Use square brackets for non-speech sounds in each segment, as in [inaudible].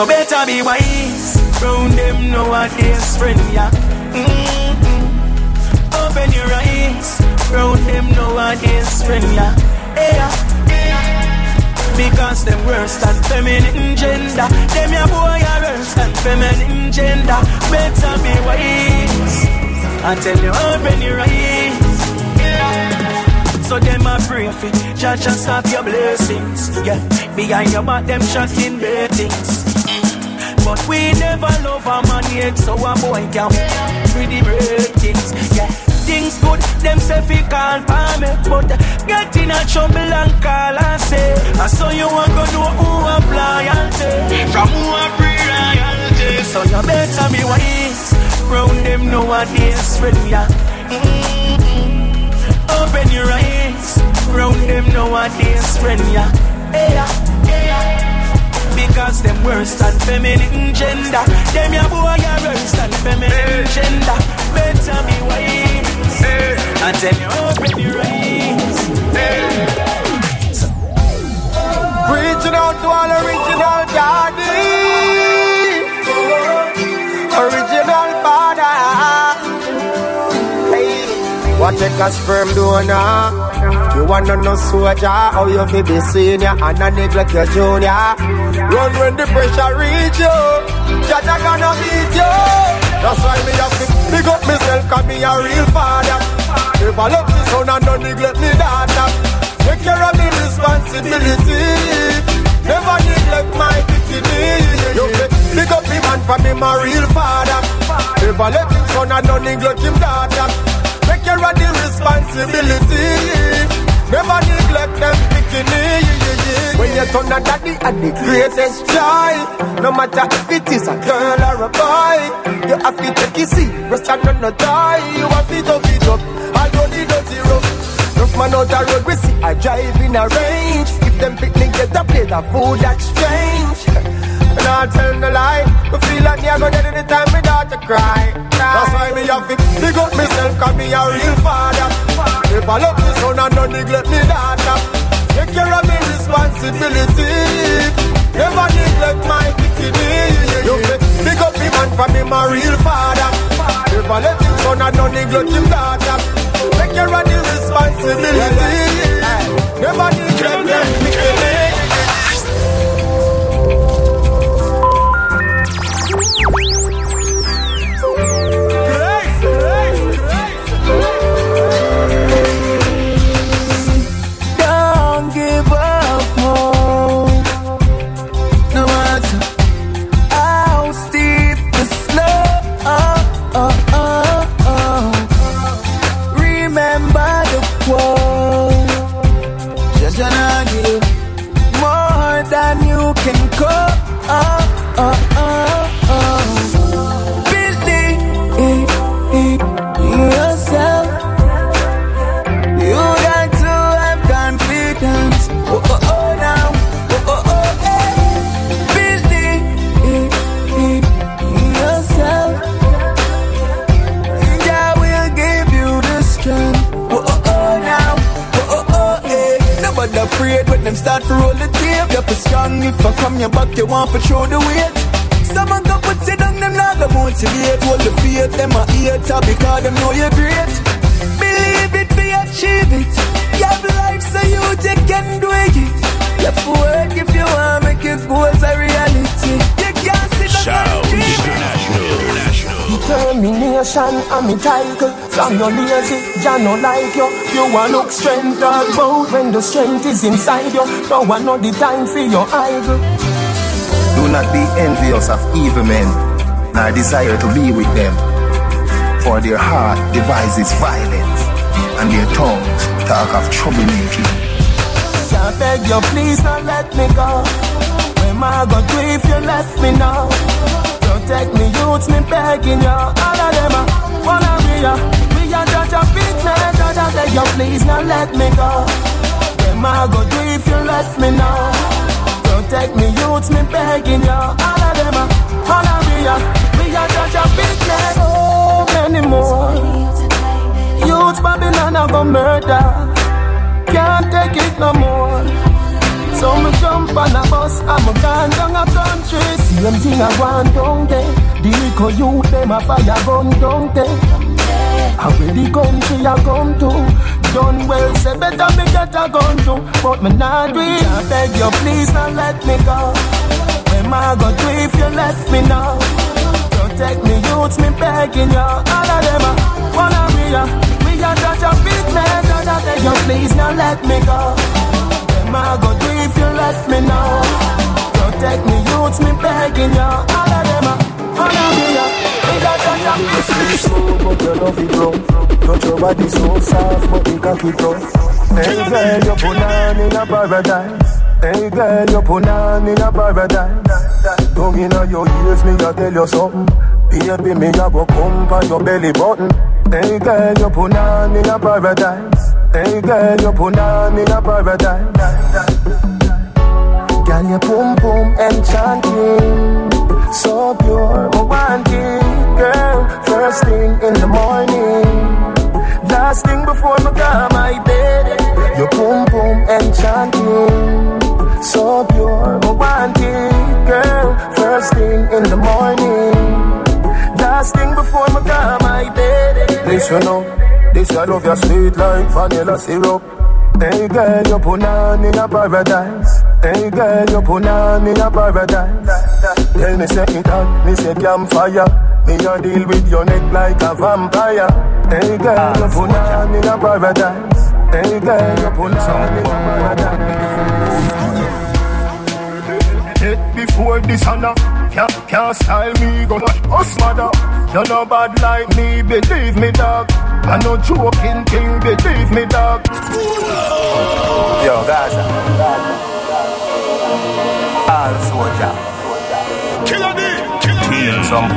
you better be wise. Round them nowadays, friend, yeah. Mm-hmm. Open your eyes. Round them nowadays, friend, yeah. Yeah, yeah. Because them worse than feminine gender. Them your boy are worse than feminine gender. Better be wise. I tell you, open your eyes. So them a pray for Judge and stop your blessings. Yeah, behind your back them shotting beatings. But we never love a man yet, so a boy can pretty break things. Yeah, things good, them say call for me, but get in a trouble and call and say, I saw you want go know who and say, from who a pre royalty. So you better be wise, round them nowadays, ready ya. Mm-hmm. Open your eyes, round them nowadays, friend ya. Hey, yeah, hey, yeah. Because them worse than feminine gender. Them ya boy ya worse than feminine gender. Better be wise. I tell you, open your eyes. Reaching out to all original daddy. Original father. Hey, what take a sperm donor? You wanna know soldier how you feel be senior and a neglect your junior. Run when the pressure reach you. Jaja gonna beat you. That's why me have to big up myself, cause me a real father. If I love me son and don't neglect me daughter. Take care of me responsibility. Never neglect my bikini. You big up me man for me my real father. If I let him son and don't neglect him daughter. Take care of the responsibility. Never neglect them bikini. When you turn a daddy at the greatest joy. No matter if it is a girl or a boy. You have to take it serious and not no die. You have to tough it up. I don't need no zero. Rough man out the road, we see I drive in a range. If them picnic get a plate of food exchange. And I tell the lie, we feel like me I go dead anytime me daughter cry. That's why me have to big up myself, cause me a real father. If I love me son and don't neglect me daughter. Take care of me responsibility. Never neglect my bikini. You big up me man for me my real father. If I let him son and don't neglect him daughter. Take care of the responsibility. Never neglect them bikini. Them start to roll the tape. You're for strong if I from your back, you want to throw the weight. Someone go put you down, them not go motivate. Hold the faith, them a hater because them know you're great. Believe it, be achieve it. You have life so you can do it. You have to work if you want make your goals a reality. You can't sit down Sound and. International. Determination and me title From your lazy, ya no like you. You a look strength both When the strength is inside you No one know the time for your idol. Do not be envious of evil men, nor desire to be with them. For their heart devises violence, and their tongues talk of troublemaking. I beg you please don't let me go. When my God do if you left me now Protect me youths me begging you All of them a wanna be ya We are judge a big man Judge I beg you please don't let me go. When my God do if you left me now Protect me youths me begging you All of them a wanna be ya We are judge a big man Oh many more. Youths Babylon a go murder. Can't take it no more. So me jump on a bus, I'm a gone down a country. Same thing I want down there. The little youth, them a fire gun down there. And where the country I come to? Done well, say better me get a gun to. But me not do I beg you please don't let me go. Where my go do if you left me now Protect me youths, me begging you All of them a wanna be ya. We are such a big man I beg you please don't let me go My go do if you left me now Protect me youths, me begging you All of them uh, uh. a wanna be ya you slow, but your love it rough. Touch your body so soft, but it cocky tough. Hey girl, you put on in a paradise. Hey girl, you put on in a paradise. Don't in your ears, me I tell you something. Baby, me a go come on your belly button. Hey girl, you put on in a paradise. Hey girl, you put on in a paradise. Girl, your boom boom enchanting, so pure, it, girl. First thing in the morning, last thing before I go my bed. Your boom boom enchanting, so pure, it, girl. First thing in the morning, last thing before I go my bed. Listen up, this I love your sweet like vanilla syrup. Hey girl, you put on in a paradise. Hey girl, you put on in a paradise. Tell me say it hot, me say campfire. Me a deal with your neck like a vampire. Hey girl, you put on in a paradise. Hey girl, you put on in a paradise. Hit before this honor, can't, can't style me, go us mother. You know bad like me, believe me dog. I no joking king, believe me dog. Yo, Gaza. All soldier. Killer D. Killer D. Some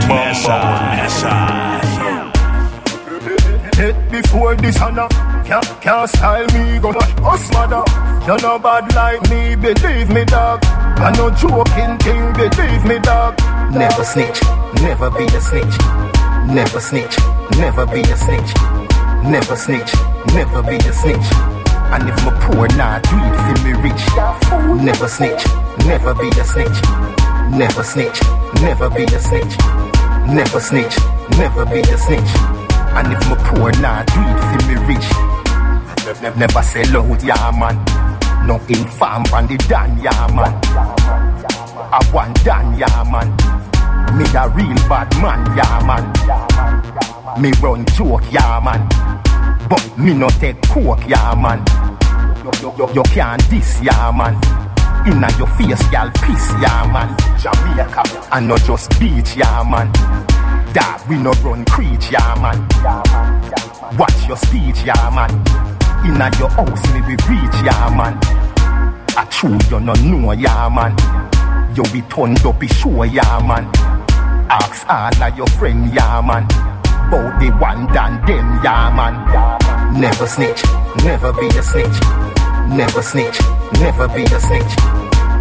Hit me before this honor. Can't, can't style me, go us mother. You know bad like me, believe me dog. I no joking king, believe me dog. Never snitch, never be a snitch. Never snitch, never be a snitch. Never snitch, never be a snitch. And if my poor nah do for me rich. Never snitch, never be a snitch. Never snitch, never be a snitch. Never snitch, never be a snitch. And if my poor nah do for me rich. Never, never sell out, yeah man. No infam on the dan, yeah man. I want dan, yeah man. Me a real bad man, yeah man. Me run joke, yeah man. But me no take coke, yeah man. You, you, you, you can't diss, yeah man. Inna your face, y'all piss, yeah man. Jamaica, and not just beach, yeah man. That we no run creech, yeah man. Watch your speech, yeah man. Inna your house, me we reach, yeah man. I true you no know, yeah man. You be turned up, be sure, yeah man. Ask all of your friend, yeah man. Bout the one done them, yeah man. Never snitch, never be a snitch. Never snitch, never be a snitch.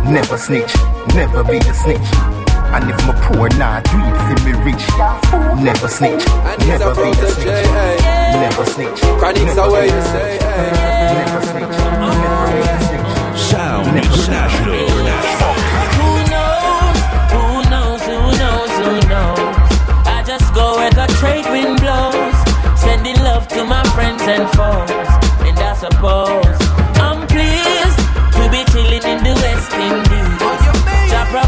Never snitch, never be a snitch. And if my poor nah do it for me rich. Never snitch, never be a snitch. Never snitch. Chronics never away, be a you say, snitch. Never snitch, never be a snitch. Sound International. Who knows? Who knows? Who knows? Who knows? I just go where the trade wind blows, sending love to my friends and foes. And I suppose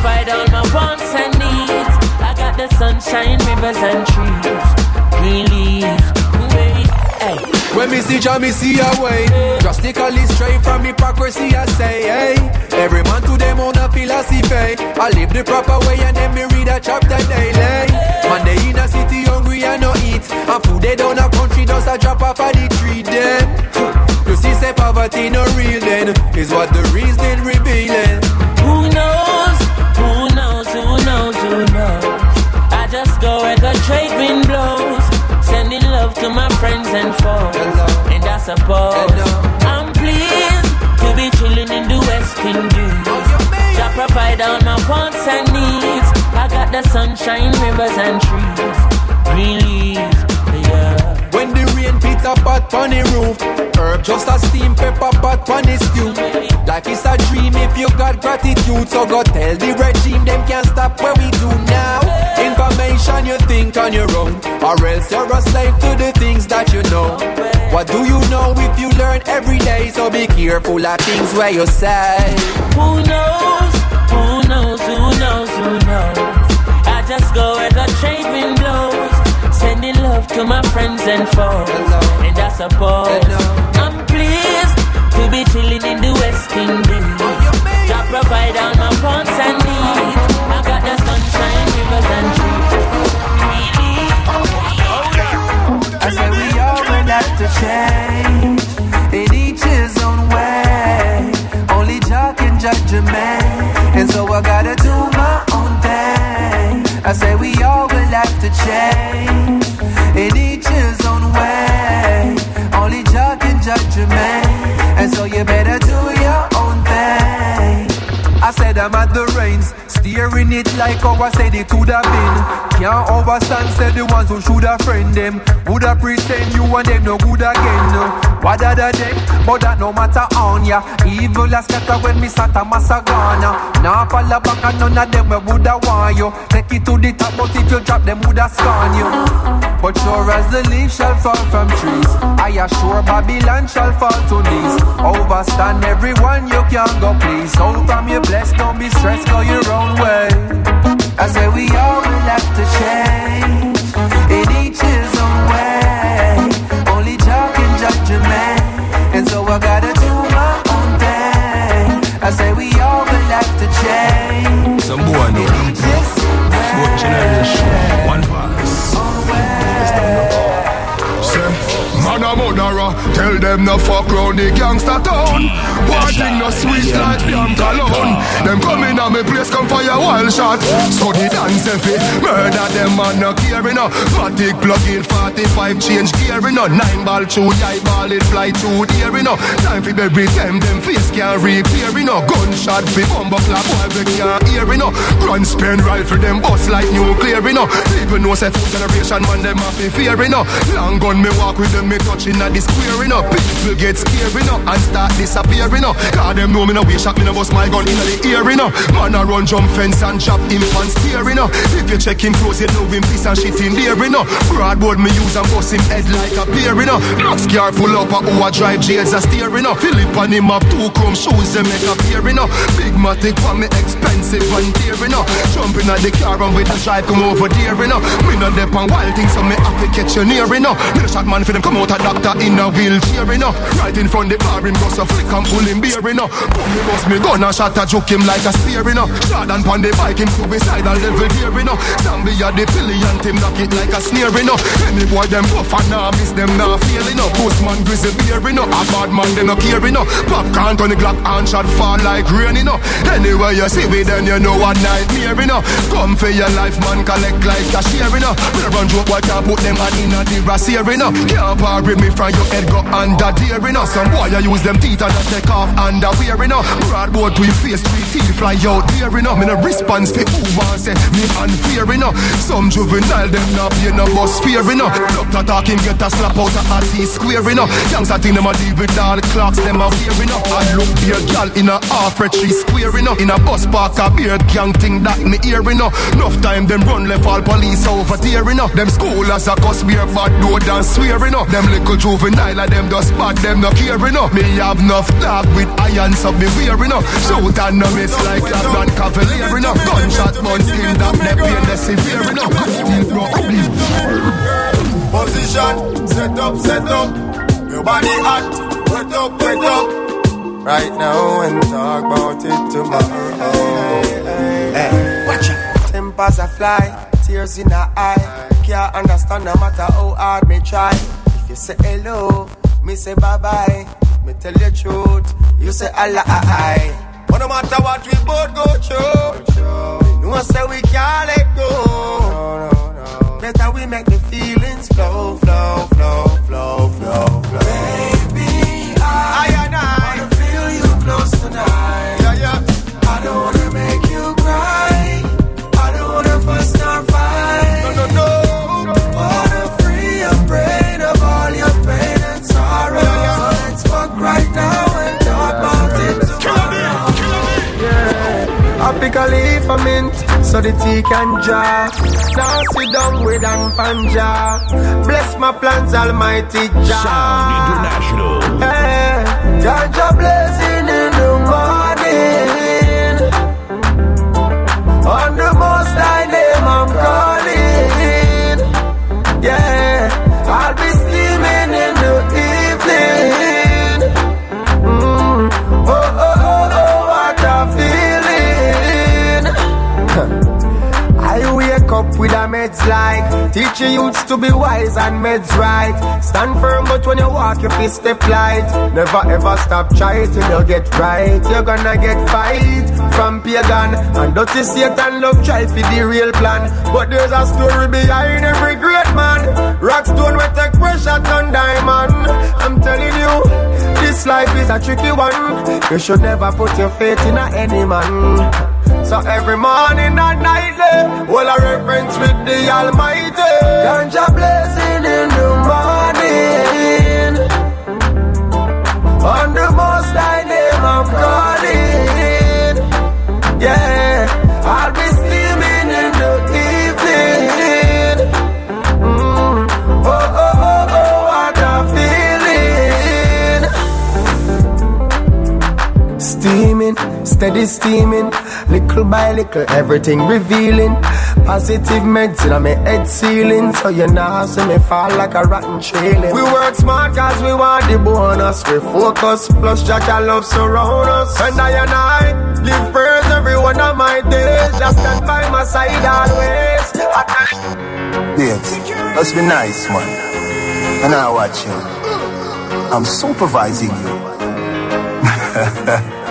provide all my wants and needs. I got the sunshine, rivers and trees, leaves. Hey. When me see Jah, me see a way. Drastically straight from hypocrisy, I say, hey. Every man to them own a philosophy. I live the proper way and then me read a chapter daily. Man, they in a city hungry and no eat. And food they down a country does a drop off of the tree them. You see, say poverty no real then. Is what the reason revealing. Who knows? Just go where the trade wind blows, sending love to my friends and foes. And I suppose I'm pleased to be chilling in the West Indies. To provide all my wants and needs. I got the sunshine, rivers and trees, green leaves. Yeah. When the rain pits a pot on the roof, serve just a steam pepper pot on the stew. Like it's a dream if you got gratitude. So go tell the regime them can't stop what we do now. Information you think on your own, or else you're a slave to the things that you know. What do you know if you learn every day? So be careful of things where you say. Who knows? Who knows? Who knows? Who knows? I just go where the trade wind blows. Love to my friends and foes. And I suppose I'm pleased to be chilling in the West Indies. Oh, to provide all my wants and needs. I got the sunshine, rivers and trees. I say we all will have to change in each his own way. Only Jah can judge a man, and so I gotta do my own thing. I say we all will have to change in each his own way. Only Jah can judge a man, and so you better do your own thing. I said I'm at the reins, steering it like I said it would have been. Can't overstand, said the ones who should have friend them. Woulda pretend you and them no good again. No. What other day, but that no matter on ya. Evil as scatter when me sat a massagana. Now fall back and none of them we woulda want you. Take it to the top, but if you drop them woulda scorn you. But sure as the leaf shall fall from trees, I assure Babylon shall fall to knees. Overstand everyone you can go please. So from your blessed, don't be stressed, go your own I say we all will have to change tell them no fuck round the gangster town. One thing no sweet like damn cologne. Them come in a me place, come fire wild shot. So the dance if it murder them man no care enough. Fatigue plug in 45 change gear enough. Nine ball through the ball it fly through the air enough. Time for bury them, them face can't repair enough. Gunshot fi bumbo clap boy we can't hear enough. Run spin rifle them bust like nuclear enough. People know say full generation man them fi fear enough. Long gun me walk with them me touching at the square enough. People get scared enough and start disappearing enough. Cause them know me no way shot me no bust my gun in the ear enough. Man a run jump fence and chop him and steer enough. If you check him close you know him piece and shit in there enough. Broadboard me use and bust him head like a beer enough. Max car full up a who a drive jails a steer enough. Philip and him have two chrome shoes them make a pair enough. Big matic for me expensive and dear enough. Jumping at the car and with the drive come over there enough. Me no dep on wild things so me have to catch you near enough. Me no shot man for them come out a doctor in a wheelchair enough. Right in front the bar him bust a flick and pull him beer enough. Put me bust me gun and shot a joke him like a spear enough. Jordan pon the bike him suicidal level gear enough. Zombie at the pilly and him knock it like a snare enough. Any boy them buff and nah miss them nah feel enough. Postman grizzly beer enough. A bad man them no care enough. Popcorn on the Glock and shot fall like rain enough. Anywhere you see me then you know what nightmare enough. Come for your life man collect like share enough. When I run joke boy can't put them hand in a the brassiere enough. Can't parry me from your head go under there enough. Some boy you use them teeth and you take off underwear enough. Broadboard to your face three teeth fly out there enough. Me no response for who want say me unfair enough. Some juvenile them not pay no bus fear enough. Doctor talk him get a slap out of a T square enough. Youngster think them a deal with all the clocks them a wear enough. I look be a gal in a half a tree square enough. In a bus park a beard gang thing that me hear enough. Enough time them run left all police over there enough. Them school as a cuss beer bad door than swear enough. Them little juvenile and them just bad them no care enough. Me have enough dog with irons up me wear enough. Shout and no miss like LeBron Cavalier enough. Gunshot buns in that neck pain the severe enough. Position, set up, set up. Your body hot, wet up, wet up. Right now and talk about it tomorrow. Hey, watch out. Tempers a fly, tears in the eye. Can't understand no matter how hard me try. If you say hello, me say bye bye. Me tell you truth, you say Allah. But no matter what we both go through, no one say we can't let go. Better we make the feelings flow, flow, flow, flow, flow, mint so the tea can jar. Now sit down with an panja. Bless my plans, Almighty Jah. Sound International. Eh, hey, ganja blazing in the morning. On the most Teach your youths to be wise and meds right. Stand firm but when you walk you feel step light Never ever stop trying till you get right. You're gonna get fight from pagan. And dirty Satan love try for the real plan. But there's a story behind every great man. Rockstone will take pressure on diamond. I'm telling you this life is a tricky one. You should never put your faith in any man so every morning and nightly, well eh, a reference with the Almighty. Ganja blazing in the morning. On the most high name I'm calling. Yeah, steady steaming, little by little, everything revealing. Positive meds in my head ceiling, so you know, see me fall like a rotten trailing. We work smart cause we want the bonus. We focus, plus Jack and love surround us. And I and I live prayers every one of my days. Just stand by my side always. Babes, let's be nice, man. And I watch you. I'm supervising you. [laughs]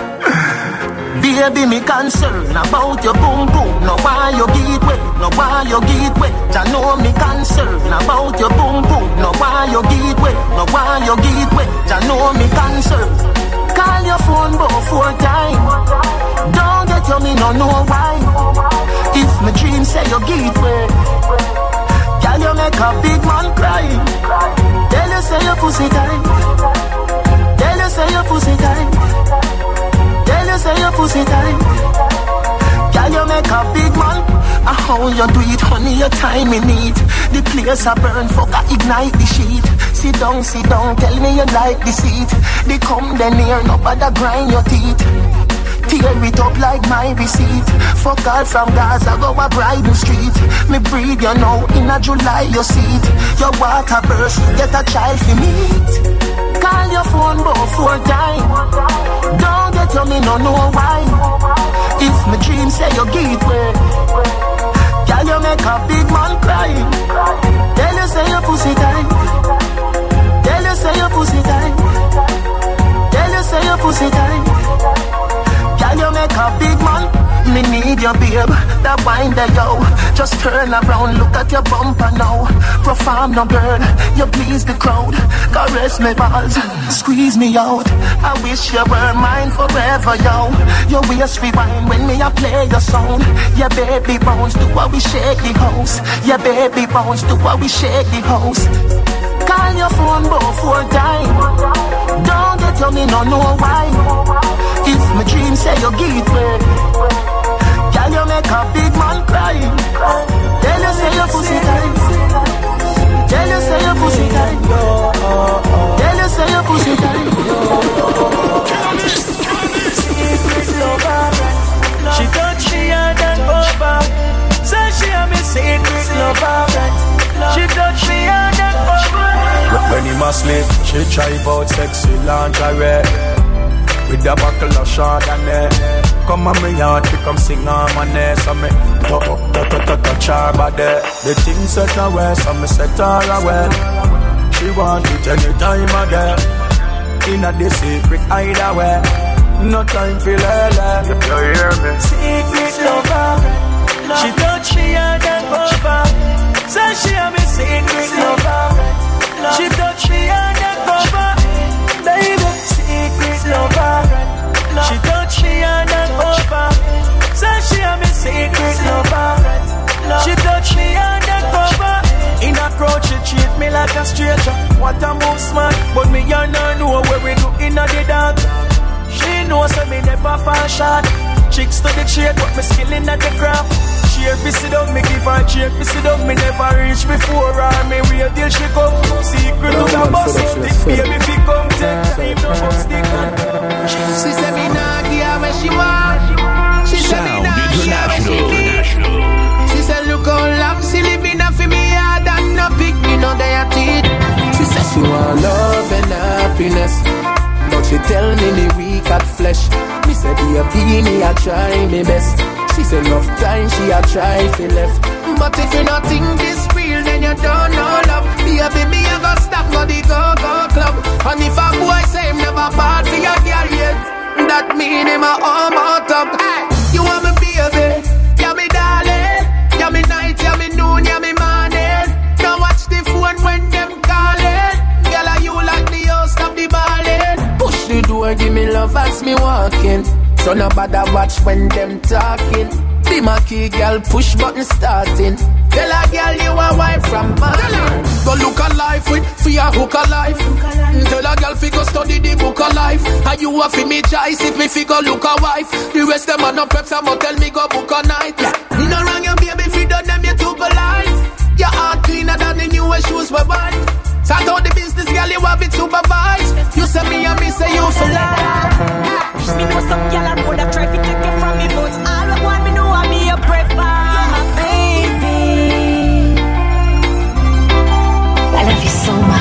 Baby, me concerned about your boom boom. No why you get wet, no why you get wet. I know me concerned about your boom boom. No why you get wet, no why you get wet. I know me concerned. Call your phone both four times. Don't get you me no know why. If my dream say you get wet, girl you make a big man cry. Tell you say your pussy tight. Tell you say your pussy tight. You say your pussy tight. Girl, you make a big man. I how you do it, honey, your time in need. The place I burn, fuck, I ignite the sheet. Sit down, sit down, tell me you like the seat. They come then near, nobody grind your teeth. Tear it up like my receipt. Fuck all from Gaza, go a bride the street. Me breathe, you know, in a July you see it. Your water burst, get a child for meet. Call your phone both four times. Don't get you, me no know why. If my dream say you get way, girl you make a big man cry. Tell you say your pussy tight. Tell you say your pussy tight. Tell you say your pussy tight. Girl you make a big man. Me need your babe, that wine that yo. Just turn around, look at your bumper now. Perform no girl, you please the crowd. Caress me balls, squeeze me out. I wish you were mine forever, yo. Your waist rewind when me I play your song. Yeah, baby bounce do what we shake the house. Yeah, baby bounce do what we shake the house. Call your phone both four times. Don't get you me no know why. If my dream say you get way, girl you make a big man cry. Tell you say your pussy tight. Tell you say your pussy tight. Tell you say your pussy tight. Secret lover, she thought she had an over. So she a me secret lover. She thought she had an over. When him asleep, she try out sexy lingerie With a buckle of Chardonnay Come on me yard, she come sing on my name So me touch, touch, touch, touch her body The thing set away, so me set her away She want it anytime again Inna the secret hideaway No time for lele You hear me? Secret lover. She thought she had an over. So she a me secret lover. She thought she had an over. Baby, secret lover. She thought she had an over. So she a me secret lover. She thought she had an over. In a crowd, she treat me like a stranger. What a move smart, but me and her know where we do in the dark. She knows so me never fall short. Chicks to the trade, but me skillin' at the craft. Cheer fi sit down, me give her cheer fi sit down. Me never reach before her, me wait till she come. Secret to the bus this baby fi come. Take time, no bust the gun. She said me nah give her where she want. She said me Sound nah share where she International. need. She said look how long she living a fi me hard and no pick me no day teeth. She said she want love and happiness. But she tell me me weak at flesh. Me say be a beanie, I try me best. She say enough time she a try fi left. But if you not think this real, then you don't know love. Baby, me a go stop go the go go club. And if a boy say him never for your girl yet, that mean him a arm out up. Hey, you want me baby, yeah me darling, yeah me night, yeah me noon, yeah me morning. Now watch the phone when them calling. Girl, are you like the host of the ballin'? Push the door, give me love as me walking. So no bother watch when them talking. Be my key, girl, push button starting. Tell a girl you a wife from Marley. Go look a life with fear hook a life. Tell a girl fi go study the book life. And you a fi me choice if me fi go look a wife. The rest them a no preps, I'ma tell me go book a night. Yeah. No wrong your baby fi done them you too polite. Your heart cleaner than the newest shoes we buy. Start out the business, girl, you have it supervised. You say me and me say you for life. Me know some gyal a road a try to take it from me, but all I want me know I me a prefer. Baby, I love you so much.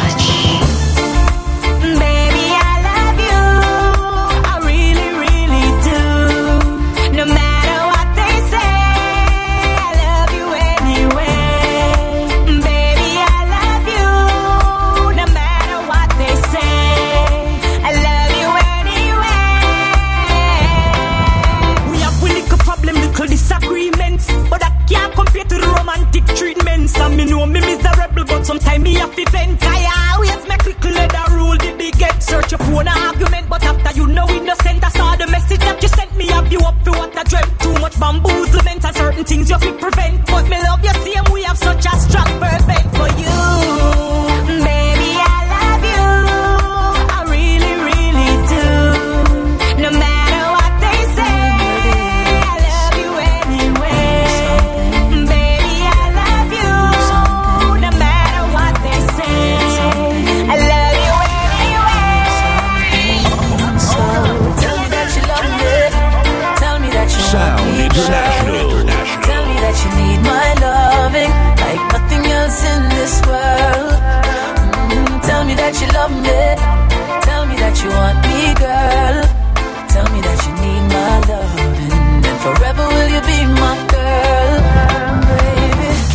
Me know me miserable, but sometimes me have to vent. I always make little leather rule the big get search your phone argument, but after you know innocent, I saw the message that you sent me. Have you up for what I dreamt? Too much bamboozlement and certain things you fit prevent. But me love you same, we have such a strong perfect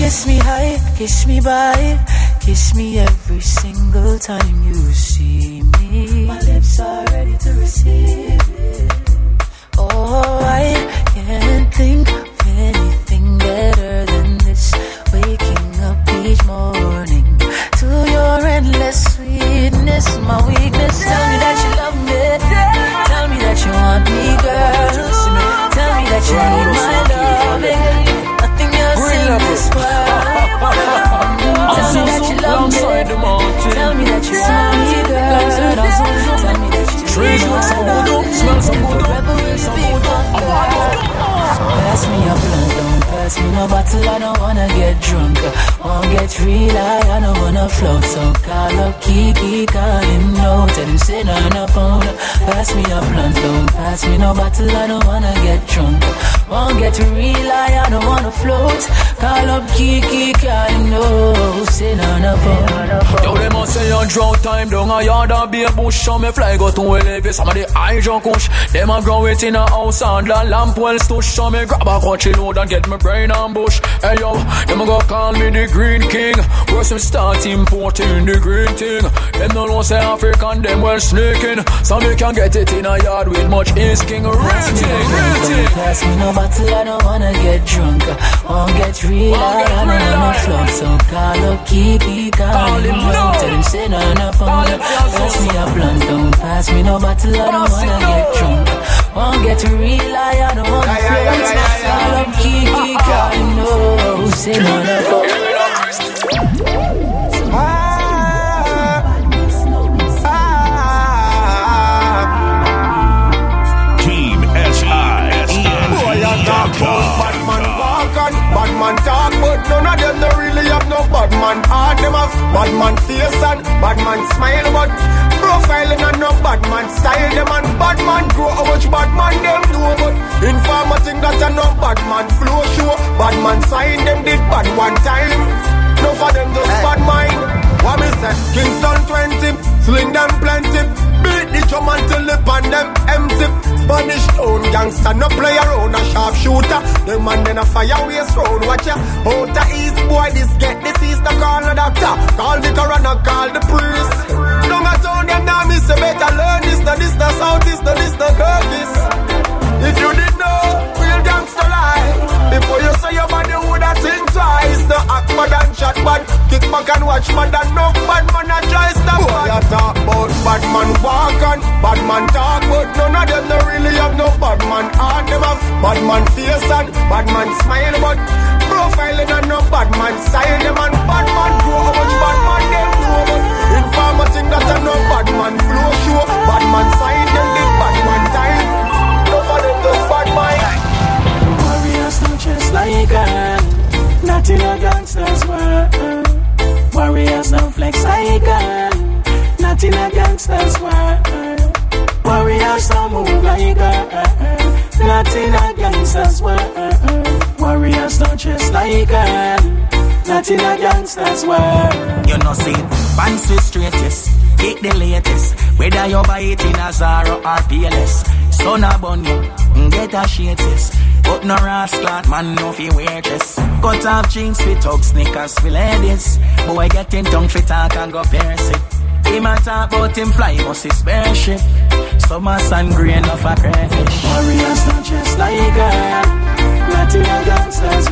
Kiss me high, kiss me by, kiss me every single time you see me. My lips are ready to receive it. Oh, pass me no bottle. I don't wanna get drunk. Won't get real high, I don't wanna float. So call up Kiki, call him no. Tell him sit on a phone. Pass me a blunt, don't pass me no bottle. I don't wanna get drunk. Won't get real high, I don't wanna float. Call up Kiki, call him no. Sit on a phone. Yo, them must say on drought time down a yard and be a bush So me fly go to elevate some of the high junk kush Them a grow it in a house and the lamp well stush So me grab a country load and get my brain ambush Hey yo, them a go call me the green king Where some start importing the green thing Them no know say African, them well sneaking So me can get it in a yard with much ease king Real thing, real thing Pass me no bottle, I don't wanna get drunk. Won't get real, I get don't wanna float. So call up Kiki, call, Call him him no. no. Tell him sit on a phone. Call. Pass me a blunt, don't pass me no bottle, I don't wanna get drunk. Won't get real, I don't wanna Yeah, yeah, float. yeah, yeah, yeah. Call up Kiki, call him no. Sit on a phone. Bad man face and bad man smile, but profiling and no bad man style. Them and bad man grow how much bad man them do, but informer think that a no bad man flow show. Bad man sign them did bad one time. No for them just hey. bad mind. What me say? Kingston 20, sling them plenty. Beat the drum until the pan them empty. Spanish town gangster, no play around a sharp shooter. Them man then a fire waste round. Watch ya. Out the east boy, this get disease. No call the doctor, call the coroner, call the priest. Don't a town them now miss a better learn this. No this, no south, this, no this, no this. If you did know, real gangster lie. Before you say your body woulda think twice. No act bad and shot bad. Kick back and watch man and no bad man a try stop Boy, you talk about bad man walk and bad man talk, but none of them no really have no bad man heart. Them have bad man face and bad man smile, but profiling and no bad man style. Them and bad man grow how much bad man them know, but informer think that a no bad man flow show. Bad man side them just like gun, not in a gangster's. Warriors don't flex like gun, not a gangster's. Warriors don't move like gun, not in a gangster's. Warriors don't dress like a gangster's. You know, see, fancy straightest, get the latest. Whether you buy it in a Zara or PLS, bun get a shades. But no rascal, man, no fi wear this. Cut off jeans fit tug sneakers fi ladies. Boy getting tongue fi talk and go pierce it. Him a talk about him fly, must his spaceship. Summer sun grain of a crayfish. Warriors don't just like girl, not in a gangster's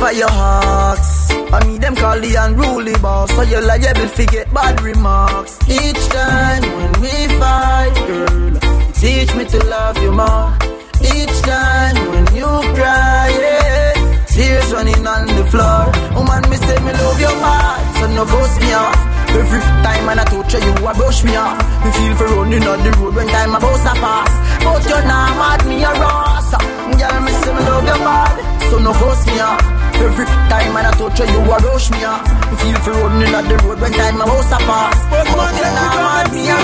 love you whenever. I mean them call the unruly boss, so you're liable to get bad remarks. Each time when we fight, girl, teach me to love you more. Each time when you cry, yeah, tears running on the floor. Woman, me say me love your heart, so no ghost me off. Every time when I touch you, a brush me off. Me feel for running on the road when time about to pass. But you're not mad, me a rasa. Girl, me say me love your bad, so no ghost me off. Every time I touch you, you a rush me off. Me feel for running on the road when time about to pass. But you're not mad, me a.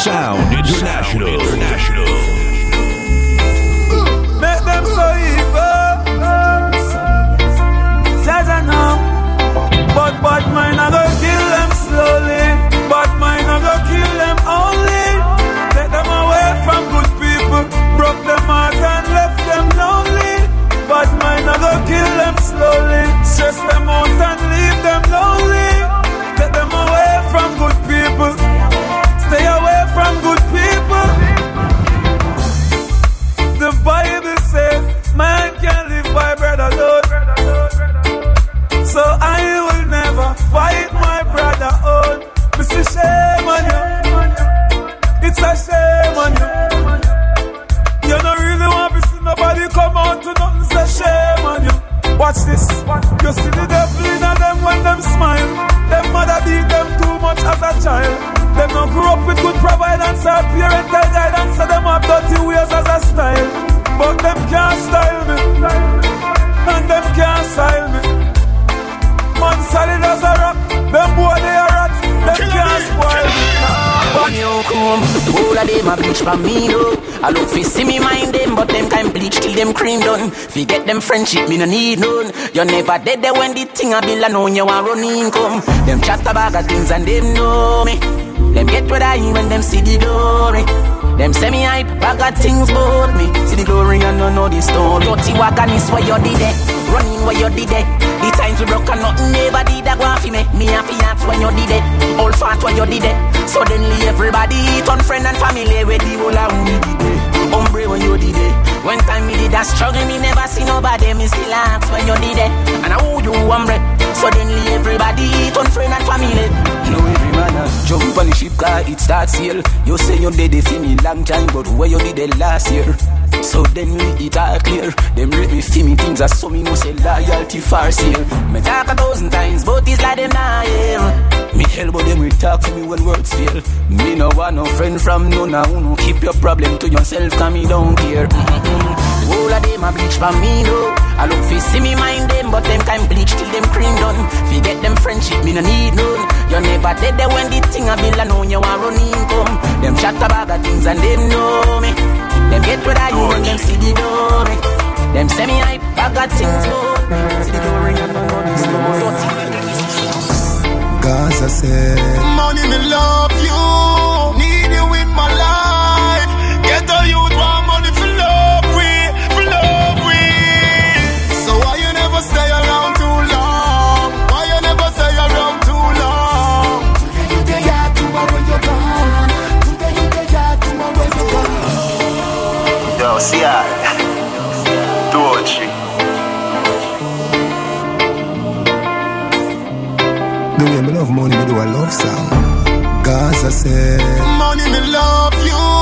Sound International. International. Mm. Make them so evil. Jaja know. But bad mind I go kill them slowly. Them smile. Them mother beat them too much as a child. Them not grow up with good providence or parental guidance, so them have dirty ways as a style. But them can't style me, and them can't style me. Man solid as a rock, them boy they a rat, them can't spoil me. When you come, all of them a bleach from me though. I look fi see me mind them, but them time bleach till them cream done. Forget them friendship, me no need none. You never dead there when the thing a bill and on you want run income. Them chat about the things and them know me. Them get what I when them see the glory. Them say me hype, I got things about me. See the glory and no know the story. Dirty wagon is where you did it. Running where you did it. The times we broke and nothing never did that go for me. Me and fi when you did it. All fat when you did it. Suddenly everybody turn friend and family with the whole of we did it. Hombre when you did it. When time me did that struggle, me never see nobody. Me still ask when you did it. And I owe you hombre. Suddenly everybody turn friend and family. Now every man a jump on the ship car, it starts here. You say you did it for me long time, but where you did it last year? So then we it all clear. Them rate me for me things as so me no say loyalty far sale. Me talk a thousand times, but it's like them not here. Me but them we talk to me when words fail. Me no want no friend from no now no keep your problem to yourself, cause me don't care. Mm-hmm. All of them a bleach for me no. I look fi see me mind them, but them kind bleach till them cream done. Forget them friendship, me no need none. You never dead there when the thing a bill, I know you want running income. Them chat about the things and them know me. Them get what I you when them see the door me. Them say me hype, I got things more. See the door ring and the money slow. Don't think me do. Gaza said, Money me love you, a love song. Gaza said, Money me love you,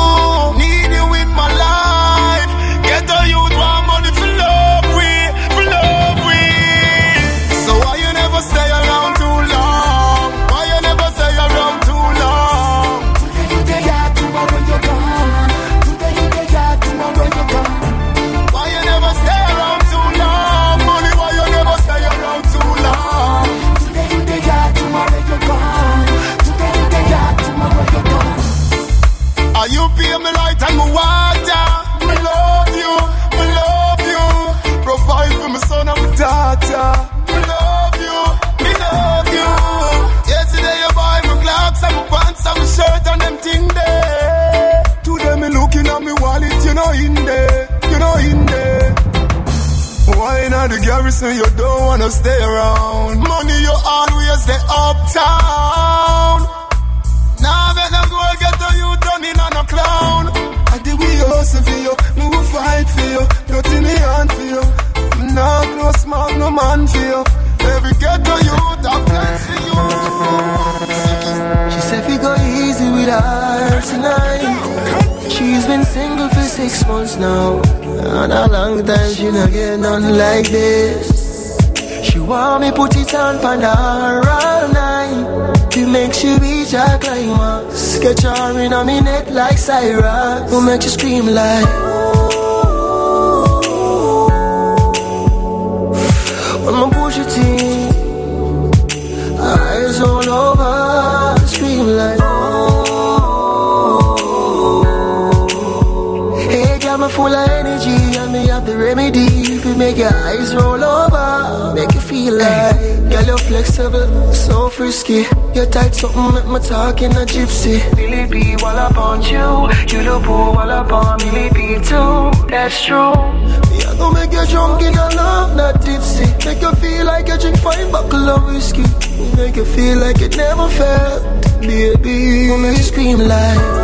garrison you don't wanna stay around? Money you always stay uptown. Now let them go and get the you in on a clown. I did we hustle for you, me will fight for you, nothing me hand for you. Nah, no smart, no man for you. Every ghetto youth have plans for you. She said we go easy with her tonight. She's been single for six months now. And a long time she not get nothing like this. She want me put it on her all night. To make she reach her climax. Get her in on me neck like Cyrus. Will make you scream like. Me the remedy. If you make your eyes roll over, make you feel like. Girl, you're flexible, so frisky. You're tight, something make me talk in a gypsy. Billy B, while up on you. You look cool, while up on Billy B too. That's true. Yeah, I gon' make you drunk in a love, not tipsy. Make you feel like you drink fine buckle of whiskey. Make you feel like it never felt, baby. Gonna make you scream like.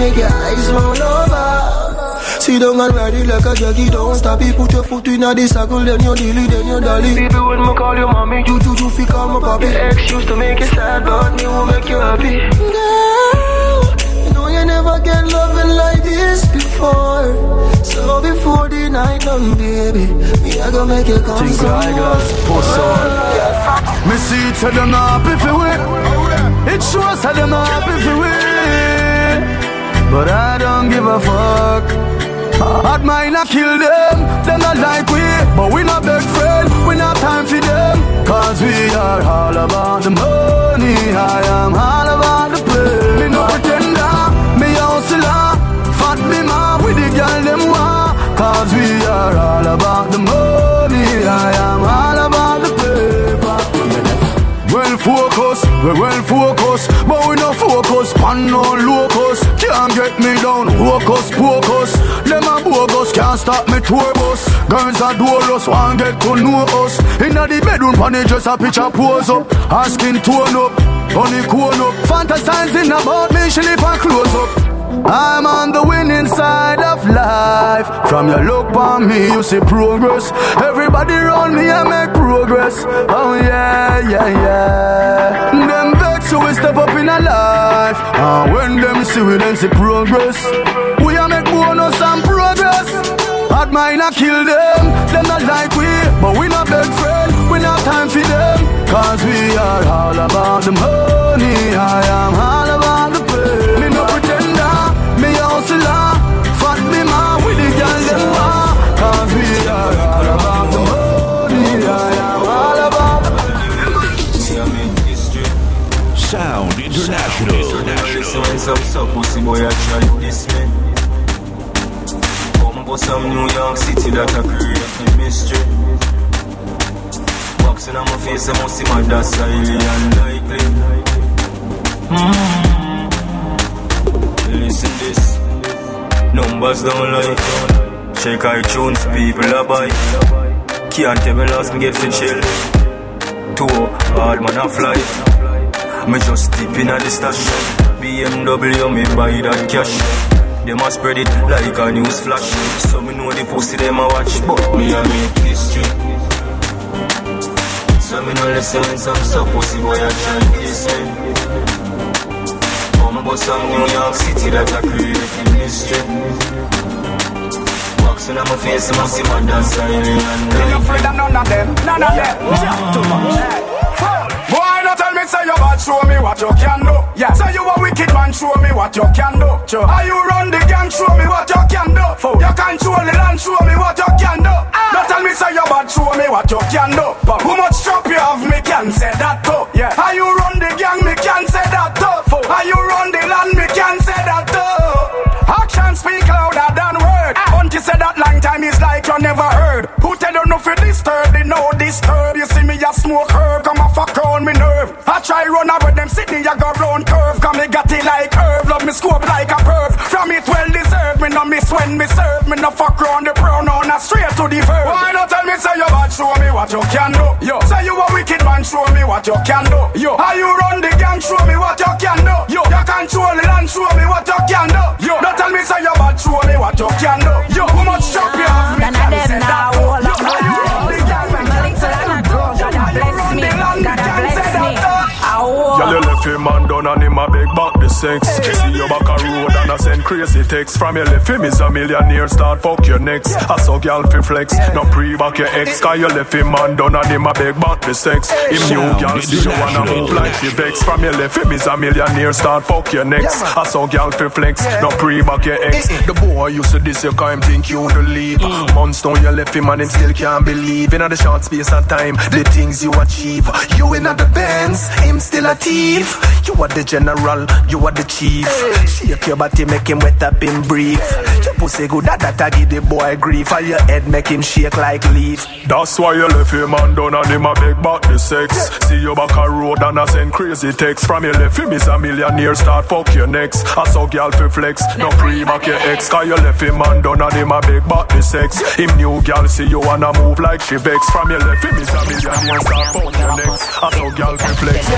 Make your eyes roll over. Sit down and ride it like a jockey, don't stop it. Put your foot in a the circle, then you dilly, then you dolly. Baby, when me call you mommy, you do do fi call me papi. Ex used to make you sad, but me will make you happy. Girl, you know you never get loving like this before. So before the night done, baby, me I go make you come Think some like puss on. Me see it, say them not happy for we. It shows say them not happy for we. But I don't give a fuck. Hard mind I kill them, them not like we. But we not big friend, we not time for them. Cause we are all about the money. I am all about hocus pocus. Them a bogus, can't stop me tour bus. Girls are doorless, want get to know us. Inna the bedroom, funny just a picture pose up. Asking tone up, funny cone up. Fantasizing about me, she live and close up. I'm on the winning side of life. From your look on me, you see progress. Everybody around me, I make progress. Oh yeah, yeah, yeah. Them so we step up in a life. And when them see we, then see progress. We are make bonus and progress. Hard mine, I kill them. Them not like we, but we not beg friend. We not time for them. Cause we are all about the money. I am all When some suck pussy boy I try this me Come go some New York City that I create a mystery. Boxing on my face I must see my that's highly unlikely. Mm. Listen this. Numbers don't lie Check iTunes people are buy Can't tell me last me get for chill. Two hard man a fly. Me just dip in at the stash BMW, me buy that cash. Them a spread it like a news flash. So me know the pussy them a watch. But me a make history. So me no listen when some suck pussy boy a try this way Come about some New York City that a create mystery. Boxing on my face, I must see my dance silent. Me no afraid of none of them, none of them. Chat too much. Boy, no tell me say you bad, show me what you can do. Yeah, say you a wicked man, show me what you can do. Sure. How you run the gang, show me what you can do. Fool. You control the land, show me what you can do. Ah. No tell me say you bad, show me what you can do. But how much strap you have, me can say that too. Yeah, how you run the gang, me can say that too. Fool. How you run the land, me can say that too. Action speak louder than word. Until you say that long time is like you never heard. Who tell no for disturb? They know disturb. You see me a smoke herb, come a fuck around me nerve. I try run away them Sydney, I go round curve. Come me got it like herb, love me scope like a perv. From it well deserved, me no miss when me serve. Me no fuck round the pronoun, I straight to the verb. Why not tell me say you bad? Show me what you can do. Yo, say you a wicked man, show me what you can do. Yo, how you run the gang? Show me what you can do. Yo, you control the land, show me what you can do. Yo, don't tell me say you bad, show me what you can do. Yo, how much chop Him man down and him a beg sex. See you back a road and I send crazy text. From your left him is a millionaire, start fuck your next. I saw girl fi flex, no pre back your ex. Cause you left him man down and him a beg back the sex. Him new girl see you wanna move like the vex. From your left him is a millionaire, start fuck your next. I saw girl fi flex, no pre back your ex. The boy used to this you can't think you the lead. Months down you left him and him still can't believe. In the short space of time, the things you achieve. You in the bands, him still a thief. You are the general, you are the chief. Shake your body, make him wet up in brief. Your pussy good at that, I give the boy grief. Or your head make him shake like leaf. That's why you left him and done and him a beg back the sex. See you back a road and I send crazy text. From your left him is a millionaire, start fuck your next. I saw girl fi flex, no pre back your ex. Cause you left him and done and him a beg back the sex. Him new girl see you wanna move like she vex. From your left him is a millionaire, start fuck your next. I saw girl fi flex.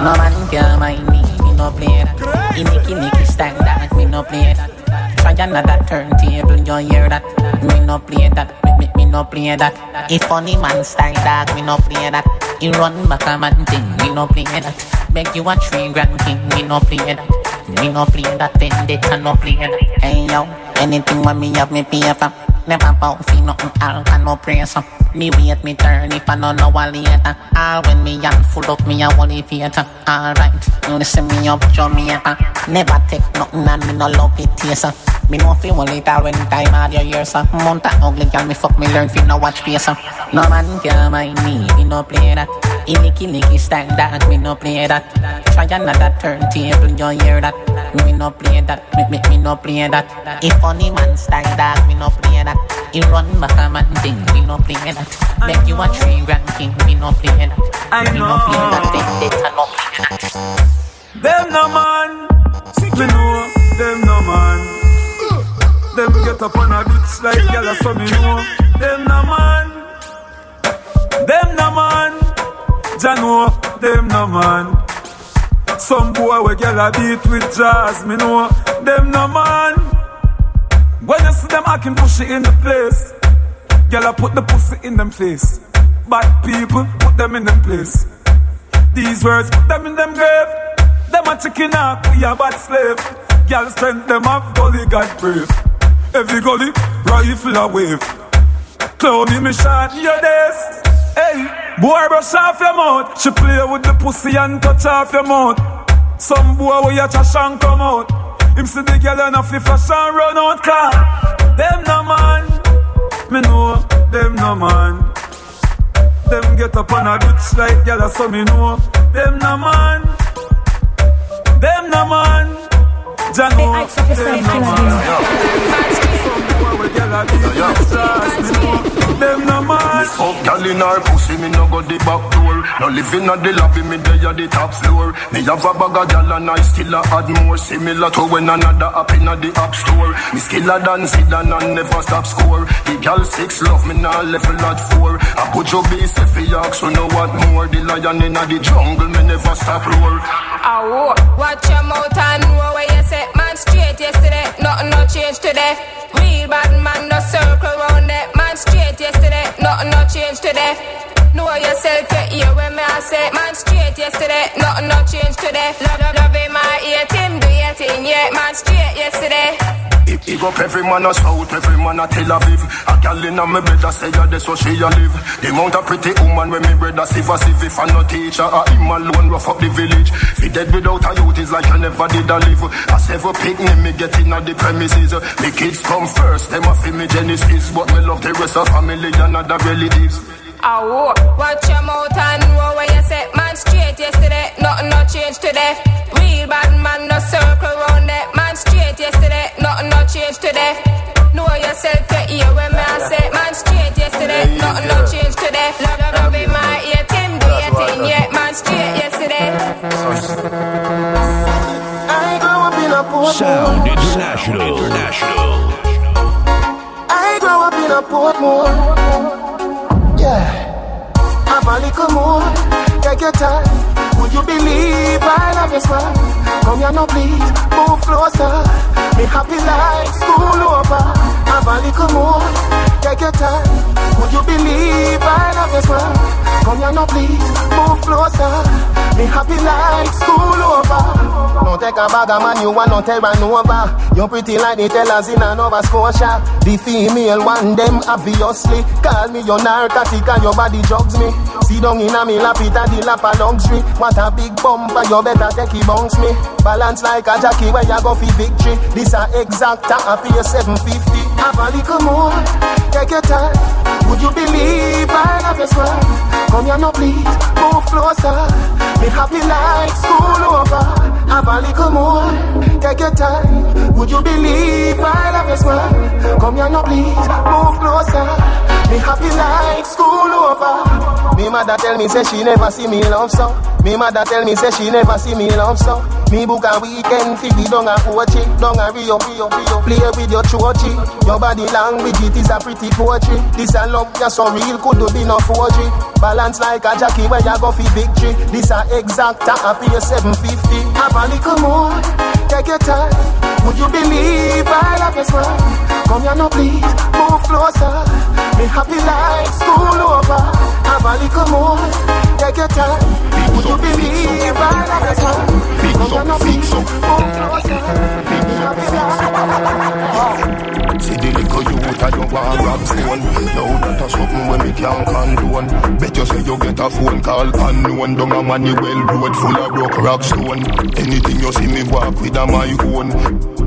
No man can mind me, me no play that. He Nicky Nicky stand that, me no play that. Try another turntable, you hear that? Me no play that, me, me, me no play that. If funny man style dog, me no play that. He run back a man thing, me no play that. Beg you a three grand king, me no play that. Me no play that, vendetta no play that. Hey yo, anything when me have me pay for. Never bow fi nothing, all can no up. Me wait me turn if I don't know what later. All when me young full up me a holy theater. Alright, you listen me up. Never take nothing and me no love it taste. uh. Me no feel one later when time out your years. Uh. Mount a ugly girl me fuck me learn fi no watch face. Uh. No man can mind me, me no play that. In Nicky Nicky style that, me no play that. Try another turntable, you hear that? Me no play that, me, me, me no play that. If funny man style that, me no play that. He run back a man thing, me no play that. Beg you a three grand king, me no play that. I me no play that, vendetta no play that. Them no man. Me know them no man. Them get up on a bitch like gyal, so me know them no man. Them no man. Jah know them no man. Some boy we gyal a beat with jazz, me know them no man. When you see them acting pushy in the place, gyal a put the pussy in them face. Bad people put them in them place. These words put them in them grave. Them a chicken up, we a bad slave. Gyal strength them up, gully God brave. Every gully rifle a wave. Clowny me shot your days. Hey, boy brush off your mouth. She play with the pussy and touch off your mouth. Some boy where you trash and come out. Him see the girl and a fi fashion run out car. Them no man, me know them no man. Them get up on a bitch like gyal, so me know them no man. Them no man. Jah know them no man. Some boy where gyal a beat with jazz, me know them no man. Fuck gal in her pussy, me no go the back door. No living at the lobby, me dey at the top floor. Me have a bag of gal and I still a add more. Similar to when another app in the app store. Me skiller than Zidane and never stop score. The gal six love me now level at four. I put your base if you ask, so know what more. The lion in the jungle, me never stop roar. Ow, watch your mouth and know where you set man straight yesterday. Nothing no change today. Real bad man no circle round that man straight yesterday. Nothing no change today. Know yourself, you hear when me I say Man straight yesterday, nothing no change today Love, love, love in my ear, Tim do your thing, yeah Man straight yesterday Big, up every man a south, every man a Tel Aviv. A gal inna me bed a say that's where she a live. The amount a pretty woman when me brother sieve a sieve. If I no teacher, a him alone rough up the village. Fi dead without a youth is like I never did a live. A several picnic me get inna the premises. The kids come first, them a fi me genesis. But me love the rest of family and other relatives. Ow, watch your mouth and know where you set Man straight yesterday, nothing no change today. Real bad man no circle round that Man straight yesterday, nothing no change today. Know yourself, you hear when me I say Man straight yesterday, nothing no change today. Love, love, love in my ear, Tim do your thing, yeah Man straight yesterday. I grew up in a poor Sound International. International. I grew up in a Portmore. Take Would you believe I love you, smile? Come here now, please. Move closer. Me happy like school over. Have a little more. Take your time. Would you believe I love you, smile? Come here now, please. Move closer. Me happy like school over. Don't take a bag of man, you want to tell no Terranova. You're pretty like the tellers in a Nova Scotia. The female one, them obviously. Call me your narcotic and your body drugs me. See down in a me lap it a the lap a luxury. What a big bumper, you better take it bounce me. Balance like a jockey where you go for victory. This a exact a pay 750. Have a little more, take your time. Would you believe I love you smile? Come here now please, move closer. Me happy like school over. Have a little more, take your time. Would you believe I love you smile? Come here now please, move closer. Me happy like school over. Me mother tell me say she never see me love so. Me mother tell me say she never see me love so. Me book a weekend fi be down a Ochi, down a Rio, Rio, Rio. Play with your chochi. Your body language it is a pretty poetry. This a love ya so real could do be no forgery. Balance like a jockey where you go fi victory. This a exact a pay 750. Have a little more, take your time. Would you believe I love you smile? Come here now please, move closer. Me happy like school over. Have a little more, take your time. Would you believe I love you smile? Come here now please, move closer. Me happy like See the little youth I don't want grab phone Now that a something when me can't condone. Bet you say you get a phone call unknown Down a Manuel road full of broke rock stone. Anything you see me walk with a my own.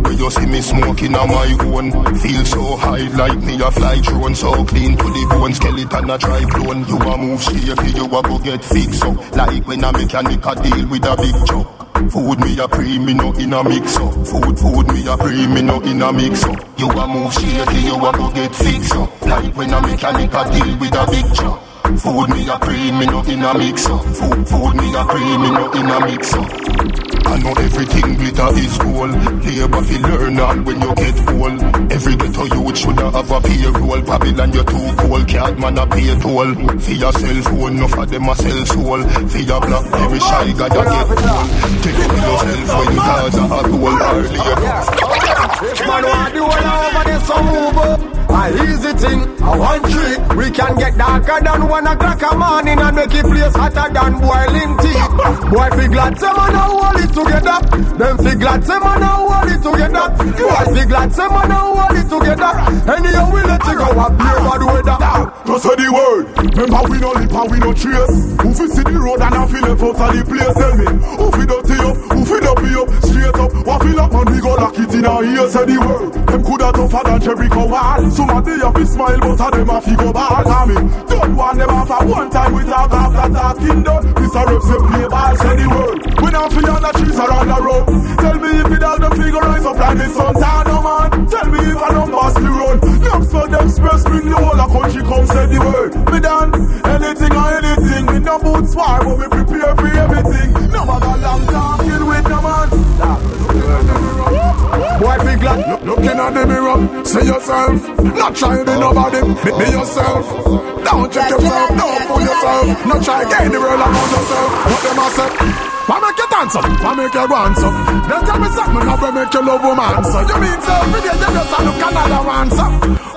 When you see me smoking a my own. Feel so high like me a fly drone. So clean to the bone skeleton a try clone You a move shaky you a go get fixed up Like when a mechanic a deal with a big truck Food me a pre, me no in a mix up. Food, food me a pre, me no in a mix up. You a move shaky, you a go get fixed up. Like when a mechanic a deal with a big truck. Food me a cream, me no in a mixer. Food, food me a cream, me no in a mixer. I know everything glitter is gold. Labor fi learn all when you get old. Every ghetto youth shoulda have a payroll. Babylon you too cold, can't man a pay toll. For your cell phone, enough of them a sell soul. For your blackberry shy, gotta get cold. Take it with yourself when you cause a hole earlier. Man want the whole over there some move up. A easy thing, a one trick. We can get darker than one o'clock a morning and make it place hotter than boiling tea. Boy, fi glad say man a hold it together. Them fi glad say man a hold it together. Boy, fi glad say man a hold it together. Anyhow we let you go a beer bad weather. Just say the word. Remember we no lip and we no trace. Who fi see the road and I feel left out of the place? Tell me, who fi dirty up? Who fi dirty up? Straight up, what feel like man we go lock it in our ears. Say the word. Them coulda tougher than Jericho wall. Somebody have to smile, but a them a fi go ball. I me don't want them off at one time we talk after talking done. This a rep say play ball. Say the word. We not fi on the trees around the road. Tell me if it all the figure rise up like the sun. No man. Tell me if I don't pass the road. Next for them express bring the whole country come say the word. Me done anything or anything. Me no boots war, but we prepare for everything. No matter long talking with no man. Boy, be glad. Look, looking at the mirror, say yourself. Not try to be nobody, be, be yourself. Don't check yourself, don't fool yourself. Not try to get the world about yourself. What them a say? Why make you dance up? Why make you dance up? Then tell me something now, make you love woman. So you mean so? Every day you just look another one,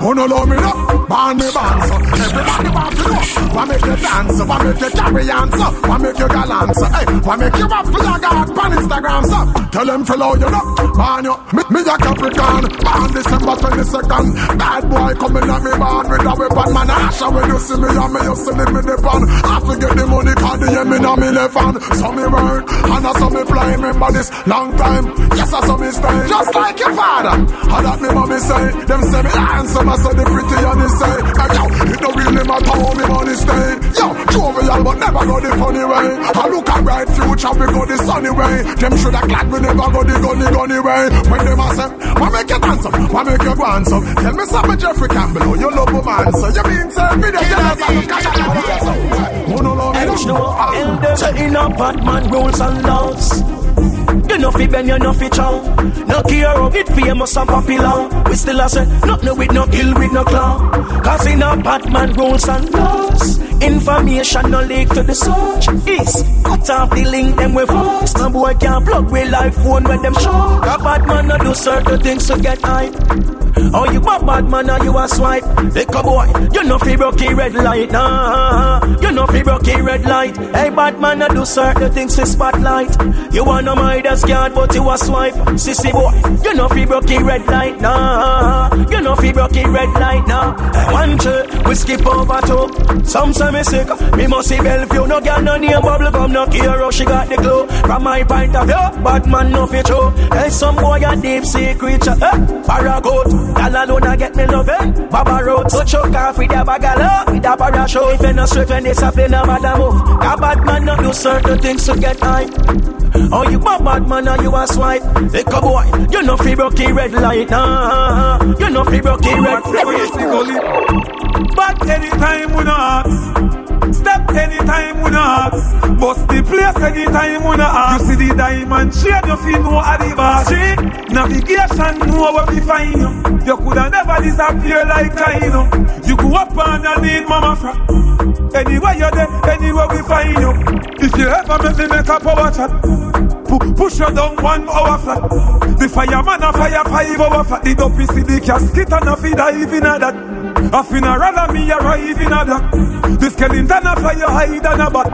Who no love me up? Born me so. Everybody want to know. Why make you dance? Why make you carry so? Why make you galant, so? Hey, why make you up for your God on Instagram, so? Tell them follow you up, born you. Me, me a Capricorn, born December 22nd. Bad boy coming at me born with a weapon, man. Asha when you see me, and me you see me me the pan. I forget the money, cause the yemin on me left hand. So me burn, and I saw me fly. Remember this long time. Yes, I saw me stay, just like your father. And that me mommy say, them say me handsome, I say the pretty and they say, hey yo, it don't really matter how me money stay. Yo, jovial but never go the funny way. I look a bright future, we go the sunny way. Them shoulda glad we never go the gunny gunny way. When them a say, why make you dance up, why make you go handsome? Tell me something, Jeffrey Campbell, oh, you love a man, so you mean say me the jealous and look at that. Who no love me? know, setting up Batman rules and laws. You know fi bend, you know fi chow. No care of it famous and popular. We still a say, nothing with no kill with no claw. Cause in a Batman rules and laws. Information no leak to the search. Is cut off the link them with force. No boy can't plug with live phone when them show. A Batman no do certain things to get high. Oh, you a bad man or you a swipe? A boy, you know fi a red light. Nah, you know fi a red light. Hey, bad man, I do certain things to spotlight. You wanna my guard, but you a swipe. Sissy boy, you know fi broke a red light. Nah, you know fi broke a red light. Now. Nah, one two, we skip over two. Some say me sick, me must see Bellevue. No girl, no name, bubble gum, no hero. She got the glow. From my point of view, bad man no fi true. Hey, some boy a deep sea creature. Eh, paragoat. Y'all alone a get me loving. Baba road, so choke off with a bag of love. With a parachute. If you no straight when this happen, no matter move. A bad man no do certain things to get high. Oh, you a bad man or you a swipe? Like a boy, you no fi broke red light. Nah, you no fi broke a red light. But anytime we not step anytime we not bust the place anytime we not. You see the diamond shade, you feel no bar. Street navigation, know where we find you. You coulda never disappear like China. You go up and I need mama fra. Anywhere you're there, anywhere we find you. If you ever make me make a power chat. Pu- push you down one hour flat. The fireman a fire five hour flat. The dopey see the casket and a feed dive in a that. A funeral and me arrive in a black. The skeleton a fire hide and a bat.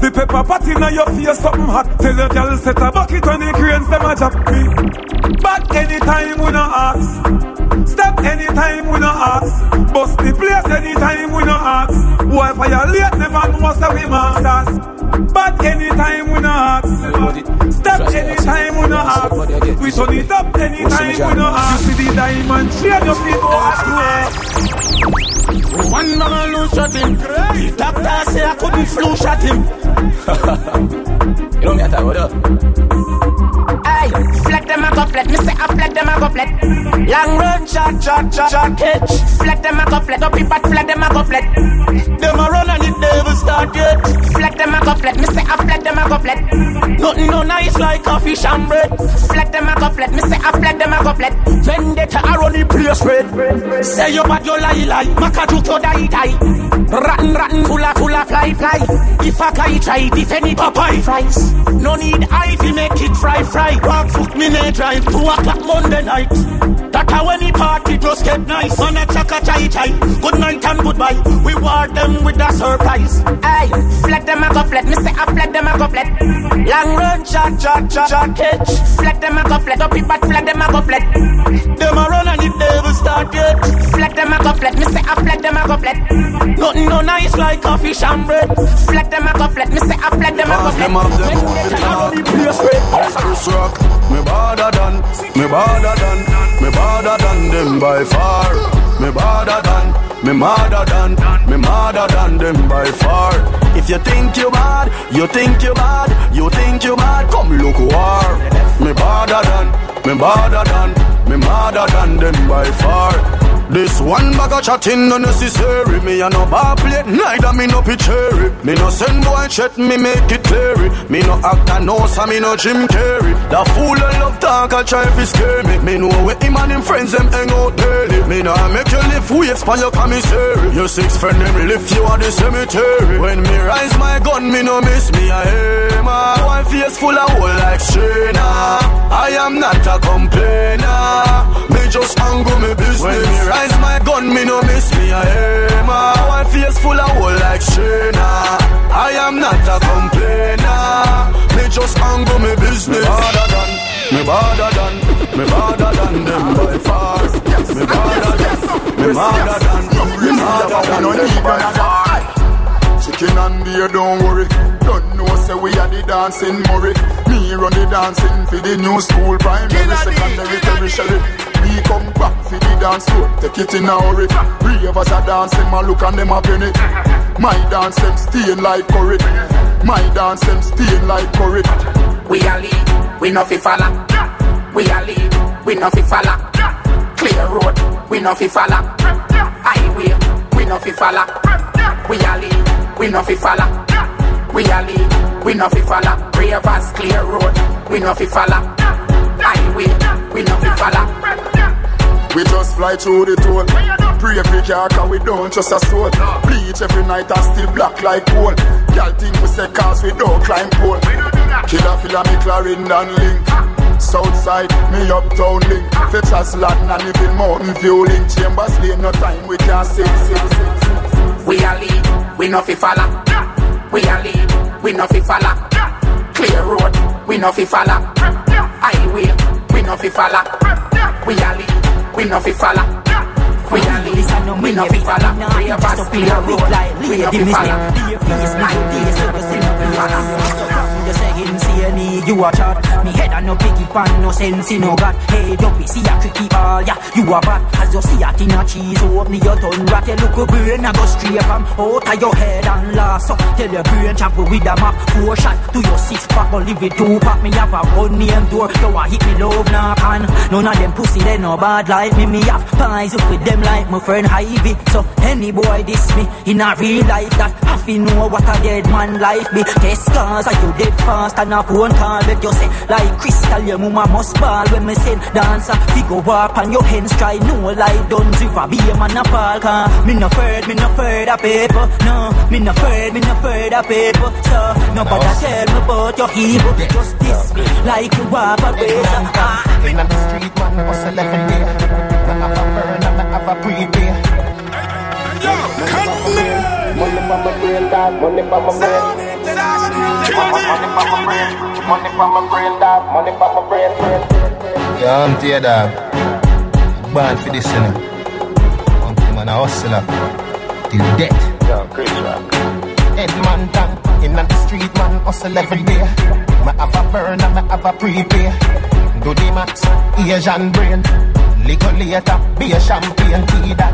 The pepper pot in a your face something hot. Tell your girl set a bucket when the cranes them a chop me. But anytime we no ask. Step anytime we no ask. Bust the place anytime we no ask. Why violate never know say we masters. But anytime we no ask. Step anytime we no ask. We turn it up anytime we no ask. You see the diamond shade your feet go ask One man lose shot him. The Doctor say I couldn't flu shot him. [laughs] You know me at all, what up? Aye, flag them a go flat. Me say I flag them a go flat. Long run, shot, shot, shot, shot, catch. Flat them a go flat, up people flat them a go flat. Them a run and it never start yet. Flat them a go flat, me say I flat them a go flat. Nothing no nice like coffee and bread. Flat them a go flat, me say I flat them a go flat. Vendetta a run the place red. Say you bad, you lie lie. Maka to die die. Rotten rotten, full of fly fly. If I try defend it, Popeye fries. No need eye to make it fry fry. Walk foot me nay drive two o'clock Monday night. That a when the party just get nice. Man a chaka chai chai. Good night and goodbye. We war them with a surprise. Aye, flat them a go flat. Me say I flat them a go flat. Long run shot shot shot shot catch. Flat them a go flat. Up but flat them a go flat. Them a run and it never start yet. Flat them a go flat. Me say I flat them a go flat. Nothing no nice like coffee and bread. Flat them a go flat. Me say I flat them a go flat. Them have them on the top. Chris Rock, me badder than, me badder than, me badder than them by far. Me badder than, me madder than, me madder than them by far. If you think you bad, you think you bad, you think you bad, come look war. Me badder than, me badder than, me madder than them by far. This one bag of chatting no necessary. Me a no bar plate, neither me no pitchery. Me no send boy chat, me make it clear. Me no actor, no so me no Jim Carrey. The fool I love talk, I try to scare me. Me know where him and him friends them hang out daily. Me no make you live weights for your commissary. Your six friend them lift you at the cemetery. When me rise my gun, me no miss me a aim. One face full of hole like strainer. I am not a complainer. Me just angle me business. When me rise my gun, me no miss me a aim. One face full of hole like strainer. I am not a complainer. Me just angle me business. Me badder than, me badder than, me badder than them by far. Me badder than, me badder than, me badder than them by far. Chicken and beer, don't worry. Don't know, say we are the dancing Murray. Me run the dancing for the new school primary, secondary, tertiary. Come back for the dance floor, take it in a hurry. Three of us are dancing, my look and them a penny. My dance them stain like curry. My dance them stain like curry. We a lead, we no fi follow. We a lead, we no fi follow. Clear road, we no fi follow. Highway, we no fi follow. We a lead, we no fi follow. We a lead, we no fi follow. Ravers clear road, we no fi follow. Highway, we no fi follow. We just fly through the toll. Pray every car, cause we don't trust a soul. Bleach every night and still black like coal. Girl think we say cars we don't climb pole. Killer feel me McLaren and link. Southside, me uptown link. Fletchers Land and even mountain view link. Chambers lane, no time we can't sing. We a lead, we no fi follow. We a lead, we no fi follow. Clear road, we no fi follow. Highway, we no fi follow. We a lead, we no fi follow. We a lead, we no fi follow. Ravers clear road, we no fi follow. Highway, we no fi follow. You say insane, you a chat. Me head and no piggy pan, no sense in no got Hey, don't be see a cricket ball, yeah You a bad, as you see a tin of cheese Open your tongue, rat your look a brain I go straight from out of your head and last. So tell your brain travel with a map Four shot to your six pack, but live with two pack Me have a one name door, you a hit me love knock on None of them pussy, they no bad like me Me have pies up with them like my friend Ivy So any boy diss me, in a real life That. Have to know what a dead man life be Test scars, are you dead fast. And a phone call Let you say like crystal. Your mama must ball When me send dancer. Figure walk on your hands try no like done River be a man a fall. Car Me no afraid, me no afraid of paper No, me no afraid, me no afraid of paper So nobody tell me about your evil. Just this me like you have a razor. Ah. In the street man was 11 day. Man have a burn and I have a prepay Yo, cut me. Money for my brain dog, money for my brain. Money for my brain, money for my brain dog, money for my brain. Yeah, I'm tear dog. Born for this, you know. Uncle man a hustler. Till death. Head man down, in the street man hustle every day. Me have a burn and me have a prepay Do the max, Asian brain Little later, be a champagne tea that.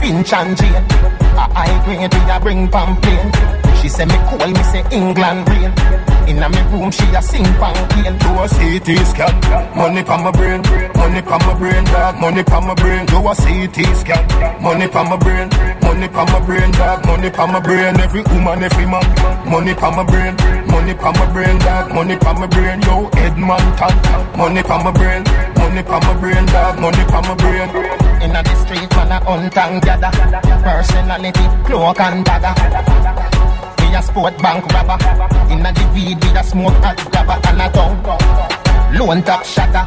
Finch and Jane A high grade, we a bring pamphlet She say me cool, me say England rain Inna me room, she a sing pancake. Do a CT scan. Money pa my brain, money pa my brain, dog. Money pa my brain. Do a CT scan. Money pa my brain, money pa my brain, dog. Money pa my brain. Every woman, every man. Money pa my brain, money pa my brain, dog. Money pa my brain. Yo, Edman tan. Money pa my brain, money pa my brain, dog. Money pa my brain. Inna the street, man a hunt and gather. Personality, cloak and dagger. A sport bank robber. Inna the weed, we a smoke hot grabber and a tongue. Lone top shatter.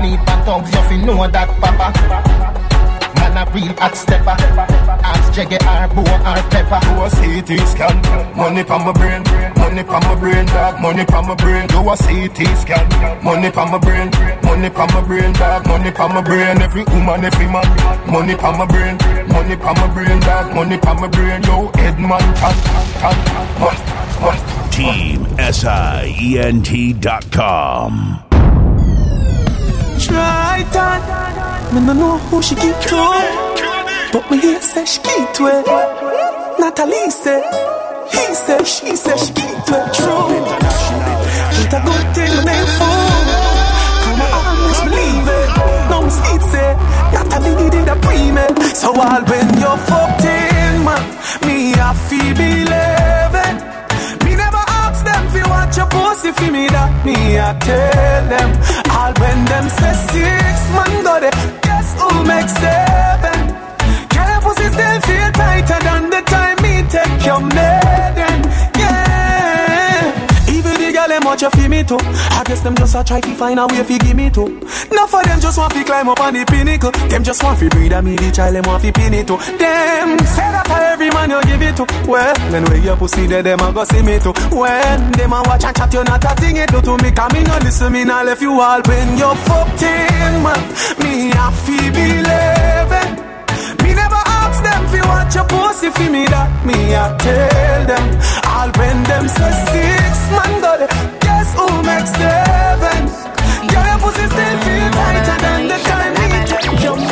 Need and tongues, you fi know that, papa. Man a real hot stepper. Ask Jaggy or Bo or Pepper. Do a CT scan. Money pa my brain, money pa my brain, dog. Money pa my brain. Do a CT scan. Money pa my brain, money pa my brain, dog. Money pa my brain. Every woman, every man. Money pa my brain, money pa my brain, dog. Money pa my brain. Yo, Edman, tan, tan, must, must. Team SIENT.com. Try that. Me no know who she give to, but me hear say she give to it. Natalie say, he say, she say she give to it. True. It's a good thing when they fool. Come on, almost believe it. No see say, Natalie did a pre-med. So all when you're 14, man, me I feel believe want your pussy for me that me I tell them. All when them say six man got it, guess who makes seven? Girl, your pussy still feel tighter than the time me take your maiden. Watch you feel me too. I guess them just a try to find a way fi give me too. Enough for them just want to climb up on the pinnacle. Them just want to breed a me the child them want to pin it to. Them say that to every man you give it to. Well, when where your pussy there, them a go see me too. When them a watch and chat, you not a thing it do to me. Come me no listen, me not left you all when you're 14, man. Me a feel believe it. Me never ask them you want your pussy for me that me I tell them All when them say six man it Guess who makes seven Girl your pussy still feel tighter than the time me take your Right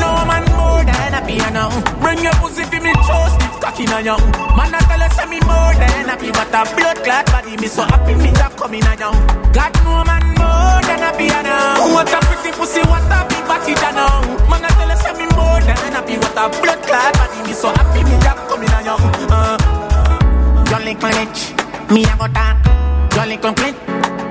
now, man, more than you know. Bring your pussy for me, show stiff cocky on you. Man, I tell us me more than happy, but a blood clot body, me so happy, me job coming on you. God, no man, more than you know. What a pretty pussy, what a big body, you know. Man, I tell us me more than happy, what a blood clot body, me so happy, me job coming on you. Uh. Your little bitch, me a go. Your little clit,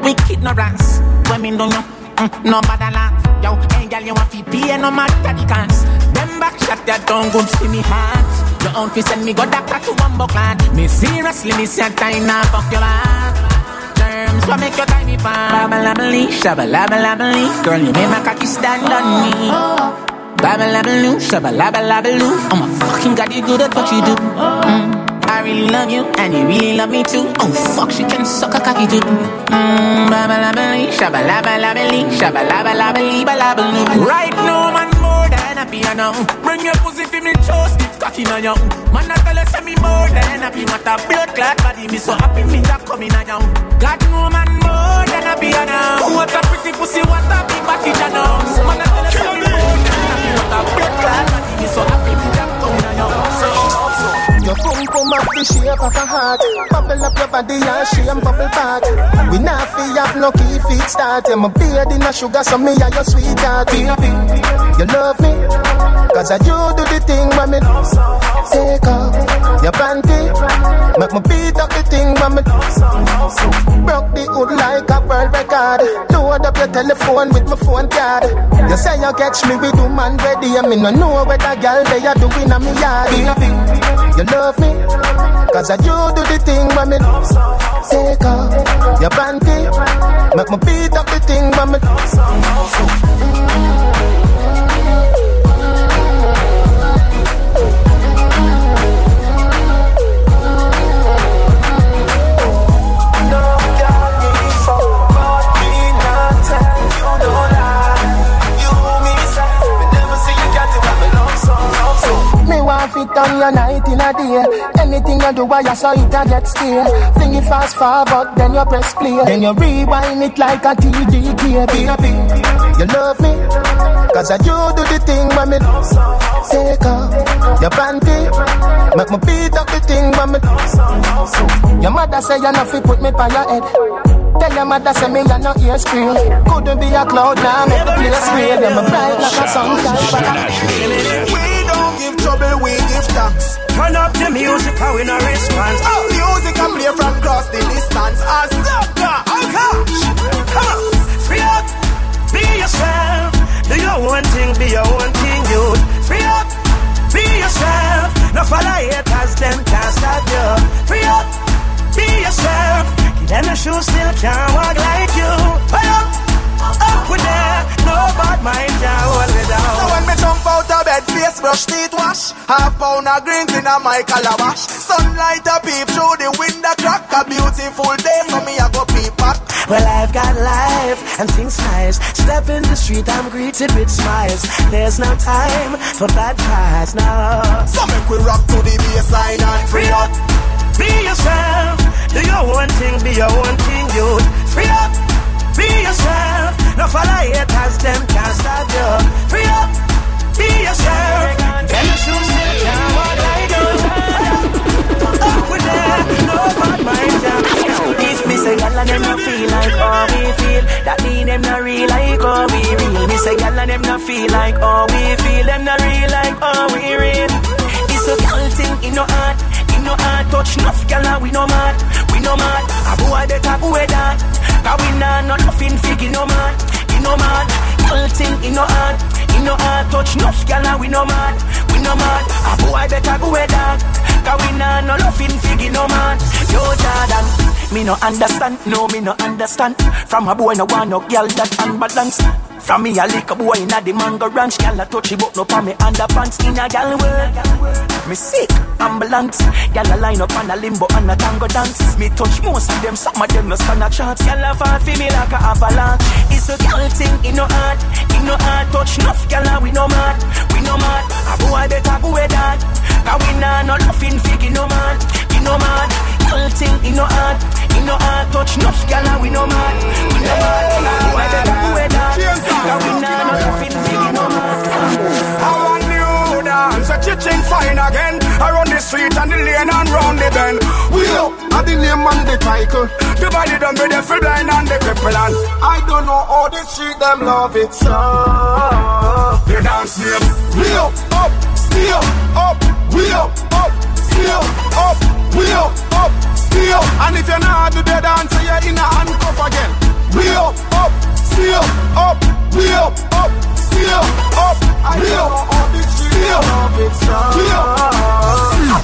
wicked no rats. When me don't know, mm, no bad laugh. Yo, hey girl, you want to pay no matter the cost. Them back shot that don't good see me heart. Your own fi send me go doctor to bumbo clan. Me seriously, me say time now fuck your back. Terms what make your time me fine. Babalabaloo, shabalabalabaloo. Girl, you make my cocky stand on me. Babalabaloo. Oh my fucking god, you good at what you do. Mm. I really love you, and you really love me too. Oh fuck, she can suck a cocky too. Mmm, babalabaloo, shabalabalabaloo, shabalabalabaloo, balabaloo. Right now, man, more than happy, I know. Bring your pussy for me, show stiff cocky on you. Man, I tell us me more than happy. What a blood clot body, me so happy, me that coming you. God, no man, more than happy, I know. What a pretty pussy, what a big body, I know. Man, I tell us me more than happy. What a blood clot body, me so happy, me that coming you. So, Your pum pum up the shape of a heart. Bubble up your body and shame bubble back. We not fi have no key feet start Yeah, my beard in a sugar so me and your sweetheart. Baby, you love me Cause I you do the thing when me Take off your panty. Make me beat up the thing when me Broke the hood like a world record. Load up your telephone with my phone card. You say you catch me with woman ready And me no know whether girl they are doing a me yard you love me Cause I you do the thing when me. Take off your panty Make me beat up the thing when fit on your night in a day. Anything you do, I saw it a get stale. Fling it fast forward, then you press play. Then you rewind it like a TDK, baby. You love me, cause I you do the thing when me take off your panty. Make me beat up the thing when me Your mother say you not fit put me by your head. Tell your mother say me you no ear scream Couldn't be a cloud now, make the place real. I'm my bright like a sunshine. We don't give trouble, we give thanks. Turn up the music, how we no response. Oh, music I play from across the distance. Ah, stop, oh gosh, come on, free up, be yourself. Do your own thing, be your own thing, you. Free up, be yourself. No follow haters, them can't stop you. Free up, be yourself. Give them a shoe, still can't walk like you. Free up. Up with there, no bad mind can hold me down. So when me jump out of bed, face brush, teeth wash Half pound of greens in a my calabash Sunlight a peep through the window crack A beautiful day, so me a go peep back Well, I've got life and things nice. Step in the street, I'm greeted with smiles. There's no time for bad vibes, no. So make we rock to the bassline and Free up, be yourself. Do your own thing, be your own thing, youth. Free up, be yourself. No follow haters, them can't stop you. Free up, be yourself. Then the shoes still can't walk like. Up with them, no bad mind. If me say gyal and them no feel like how we feel, that mean them no real like how we real. Me say gyal and them no feel like how we feel, them no real like how we real. It's a gyal thing in no heart, no heart touch enough gyal we no mad, we no mad. A boy better go with that, we nah no nothing fig in no mad, no mad. Gyal thing in no heart, in no heart touch enough gyal and we no mad, we no mad. A boy better go with that, 'cause we nah no nothing fig in no mad. Yo Jordan. Me no understand, no me no understand. From a boy no want no girl that unbalance. From me a little boy inna the mango ranch, girl a touchy but no pa me underpants in a gal world. Me sick, ambulance. Girl a line up on a limbo and a tango dance. Me touch most of them, some of them no stand a chance. Girl a fall for me like a avalanche. It's a girl thing in no heart, in no heart touch enough. A we no mad, we no mad. A boy better go with that. Cause we nah no nothing fig in no man, in no man. Girl thing in no heart, in no heart touch enough. Girl we no mad, we no mad. A boy better go with that. Cause we nah no nothing in no man. I want new dance, a chiching fine again. Around the street and the lane and round the bend. We up at the name and the title. The body done with the full blind and the cripple and I don't know how the street them love it so the dance name. We up, up, still up, we up, up, still up, we up, still And if you're not the dance, you're in a handcuff again. We up, up, still up, we up, up, still up, we up, up, we up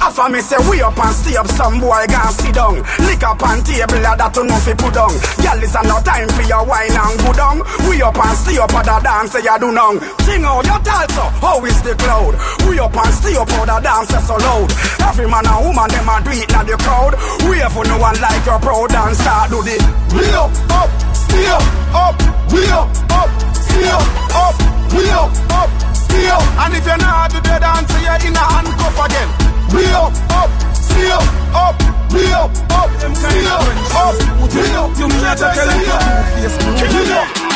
After me say we up and stay up, some boy gon' sit down. Lick up on table, that to know fi put down. Girl, a no time for your wine and go down. We up and stay up, other dance you do none. Sing out your talso, oh, how is the cloud? We up and stay up, other dance so loud. Every man and woman them a do it na the crowd. We for no one like your proud and start do the. We up, up, still up, up, we up, up, still up, we up, up, still And if you're not do the dance, you're in a handcuff again. We up, up, still up, we up, up, still up, we up. You can't tell me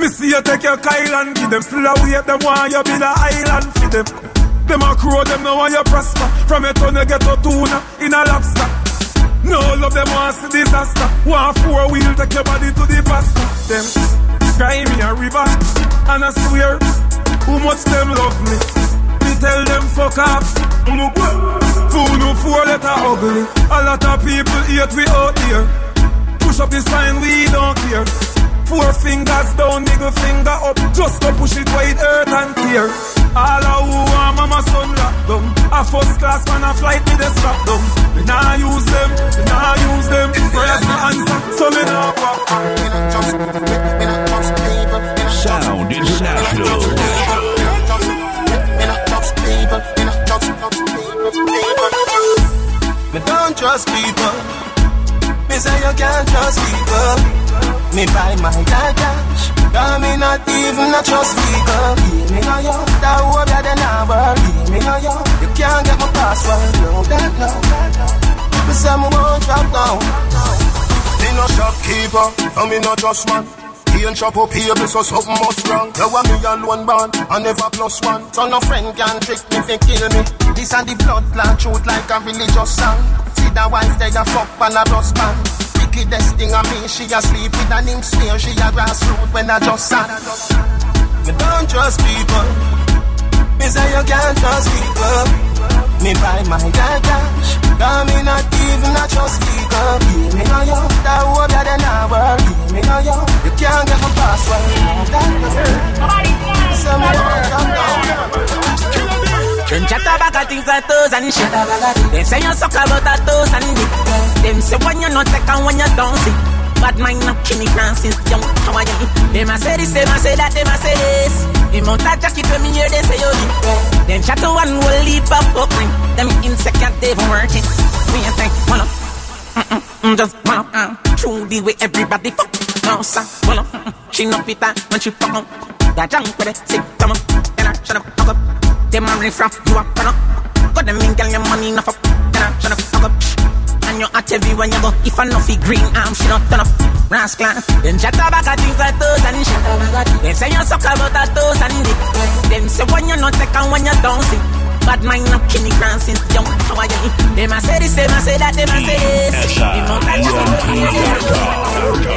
Me see you take your Kyle and give them Still a wait, them want you build a island for them. Them a crow, them no want you prosper. From tongue you get a tuna in a lobster. No love them want see disaster. Want four wheel, take your body to the pastor. Them cry me a river And I swear Who much them love me? Me tell them fuck off. Uno go Uno four letter ugly. A lot of people hate we out here. Push up the sign, we don't care Four fingers down, nigga finger up. Just to push it wide, earth and tear. All of who are mama son lock them. A first class man a flight me the strap them. We nah use them, we nah use them. Prayers no answer, so me nah walk. Me. Sound international. Me don't trust people. Me say you can't trust people buy my dad cash. Cause me not even a trust figure. Give me no yo. That hope ya then I work. Me no yo. You can't get my password. No, that no. Me say me won't drop down. Me no shopkeeper, and me no just man. And chop up here, so something must wrong. You want me alone born, and never plus one. So no friend can trick me, fi kill me. This and the blood clot truth like a religious song. See the wife they a fuck and a bus man. Wickedest thing of me, she a sleep with an ink smear. She a grassroot when I just sat. Me don't trust people. Me say you can't trust people. Me buy my cash. Cause me not even a trust people. Give me no yo. That hope ya then I work. Give me no yo. You can't get my password. That no. So come down. Them chat about a things like toes and shit. Them say you suck about a toes and dick. Them say when you not take when you don't see. Bad mind not kill me grand since young. How are you? Them a say this, them a say that, them a say this. The mount a jacket when me hear they say you deep. Them chat to one will leap up up ring. Them insecure they even working. Me a say, wanna, mm mm, just wanna, uh, through the way everybody fuck. No sir, wanna, mm she no pita when she fuck on. That junk with it, sick, come on, and I shut up, fuck up. Them a riff raff, you a run up. Got them in, girl, your money enough up. Then I shut up, fuck up. And you at every when you go. If I know fi green arm, she not turn up. Rascal, them chat about a things like toes and shit. Them say you suck about a toes and dick. Them say when you not take and when you don't see. Bad mind not kill me grand since young. How are you? Them a say this, them a say that, them a say this. The mount a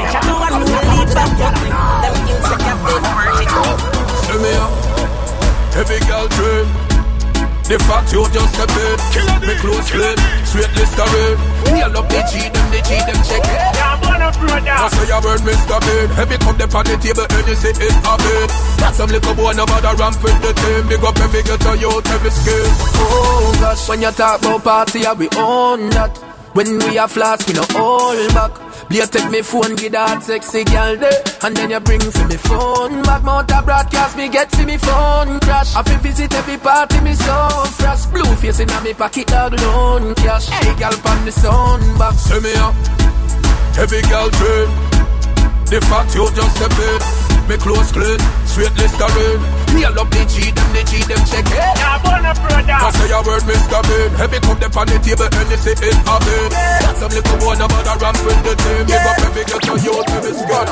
Chat to one who lead back your Them insecure, they worship. Send me up. Heavy girl train. The fact you just a bit. Me close clean. Straight Listerine. Yell up, they cheat them, they cheat them, check it. Yeah, I'm on brother. I say your word, Mr. Bean. Heavy come them on the table, and you say it a bit. Got some little boy, no bother ramp with the team. Big up every get to you, every skill. Oh gosh, when you talk about party, I be on that. When we are flats, we no hold back. Play take me phone, give that sexy girl there. And then you bring for me phone back. Mount a broadcast, me get for me phone crash. I fi visit every party, me so fresh. Blue face in me pocket, dog loan cash. Hey, girl, pan the sun back. Send me up. Heavy girl train. The fact you just a bit. Me close clean. Straight Listerine. Yell up, they cheat them, they cheat them, check it. Yeah, born a brother. I say your word, Mr. Bean. Heavy come them on the table, and you say it a bit. Got some little boy, no bother ramp with the team. Big up every girl to you, to this gun.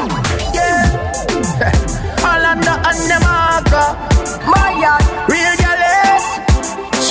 All under and the marker. My yard, real girl eh?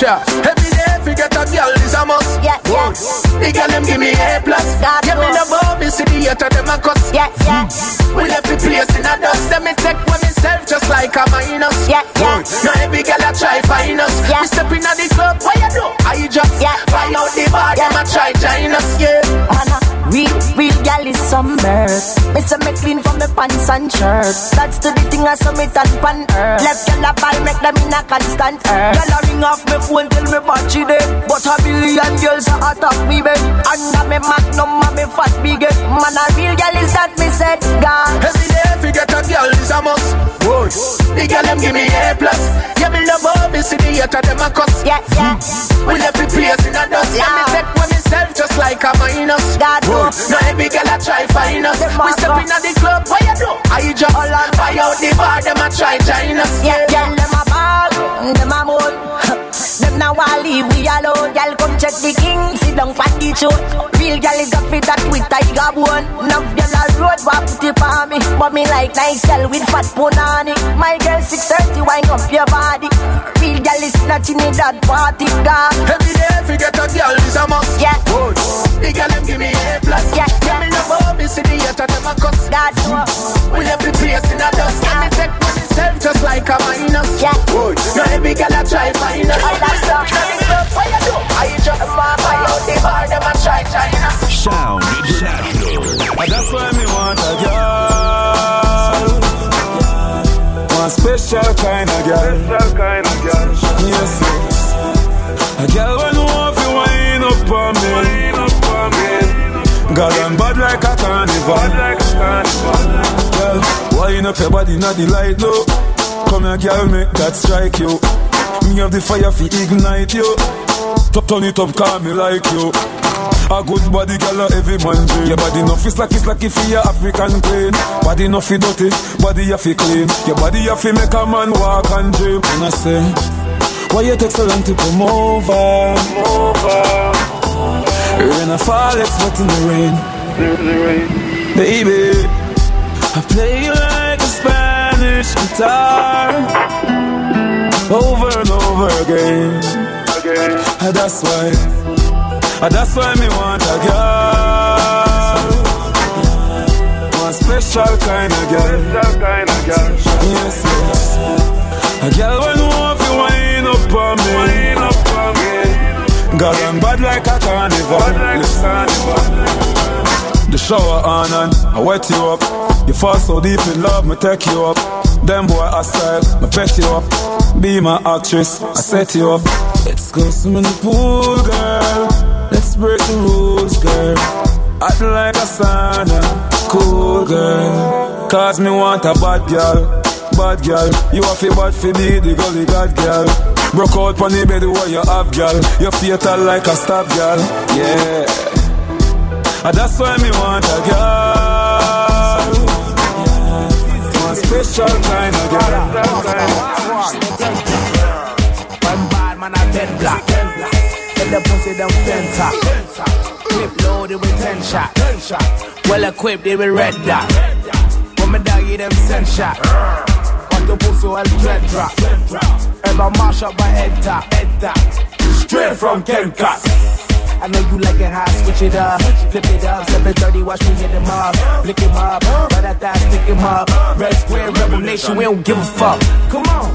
Is. Every day, if you get a girl, is a must. Yeah, yeah. The girl them give me A plus. God Give me the knows. bomb, you see the hater them a cuss. Yeah, yeah. Mm. We left the place in a dust. Them me take for myself just like a minus. Yeah, yeah. Now every girl a try find us. Yeah. We step in the club, what you do? I just Yeah. find out the bar, them a try join us. Yeah. Man, a real, real gal is some birth. Me say me clean from me pants and shirt. That's the the thing I submit and pan earth. Left gal a ball, make them in a constant earth. Gal a ring off me phone till me battery eh. dead. But a billion girls a attack me bed. Under me magnum and me fat big head. Man, a real gal is that me said, God. Every day if you get a girl is a must. Whoa. The girl them give me A plus. Yeah, me love how me see the hater them a cuss. Yeah, yeah. yeah. We left the place in a dust. Yeah. me take for myself just like a minus. God Whoa. Knows. Now every girl a try find us. We step in the club, what you do? I just buy out the bar, them a try join us. Yeah, yeah, them a ball, them a moan. [laughs] Them now a leave we alone. Check the king, sit down pan the throne. Real girl is up with that with tiger bone. Enough girl a road walk put it on me, but me like nice girl with fat punani. My girl 630, wind up your body. Real girl is snatching in that party, God. Every day if you get a girl is a must. Yeah, Whoa. The girl them give me A plus. Yeah, Yeah, me love how me see the hater them a cuss. God know. We the place in a dust. Yeah. me take for just like a minus. Yeah. Whoa. Now every girl a try find us. All that stuff. What you do? I just buy out the bar, them a try China. Sound International. And that's why me want a girl. One special kind of girl. Special kind of girl. Yes, yes. A girl when you want to wind up on me. Wind up on me. Girl, I'm bad like a carnival. Bad like a carnival. Girl, wind up your body, not the light, no. Come here, girl, make that strike you. Me have the fire fi ignite you. Top turn it up, call me like you. A good body, girl, heavy man dream. Your body no fit like it's like if you African queen. Body no fit dirty, body you fi clean. Your body you fi make a man walk and dream. And I say, why you take so long to come over? Over. Rain a fall, it's wet in the rain. Baby, I play you like a Spanish guitar over and over again. And that's why, and that's why me want a girl, one special kind of girl. Yes, yes. A girl when want to wind up on me. Girl, I'm bad like a carnival. Listen. The shower on and I wet you up. You fall so deep in love, me take you up. Them boy aside, me pet you up. Be my actress, I set you up. Let's go swim in the pool, girl. Let's break the rules, girl. Act like a sauna, cool girl. Cause me want a bad girl, bad girl. You have to bad for me, the gully god girl. Broke out on the bed where you have, girl. You fatal like a stab, girl. Yeah. And that's why me want a girl. Special of girl. One bad man a ten black. Get the pussy them fence Clip loaded with ten shot. Well equipped, they with red dot. When me doggy them send shot. On the pussy well dread drop. Ever mash up my head top. Straight from Kencot. I know you like it hot, switch it up, flip it up, 730, watch me hit him up, blick him up, right at that, stick him up, red square, rebel nation, we don't give a fuck. Come on.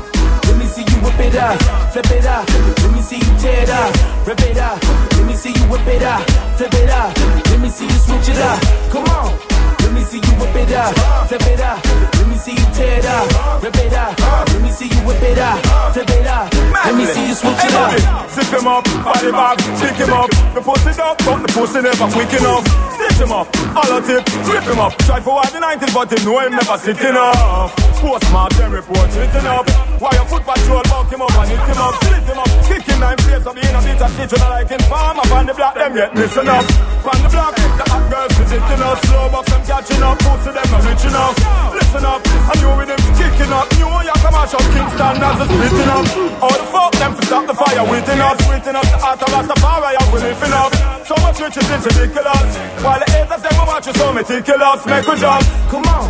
Let me see you whip it up, flip it up. Let me see you tear it up, rip it up. Let me see you whip it up, flip it up. Let me see you switch it up. Come on. Let me see you whip it up, flip it up. Let me see you tear it up, rip it up. Let me see you whip it up, flip it up. Let me see you switch it up. Zip him up, body bag, pick him up. The pussy up, but the pussy never quick enough. Stitch him up, all a tip, rip him up. Try for what the 90s, but him know him never sit enough. Postmark, them report, written up. Why your foot patrol, buck him up and hit him up, split him up. Kick him nine place up, in a bit of shit, you like in farm. Up on the block, them yet listen up. On the block, the hot girls visiting us. Slow box, them catching up, pussy them not rich enough. Listen up, and you with them kicking up. You want your come out of Kingston as a splitting up. All the fuck them to stop the fire, waiting us, waiting us. The heart of Rastafari, I'm lifting up. So much riches, it's ridiculous. While the haters, them will watch you so meticulous. Make a jump. Come on.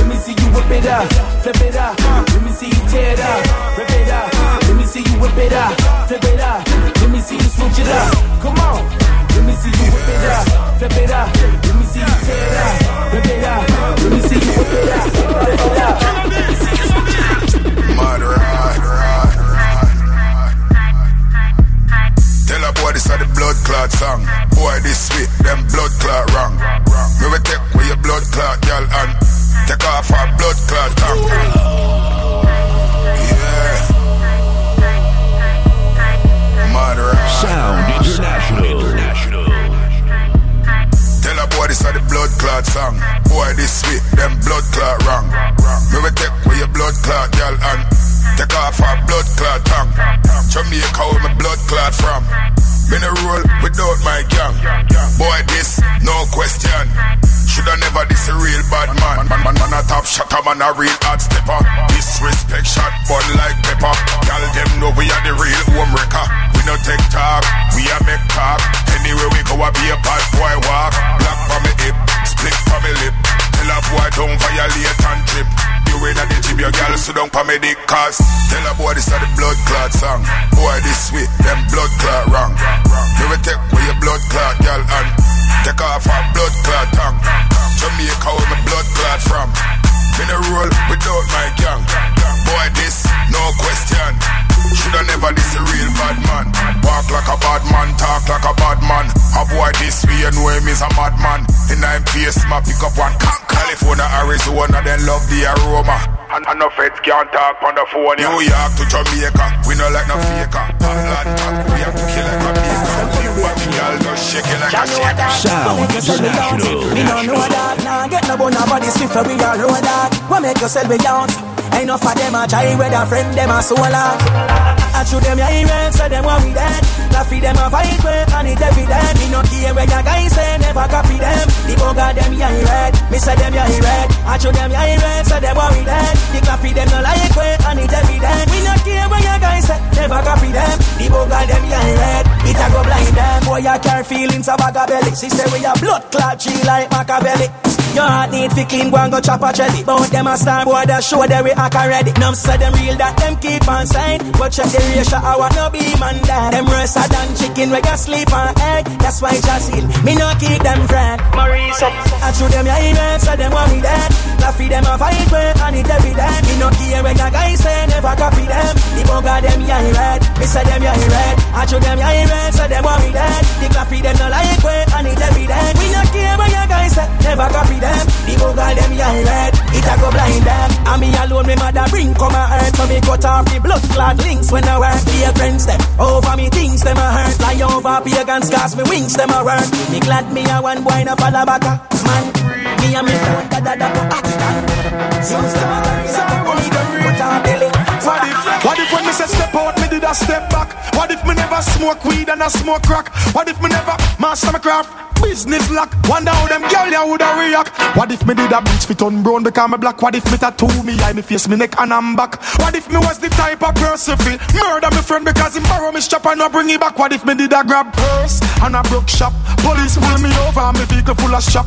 Let me see you whip it up, flip it up. Let me see you tear it up, rip it up. Let me see you whip it up, flip it up. Let me see you switch it up. Come on. Let me see you whip it up, flip it up. Let me see you tear it up, rip it up. Let me see you whip it up, flip it up. Song. Boy, this sweet, them blood clot wrong. Me we take with your blood clot, girl, and take off our blood clot tongue. Yeah. Sound International. A this are the blood clot song. Boy, this sweet, them blood clot wrong. Me we take with your blood clot, girl, and take off our blood clot tongue. Jamaica where my blood clot from. Me no roll without my gang. Boy, this no question. Shoulda never this a real bad man. Man, man, man a top shot, man a real hard stepper. Disrespect shot, bun like pepper. Gal them know we are the real home wrecker. We no take talk, we a make talk. Anywhere we go, I be a bad boy walk. Black for me hip, split for me lip. Tell a boy don't violate and trip. You in a the gym, your gal sit down for me dick cause Tell a boy this are the blood clot song. Boy this sweet, them blood clot wrong. You will take with your blood clot, gal, and take off our blood clot tongue. Jamaica where my blood clot from. Me no roll without my gang. Boy this, no question. Shoulda never this a real bad man. Walk like a bad man, talk like a bad man. A boy this way, you know him is a madman. In him face, ma pick up one can California, Arizona, then love the aroma. And, and no feds can't talk on the phone. New York to Jamaica, we no like no faker. Atlanta, we have to kill like a baker. Live what the girl just shake it like a shaker. Sound International. Me no know that, nah get no bone nobody swift we all know that. What make yourself be young? Ain't enough of them a try with a friend them a solar. I shoot them your events so them want we dead. Laugh Coffee them a fight way, and it evident. Me no care where your guys say, never copy them. The bugger them yeah red, me say them yeah red. I show them yeah red, so they worry dead. The coffee them no like way, and it evident. We no care where your guys say, never copy them. The bugger them yeah red, it a go blind them. Boy, I care feelings of a belly. Sister, we a blood clot, she like Machiavelli. Your heart need fi clean, go and go chop a jelly. But them a star boy that show that we act already. Num say them real that them keep on sign. But check the ratio, I want no be man that. Them rest than chicken we got sleep on egg. That's why just heal. Me no keep them friend. Marisa, I show them your email, so them want me dead. Laffy them a fight way, and it evident. Me no care when your guys say never copy them. The bugger them yeah red, me say them yeah red. I show them yeah red, so them want me dead. The Laffy them no like way, and it evident. We no care when your guys say never copy them. The bugger them yeah red, it a go blind them. And me alone, me mother bring come a hurt, so me cut off the blood clot links when I work. Friends them over me things them a hurt. Fly over pagans, cast me wings them a work. Me glad me a one boy no follow back man. Me a me phone da da da go back it on. Since them a carry like a money gun, put on belly. What if, what if when me say step out, did a step back? What if me never smoke weed and I smoke crack? What if me never master my craft? Business lock. Wonder how them girl ya woulda react. What if me did a bleach fit on brown because me black? What if me tattoo me eye, me face, me neck and I'm back? What if me was the type of person feel murder me friend because him borrow me strap and not bring it back? What if me did a grab purse and a broke shop? Police pull me over and me vehicle full of shop.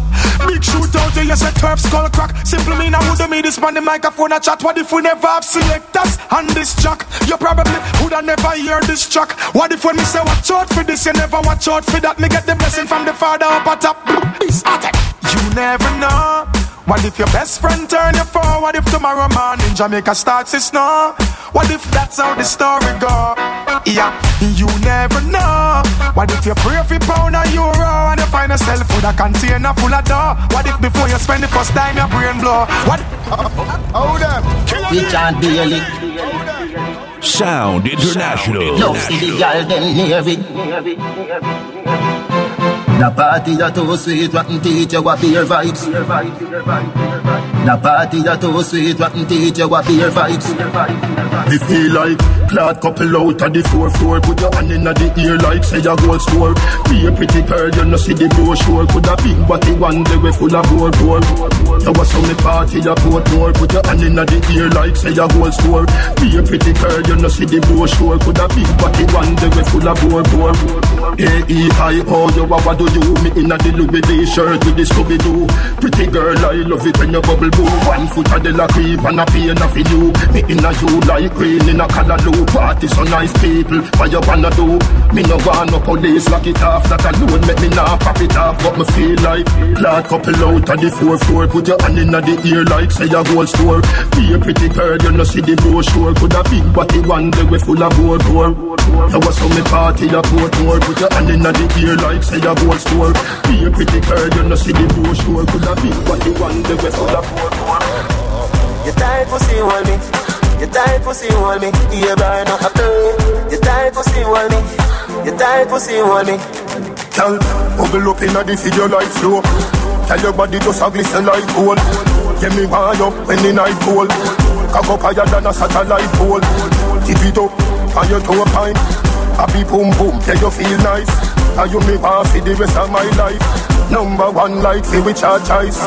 Big shootout, you say turf skull crack. Simple mean I woulda made this man the microphone a chat. What if we never have selectors and this track? You probably woulda never hear this track. What if when me say watch out for this, you never watch out for that? Me get the blessing from the father up at top. This You never know. What if your best friend turn you for? What if tomorrow morning Jamaica starts to snow? What if that's how the story go? Yeah, you never know. What if you pray for pound or euro and you find yourself with a container full of dough? What if before you spend the first time your brain blow? What? Hold them. We can't be a lick. Sound International. Love see the girl them near it. The party ya too sweet, rotten teeth, you a beer vibes. The party ya too sweet, rotten teeth, you a beer vibes. Me feel like Clad couple out of the four floor Put your hand in the ear like say a gold store Be a pretty girl, you know see the brochure Put a big body one day we full of gold gold You was on the party, you put more. Put your hand in the ear like say a gold store Be a pretty girl, you know see the brochure Put a big body one day we full of gold gold A-E-I-O, you what do you? Me in a the Louis V shirt with the Scooby-Doo. Pretty girl, I love it when you bubble boo One foot of the creep and a pain of you Me in a you like green in a color Party so nice people, what you wanna do? Me no want no police lock it off That alone make me not pop it off. But me feel like Clad couple out of the four floor. Put your hand in the ear like say a gold store Be a pretty girl, you know see the brochure. Could a big body one day we full of gold door You was on me party a port more Put your hand in the ear like say a gold store Be a pretty girl, you know see the brochure. Could a big body one day we full of door You tight pussy hold me you tight pussy hold me, yeah, burn up. You tight pussy hold me, you tight pussy hold me. Girl, bubble up inna the video like flow. Tell your body just a glisten like gold. Get me want you when the night cold. Cock up higher than a satellite pole. Tip it up on your toe pine. Happy boom boom, yeah you feel nice. And you me want for the rest of my life. Number one like for which I choice.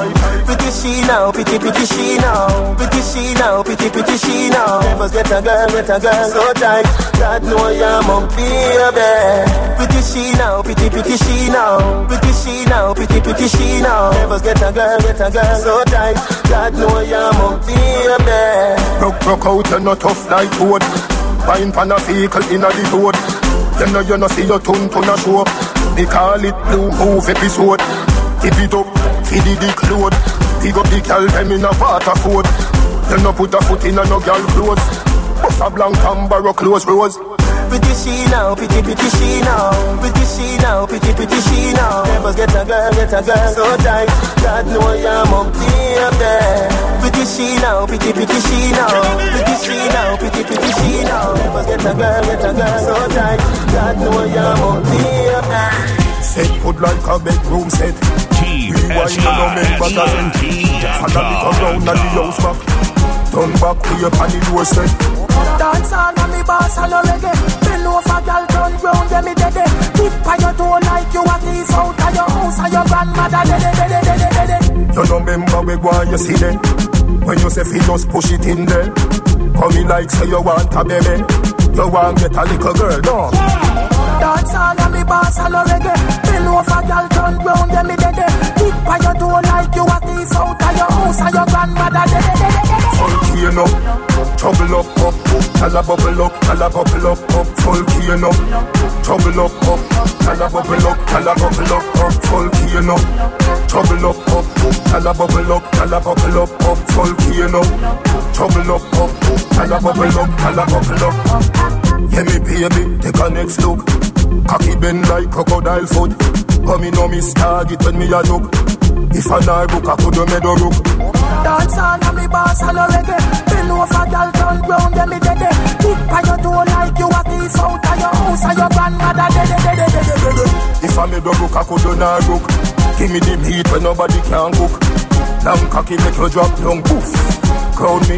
Pretty she now, pretty pretty she now. Pretty she now, pretty pretty she now. Never get a girl, get a girl so tight. God know you're my baby. Pretty she now, pretty pretty she now. Pretty she now, pretty pretty she now. Never get a girl, get a girl so tight. God know you're my baby. Broke broke out and not tough like wood. Wine pan a vehicle in a the road. You know you know see your tune to a show. They call it blue move episode. Tip it up, feed the dick load. Pick up the girl them in a water food. You no put a foot in a no girl clothes. Bust a blank and borrow clothes rose. Pretty she now, pretty pretty she now. Pretty she now, pretty pretty she now. Never get a girl, get a girl so tight. God know you're my baby. Pretty she now, pretty pretty she now. Pretty she now, pretty pretty she now. Never get a girl, get a girl so tight. God know you're my baby. Set foot like a bedroom set. Team Rewind you no make back as in Follow me come round and the house back. Turn back to your panny doorstep. Dance on me boss and no reggae. Bend over girl turn round yeah me dead Tip on your toe like you a thief out of your house and your grandmother dead, dead, dead, dead, dead. You know remember we go you see them. When you say fi just push it in there. Come in like say you want a baby. You want get a little girl, no Dance all and me boss all reggae. Bill over girl turn round them me dead Tip on your toe like you a thief out of your house and your grandmother dead. Volcano Trouble up, up Tell a bubble up, tell a bubble up, up. Volcano Trouble up, up. Tell a bubble up, tell a bubble up, up. Volcano Trouble up, up Tell a bubble up, tell a bubble up, up. Volcano Trouble up, up Tell a bubble up, tell a bubble up Yeah, me baby, take a next look. Cocky bend like crocodile foot. Come in on me target when me a look. If I not book, I could have made a look Dance all and me boss all reggae. Bill over girl turn round them me dead. Tip on your toe like you a thief out of your house and your grandmother dead. If I made a look, I could have not look Give me the meat when nobody can cook. Long cocky make you drop down, poof Crown me,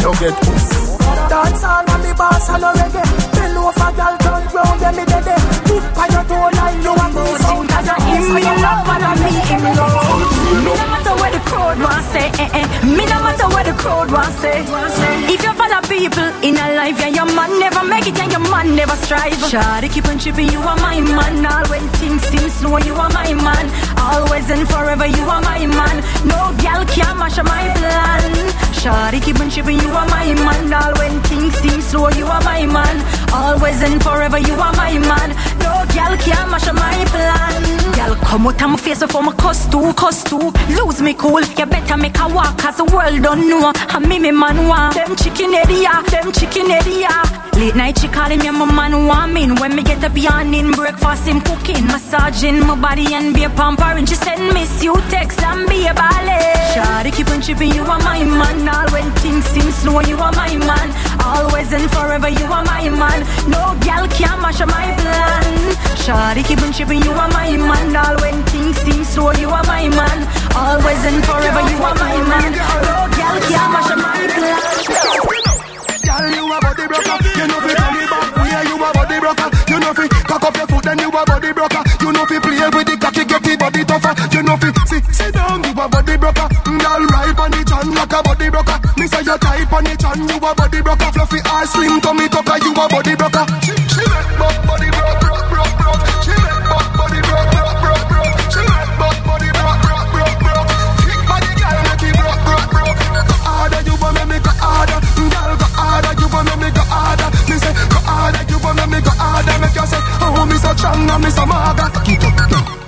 you get poof Dance all and me boss all a reggae Bill over girl turn round them me dead Tip on your toe like you a thief out of your house and your grandmother me dead, in dead, dead, dead. Me no matter what the crowd want say, eh, eh. Me no matter what the crowd want say. If you follow people in a life, yeah, your man never make it and your man never strive. Shawty keep on tripping, you are my man. All when things seem slow, you are my man. Always and forever, you are my man. No gal can mash up my plan. Shawty keep on tripping, you are my man. All when things seem slow, you are my man. Always and forever, you are my man. No gal can mash up my plan. Gal come out my face before my cuss too, too. Lose me cool, you better make a walk cause the world don't know. And me, me man want them chicken area, them chicken area. Late night she calling me my man want. When me get up yawning, breakfast him cooking, massaging my body and be a pampering. She send miss you text and be a ballet. Shawty keep on tripping, you are my man. All when things seem slow, you are my man. Always and forever, you are my man. No gal can mash up my plan. Shawty keep on tripping, you are my man. All when things seem slow, you are my man. Always and forever, you are my man. No gal can mash up my plan. Girl, you a body broker. You know fi turn it back where you a body broker. You know fi cock up your foot, then you a body broker. You know fi play with the body tougher. You know fi sit, sit down, you a body broker. Mm, girl, ride on the chan like a body broker. Me say you tight on the chan, you a body broker. Fluffy ass, slim tummy tucker, you a body broker. She, she make buck body broke, broke, broke, broke. She make buck body broke, broke, broke, broke. She make buck body broke, broke, broke, broke. Thick body girl, make it broke, broke, broke. Go harder, you want me, me go harder. Mm, girl, go harder, you want me, me go harder. Me say, go harder, you want me, me go harder. Make you say, oh, me so strong me so maga. Up, now. Girl, you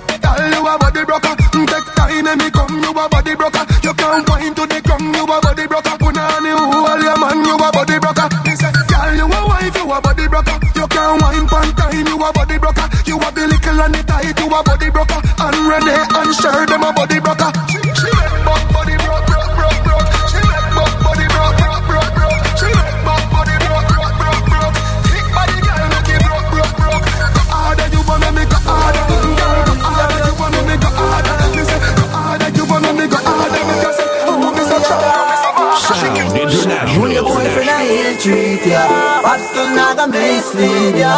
a body broker. Take time and me come, you a body broker. You can't wind to the ground, you a body broker. Punani, who all your man, you a body broker. Me say, girl, you a wife, you a body broker. You can't wind pan time, you a body broker. You a the little and the tight, you a body broker. And Renee and Sher, them mislead ya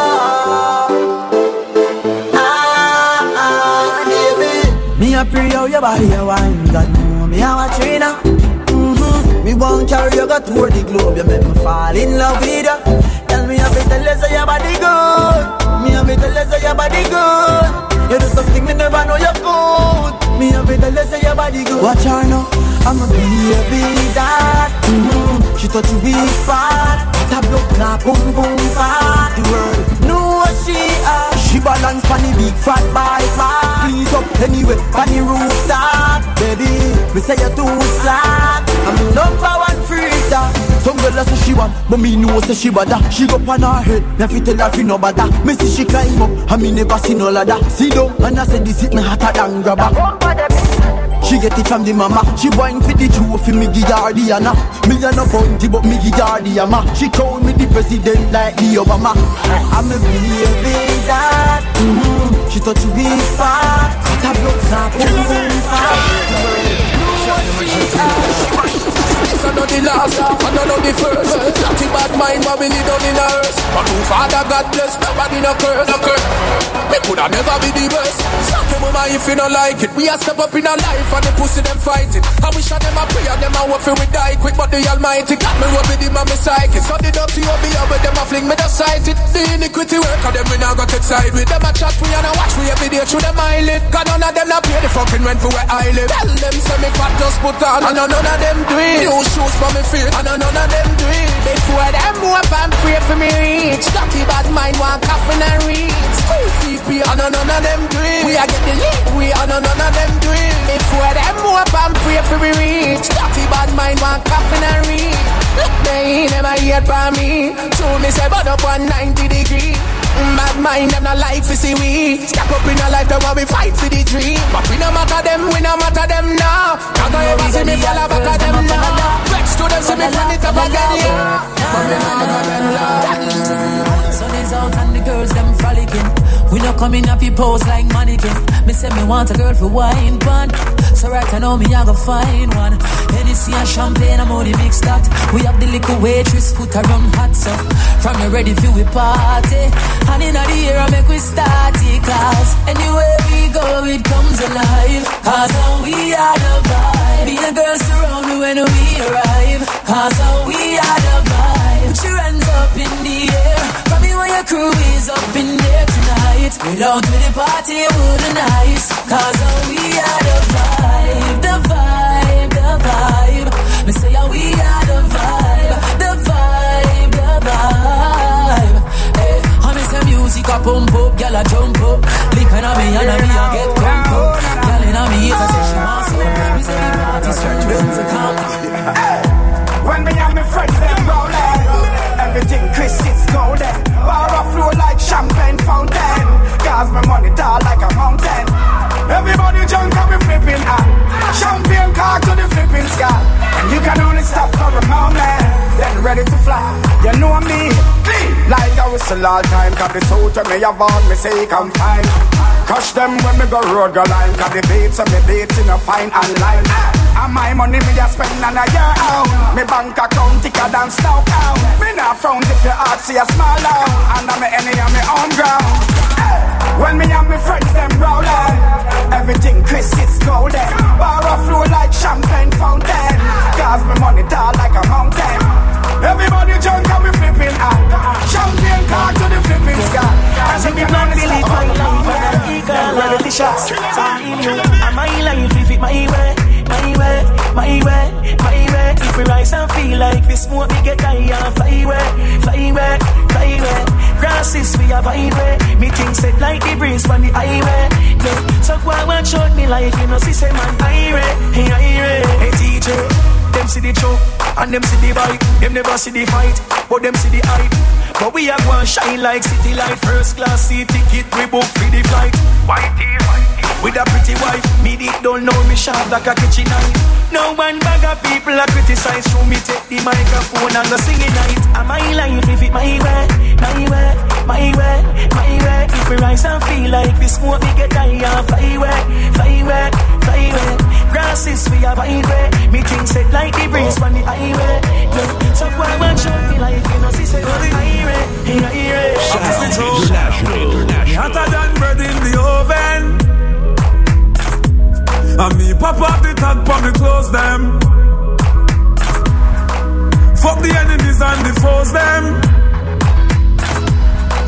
Ah, ah, baby Me a pray how your body a wine God know me a watch you now mm-hmm. Me won't carry you go tour the globe You make me fall in love with ya. Tell me a bit tell you say your body good. Me a bit tell you say your body good. You do something me never know you good Me a bit tell you say your body good. Watch her now. I'm a baby that mm-hmm. She touch you weak spot Tap block na boom boom The world. Know what she are She balance on the big fat bike bar Please up anyway on the rooftop Baby, me say you're too slack. I'm number one freak Some girl say she want But me know say she bad She go on her head fi tell her fi no bother. Me see she climb up And me never see no ladder. See down And I say this it me hotter than grabber she get it from the mama. She wine for the trophy, me give the honor Me a no bounty, but me give the hammer She call me the president like the Obama. I'm a baby that mm-hmm. She touch me spot Cut her blood snap, boom boom fat This are not the last, and not the first. Nothing bad mind, but we live down in a hearse. But who Father God bless, nobody no curse, no curse. Me coulda never be the best. Suck your mama if you don't like it. We a step up in our life and the pussy them fight it. I wish I them a pray and them a work for we die quick, but the Almighty got me him and me psychic. So the dirty over here with them a fling me the sight it. The iniquity work of them we now got excited with them a chat we and a watch we every day through them eyelid. Cause none of them not pay the fucking rent for where I live. Tell them say me fat just put on and none of them do it. New shoes for me feet and none of them do it. Before them move and pray for me reach. Dirty bad mind want coffin and reach. School pay and none of them do it. We a get the lead we and none of them do it. Before them move and pray for me reach. Dirty bad mind want coffin and reach. They never hear by me. So me say but up 190 degree. Mad mind them not like to see we Step up in a life that while we fight for the dream. But we no matter them, we no matter them now. Can't go ever see me fall back at them now. Vex to them, see me turn it up again, yeah. But me no matter them now Sun is out and the girls them frolicking we no coming up you pose like mannequin. Me say me want a girl for wine pan. So right I know me I go find one. Hennessy and champagne I'm only mixed that. We have the little waitress put her on hot so. From the ready for we party. And in the year I make we start it class. Anywhere we go it comes alive. Cause now we are the vibe. Be the girls surround me when we arrive. Cause now we are the vibe. Your hands up in the air. From me when your crew is up in there tonight. Without me the party wouldn't nice. Cause oh, we are the vibe, the vibe, the vibe. Me say oh, we are the vibe, the vibe, the vibe. Hey, I me say music a pump up, gyal a jump up. Lick on me and me a get crunk up. Gyal inna me ears I say she want some. Me say the party stretch wings come. When me and my friends everything Chris is golden. Bar of flow like champagne fountain. Cause my money tall like a mountain. Everybody jump and we flipping out. Champagne car to the flipping sky. And you can only stop for a moment. Then ready to fly. You know me. Like I whistle all time. Cause the suit when me have on me say come fine. Crush them when me go road go line. Cause the beats and me beats in a fine and line. And my money me a spend on a year out. Me bank account thicker than snow out. Me not frown if your heart see a smile out. And I'm me any on me own ground. When me and my friends them rolling, everything Chris is golden. Bar of flow like champagne fountain. Cause me money tall like a mountain. Everybody jump and we flipping out. Champagne car to the flipping sky. I say me plan to live my I'm eager like the shots. So in you, and my life if it my way, my way, my way, my way. We rise and feel like we smoke, we get high and fly away, fly away, fly away. Grasses we have highway. Me things set like the breeze on the highway. Yeah. So go and out me life, you know, see say man, irate, hey, irate. Hey, DJ, them see the choke and them see the bite. Them never see the fight, but them see the hype. But we have one shine like city light. First class seat ticket, we book for the flight. Whitey, whitey. With a pretty wife, me dick don't know me sharp like a kitchen knife. No one bag of people are criticize through me take the microphone and go sing it night. And my life if it my way, my way, my way, my way. If we rise and feel like we smoke, we get high and fly away, fly away, fly away. Grasses we have highway, me things set like the breeze on the highway. Yeah. So why want show me like you know, see say go the highway, highway. Me hotter than bread in the oven. And me pop off the tag for me close them. Fuck the enemies and the foes them.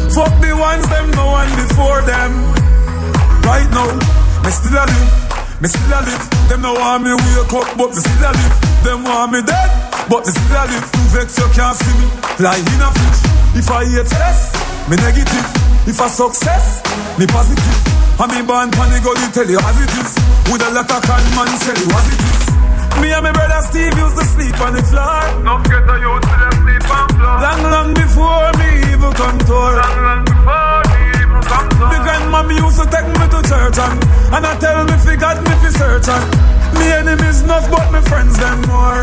Fuck the ones them no one before them. Right now, me still a live. Me still a live. Them no want me wake up, but me still a live. Them want me dead, but me still a live. Vex you can't see me, like in a fridge. If I hate less, me negative. If I success, me positive. I me born panic go tell you as it is. With a lot of con man tell you as it is. Me and my brother Steve used to sleep on the floor. Don't get the youth to them sleep on floor. Long, long before me even come to her. Long, long before me even come to her. The grandmommy used to take me to church and, and I tell me fi God me fi search and me enemies not but me friends them more.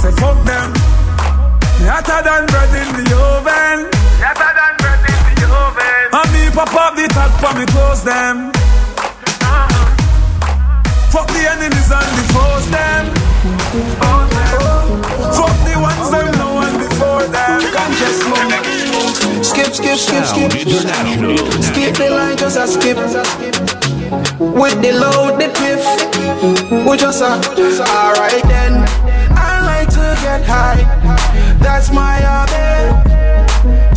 Say fuck them. Me hotter than bread in the oven. Hotter than bread in the oven. And me pop up the tag for me close them. Fuck the enemies and force them. Fuck the foes them. Foes them. for them. Conscious move. Skip, skip, skip, skip. Skip the line, just a skip. With the load, the piff. We just a. Alright then. I like to get high. That's my hobby.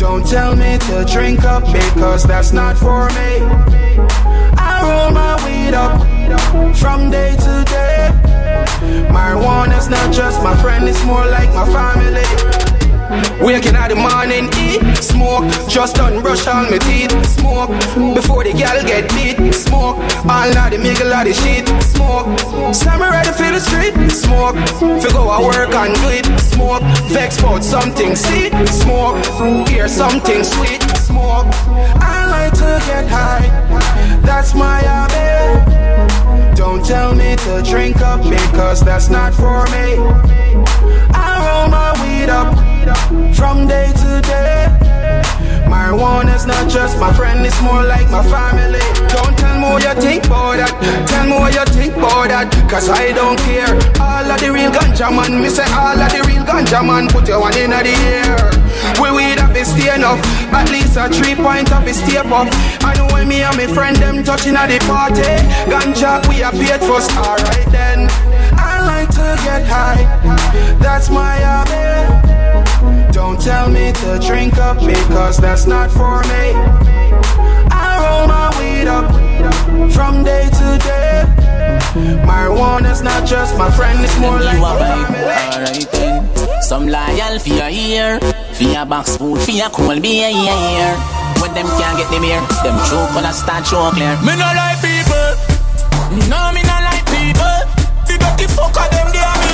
Don't tell me to drink up because that's not for me. I roll my weed up from day to day. Marijuana's not just my friend, it's more like my family. Waking out the morning, eat, smoke. Just done brush all my teeth, smoke. Before the gal get beat, smoke. All night the lot of shit, smoke. Ready to feel the street, smoke. Figure I work and do it, smoke. Vex about something, see, smoke. Hear something sweet, smoke. I like to get high, that's my hobby. Don't tell me to drink up because that's not for me. I roll my weed up from day to day. Marijuana's not just my friend, it's more like my family. Don't tell me what you think about that. Tell me what you think about that. Cause I don't care. All of the real ganja man, me say all of the real ganja man, put your one in the air. We weed up is stay enough. At least a three point up is stay up. I know when me and my friend them touching at the party. Ganja, we are paid first. Alright then. I like to get high. That's my hobby. Don't tell me to drink up because that's not for me. I roll my weed up from day to day. Marijuana's not just my friend, it's more like a family. Alright then. Some loyal for your ear, for your box food, for your cool beer, yeah, yeah. When them can't get them here, them true gonna start show clear. Me no like people, no me no like people. The dirty fucker them they are evil,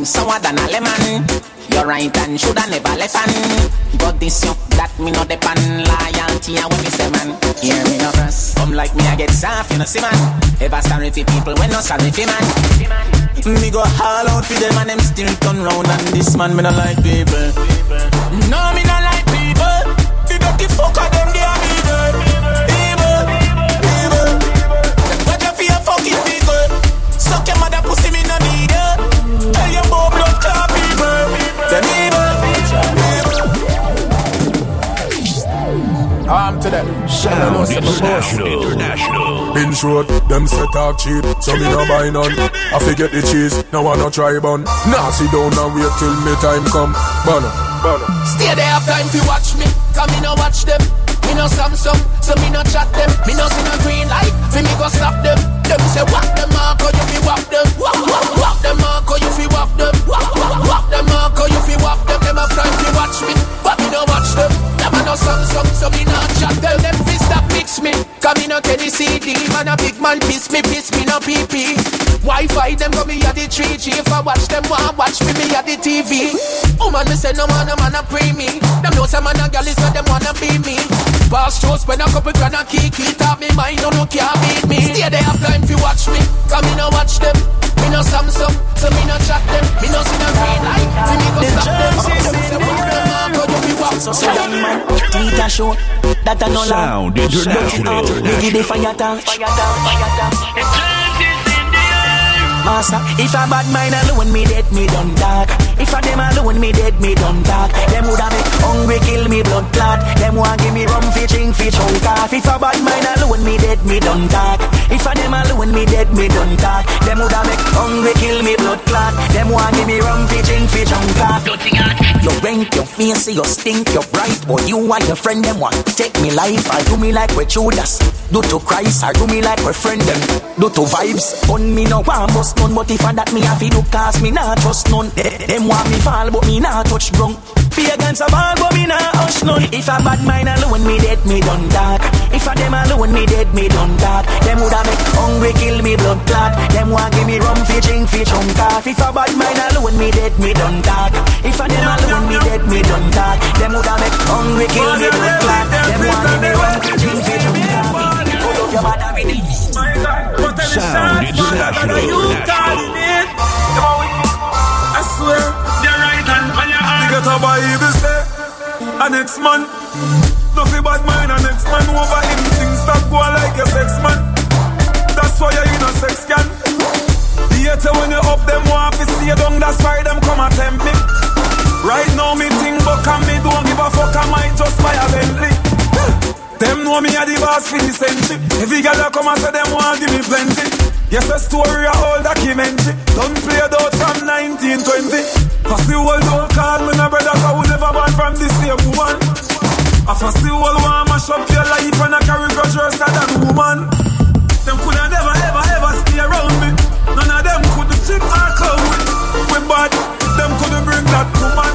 Things sour than a lemon. You're right and shoulda never left on. But this you that me no depend loyalty and when me say man. Hear me no cross. Come like me I get soft, you know see man. Ever sorry for people when no sorry for man. Me go all out for them and them still turn round and this man me no like people. No me no like people. The dirty fucker them they are evil, evil, evil. Them you for fucking people. Suck your mother pussy me no need it. Arm to them. Sound International. International. Been short, them set up cheap, so me no buy none. I forget the cheese, now I no try bun. Now sit down and wait till me time come. Bono, bono. Stay there have time to watch me, come me no watch them. Me no Samsung, so me no chat them. Me no see no green light, fi me go stop them. Them say walk them mark, or you fi walk them. Walk, walk, walk them mark, or you fi walk them. Walk, walk, walk them mark, or you fi walk them. Them have time to watch me, but me no watch them. Them a no Samsung, so me no chat them. Them fi stop mix me, come me no Kenny CD. Man a big man piss me, piss me no PP. Wi-Fi them go me at the 3G. If I watch them, want watch me, me at the TV. Woman me say no man, no man a pre me. Them know some man a gal is so them wanna be me. Boss show spend a couple grand a kiki Top me mind, no no can't beat me Stay there have time fi watch me Come me no watch them Me no Samsung, so me no chat them Me no see no green light, fi me go stop them Them say walk them up, you fi walk So say young man, tweet a show That a no lie Sound International. Biggie the fire tank Fire tank, fire tank Master, if a bad mind alone me dead, me done dark. If a them alone me dead, me done dark. Them woulda make hungry kill me blood clot. Them want give me rum fi drink fi chunk off. If a bad mind alone me dead, me done dark. If a them alone me dead, me done dark. Them woulda make hungry kill me blood clot. Them want give me rum fi drink fi chunk off. You rank, your face, you stink, you bright. But you and your friend them want take me life. I do me like we Judas. Do to Christ, I do me like we friend them. Do to vibes. On me no want bust none, but if I that me have to do cause me not trust none. Them want me fall, but me not touch drunk. Be against a ball, but me not hush none. If a bad mind alone, me dead, me done dark. If a them alone, me dead, me done dark. Them woulda make hungry kill me blood clot. Them want give me rum fi drink fi chunk off. If a bad mind alone, me dead, me done dark. If a them alone, me dead, me done dark. Them woulda make hungry kill me blood clot. Them want give me rum fi drink fi chunk off. Pull up your body with it. Sound International. Get a Bible say, next man. Nothing bad mind and next man over him. Things stop going like a sex man. That's why you're in a sex can. Theater when you up them want to see you down. That's why them come and tempt me. Right now me think but can me don't give a fuck. I might just buy a Bentley. Them know me a the boss for the century. Every girl that come and say them want give me plenty. Yes, the story a whole documentary. Don't play it out from 1920. Cause the world don't call me no brother, cause we never born from the same woman. I first the world want mash up your life and I carry grudge worse than woman. Them coulda never ever ever stay around me. None of them could chip or clown with. We bad, them couldn't bring that woman.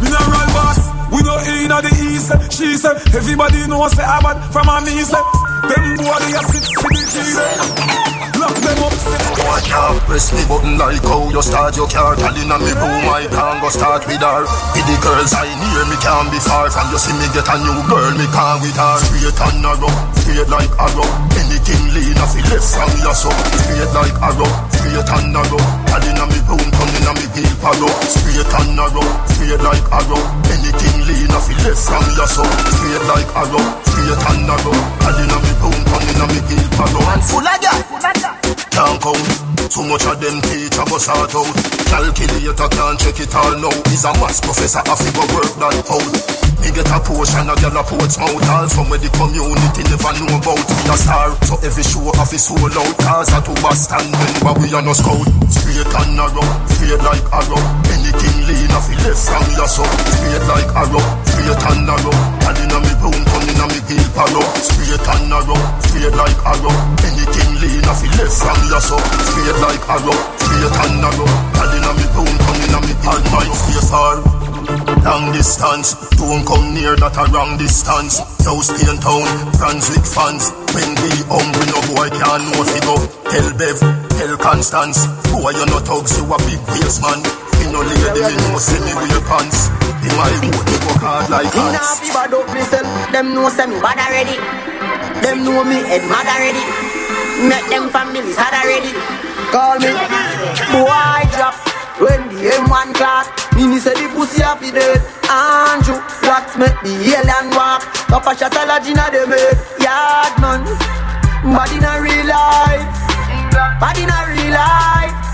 Mineral boss, we no in the east. She said, everybody knows say I bad from a me. Them boy they a sit for the key. Lock them up, Boy can't press me button like how you start your car. Tell in me room I can't go start with her. With the girls I near me can't be far From you. See me get a new girl me can't with her. Straight and narrow, straight like arrow. Anything lean off it left from your so Straight like arrow, straight and narrow. Tell in me room come in me heel palo. Straight and narrow, straight like arrow. Anything lean off it left from your so Straight like arrow, straight and narrow. Tell in me room come in me heel palo. And full of ya can't count. Too much of them teach I go sort out. Calculator can't check it all now. He's a maths professor, I figure work that out. Me get a portion, a girl a ports mouth. All from where the community never know about. Me a star, so every show off is sold out. Cars are to Boston, when we are no scout. Straight and narrow, straight like arrow. Anything lean off it left from your so. Straight like arrow, straight and narrow. And in a me room, come in a me heel palo. Straight and narrow, straight like arrow. Anything lean off it left from your so. Straight like arrow, straight and narrow. And in a me room, come in a me heel palo. Face all. Long distance, don't come near that a wrong distance. House Spain town, Brunswick fans. When we hungry, no boy can if you go. Tell Bev, tell Constance. Boy, you no thugs, you a big waist man. You no lady, me no see me wear pants. My road, you work hard like Me nah fi bad up myself. Them know say me bad already. Them know me head mad already. Make them families had already. Call me boy drop when the M1 class. Mini say the pussy happy dead. Andrew blacks make the alien walk. Papa shot a lodge inna the bed. Yard man, bad in a real life. Bad in a real life.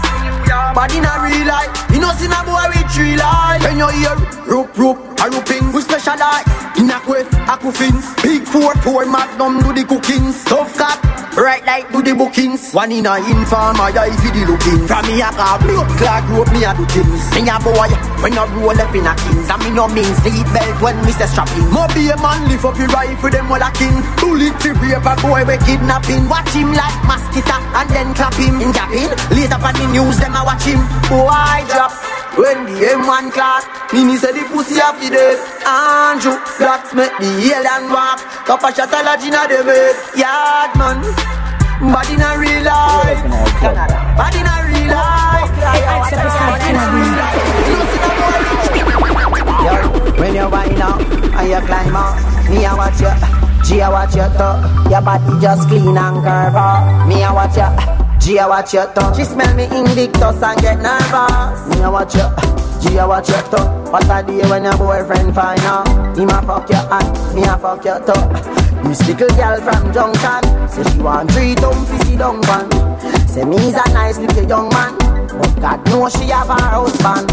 In a real life. You know see a boy with three life. When you hear rope rope a roping, we specialize in a quiff, aquafins. Big four four magnum do the cookings. Tough cat. Right like do the bookings. One in a inform I eye for the looking From me a car blood clot rope me a do things Me a boy when I roll up in a kings. And me no mean seat belt when me strapping. Mo be a man lift up your rifle them all a king. Bullet to rape a boy we kidnapping. Watch him like mosquito and then clap him. In gapping later on the news them a watch him. Boy drop when the M1 class, Mini say the pussy a fi dead. Andrew, blacks make the alien walk. Cup a shot a lodge inna the bed. Yard man, bad in a real life. Bad in a real life. Yo, when you wind up and you climb up Me a watch you, G a watch you too Your body just clean and curve up. Me a watch you, G a watch you too She smell me invictus and get nervous. Me a watch you, G a watch you too What a day when your boyfriend find out. Him a fuck you and me a fuck your top. you too This little girl from Junction Say she want three dumb fizzy dung pan Say me's a nice little young man But God knows she have her husband.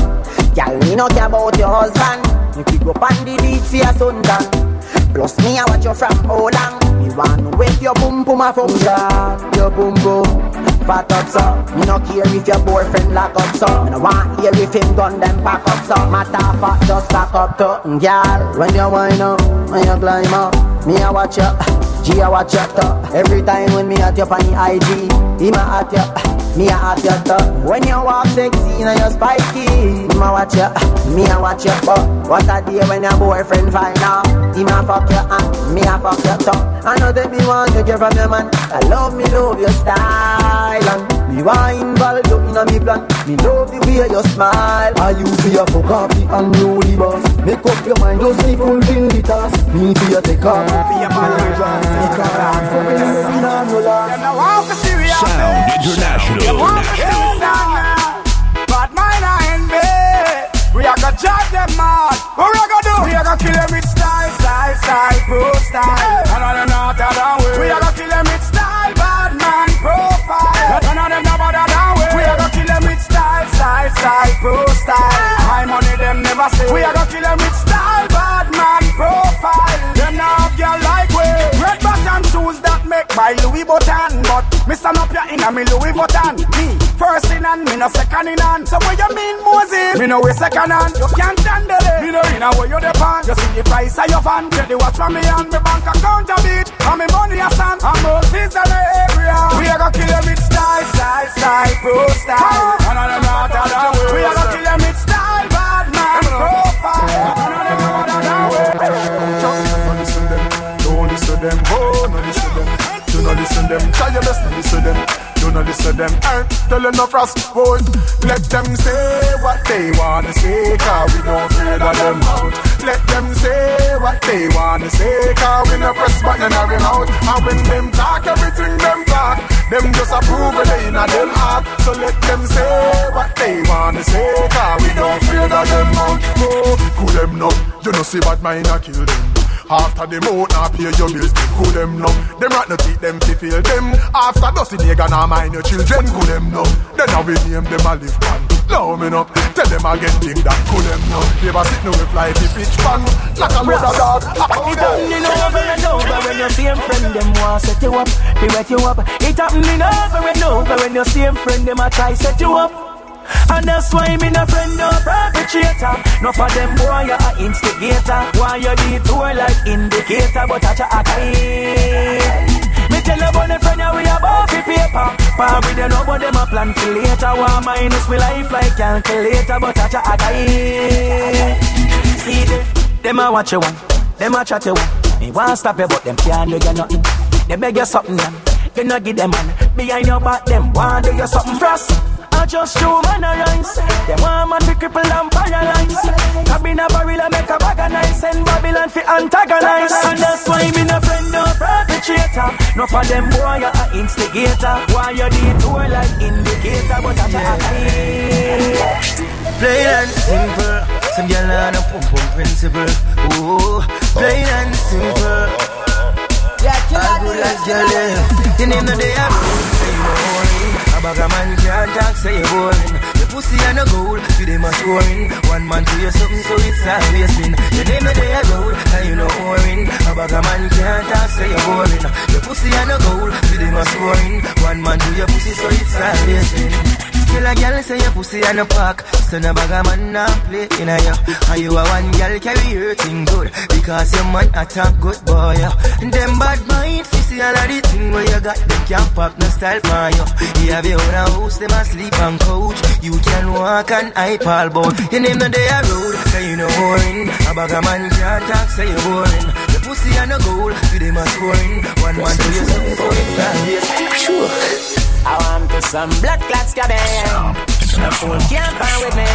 Girl, me no care about your husband. You could go on the beach for your suntan Plus me, I watch you from how long. Me want to wake your boom boom a function Your boom boom Fat up so Me no care if your boyfriend lock up so Me no want hear if him gun them pack up so Matter of fact, just back up to Girl, when you wind up When you climb up Me I watch you G I watch you too Every time when me at you on the IG Him a at you me a at your top When you walk sexy and you spiky Me a watch you, me a watch you But what a day when your boyfriend find out He a fuck you and me a fuck your top I know that me want to get from your man. I love me, love your style And me want involve you in a me plan. Me love the way you smile. I you for your fuck up the and you the boss. Make up your mind, just me fulfill the task. Me for your take off Be a man, take off Fucking in a no last. Sound International. Bad mind I envy. We are gonna judge them mad. What we are gonna do? We are gonna gonna kill them with style, style, style, pro style. None of them not that way. We are gonna kill them with style, style, style, style, pro style. My money them never say. We are gonna kill them with style, bad man profile. Them now have girl like make by Louis Vuitton, but me stand up here in a me Louis Vuitton. Me first in hand, me no second in hand. So what you mean, Moses? Me no way second hand. You can't handle it. Me no in a way you depend. You see the price of your van, get the watch from me and me bank account a beat. And me money a stand. And Moses in the area. We are gonna kill them with style, style, style, pro style. None of them not that way. We are gonna kill them with style, bad man profile. None of them not that way. Don't listen them, don't listen them, oh, no Not listen them, try your best, no listen them. Do not listen them, eh? Tell enough frost, boy. Let them say what they wanna say, cause we don't fear that them out. Let them say what they wanna say, cause we no press button in our mouth. And when them talk, everything them talk, them just approve it in a them heart. So let them say what they wanna say, cause we don't fear that them out. Oh, cool them now, you know see bad mind a kill them. After them out, now pay your bills, cool them now. Them rat no teeth, them to feel them. After dusty nigga, now mind your children, cool them now. Then I will name them a live pan. Now me up, tell them again thing that cool them now. Never sit no with fly the pitch pan, like a mother dog. It happening over and over when your same friend them want set you up, they wet you up. It happening over and over when your same friend them a try set you up. And that's why me no friend no perpetrator. No for them boy you a instigator. Why you detour like indicator? But chat a time Me tell you about the friend you we about the paper. Par with them no but them a plan for later. One minus me life like calculator? But I chat a time See them, them a watch you one. Them a chat you one. Me want stop you but them can't do you nothing. They beg you something then You no give them man Behind your back them want do you something. Frost I just show man a rise. Them want man to cripple and paralyze. Cabin a barrel and make a bag of nice. And Babylon fi antagonize. And that's why me no friend no perpetrator. No for them boy you a instigator. Why you detour like indicator, but I a Plain and simple. Some girl on a pump pump principle. Ooh, plain and simple. Yeah, I do like jelly. You name the day I a bag of man can't talk, say you're boring. Your pussy and a gold, for them a scoring. One man to you something, so it's always been. Your name day a gold, and you know whoring. A bag of man can't talk, say you're boring. Your pussy and a gold, for them a scoring. One man to your pussy, so it's always been. Tell a girl say your pussy and a pack So no bag a man not play in a ya. And you a one girl carry your thing good. Because your man a talk good boy. And them bad mind you see all of the thing where you got. Them can't pop no style for you You have your own house, them a sleep on couch. You can walk on iPal boat Your name no day a road, cause you know boring. A bag a man can't talk, say you boring. Your pussy and a goal, for them a scoring. One man to you something, so Sure I want to some blood clots cabin. No fool can't find with me.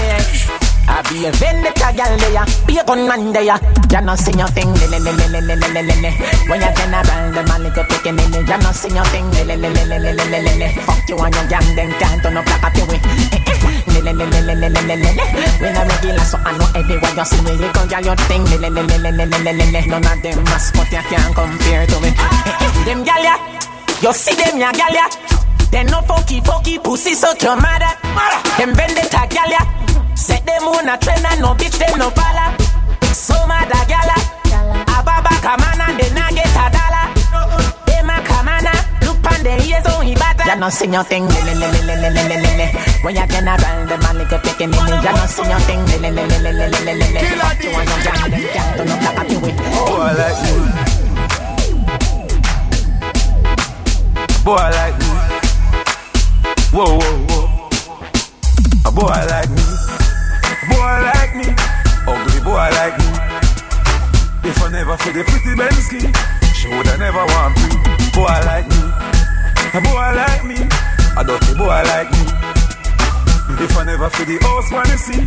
I be a vendetta gal there, be a gunman there. You not see your thing, le le le le le le le le le. When you turn around, the man little picking in it. You not see your thing, le le le le le le le le le. Fuck you and your gang, them can't turn up like a peewee. Le le le le le le le le le le. When I regular, so I know everywhere you see me, you go get your thing, le le le le le le le le le le. None of them mascot you can't compare to it. Them gal ya, you see them ya gal ya. They no funky, funky pussy suck your mother. Them vendetta gala. Set them on a trend and no bitch them no bala. So mad a. Ababa kamana, they na get a dollar. They ma kamana, look pan the ears on hibata. Ya no sing your thing. When ya gonna run the man like a. Ya no sing your thing, lele lele lele. Fuck you and your jam, them can't do no clap at you with. Oh, I like you. Boy, I like you. Whoa, whoa, whoa. A boy like me. A boy like me. Ugly boy like me. If I never for the pretty Bensky, she woulda never want me. Boy like me. A boy like me. A dirty boy like me. If I never for the house wanna see,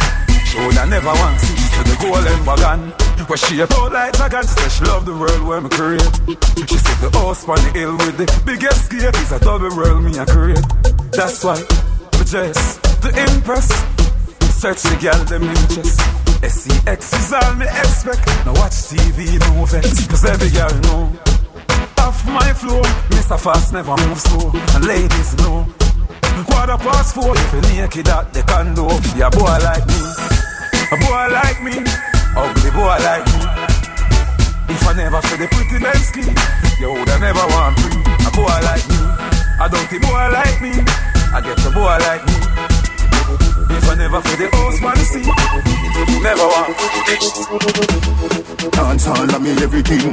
she woulda never want see. To the golden wagon. Where she a out like dragon, she said she love the world where me create. She said the house on the hill with the biggest gate is a double world me a create. That's why we just to impress. Search the girl them interest. SCX is all me expect. Now watch TV, no vex, cause every girl know. Off my floor, Mr. Fast never move slow, and ladies know. Quarter past four, if you naked at the condo, yeah, boy like me, a boy like me, ugly boy like me. If I never feel the pretty them skin, you woulda never want me. A boy like me, a dirty boy like me, I get a boy like me. If I never feel the house man see, never want. Dance all of me everything.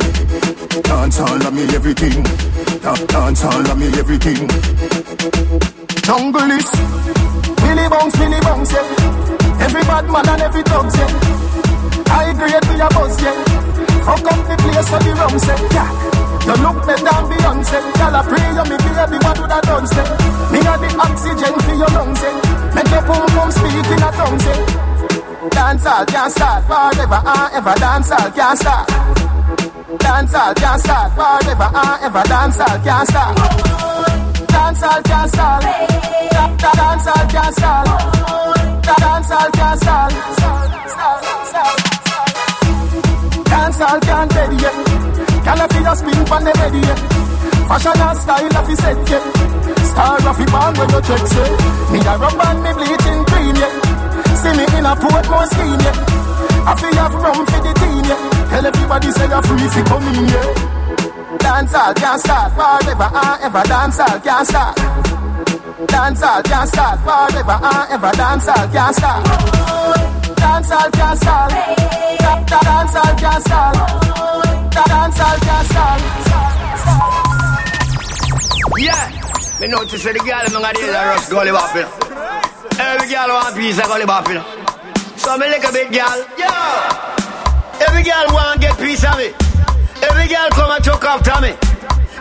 Dance all of me everything. Da- Dance all of me everything. Jungle is Billy Bounce, Billy Bounce, yeah. Every bad man and every dog, yeah. I grade me a buzz, yeah. Fuck up the place for the rum, say, yeah. You look better than Beyonce. Y'all a pray you me baby, what do that done, say? Me got the oxygen for your lungs, say. Make your pum pum speak in a tongue, say. Dance all can't start forever and ever. Dance all can't start. Dance all can't start forever and ever. Dance all can't start. Dance all can't start. Da- da- Dance all can't start. Da- Dance all can't start. Dance all can't dead yet. Can I feel your spin on the bed yet? Fashion and style of set yet. Star of the band when you check say. Me a rub and me bleaching cream yet. See me in a Portmore scheme yet. I feel have rum for the team yet. Tell everybody say you're free fi come in yet. Dance all can't start forever and ever. Dance all can't start. Dance all can't start forever and ever. Dance all can't start. Dance all can't start. Da- da- Dance all can't start. Da- Dance all can't start. Yeah, me notice the girl my days are rush gully bop, you know. Every girl want piece of gully bop, you know. So me like a big girl, yeah. Every girl want get piece of me. Every girl come and choke after me.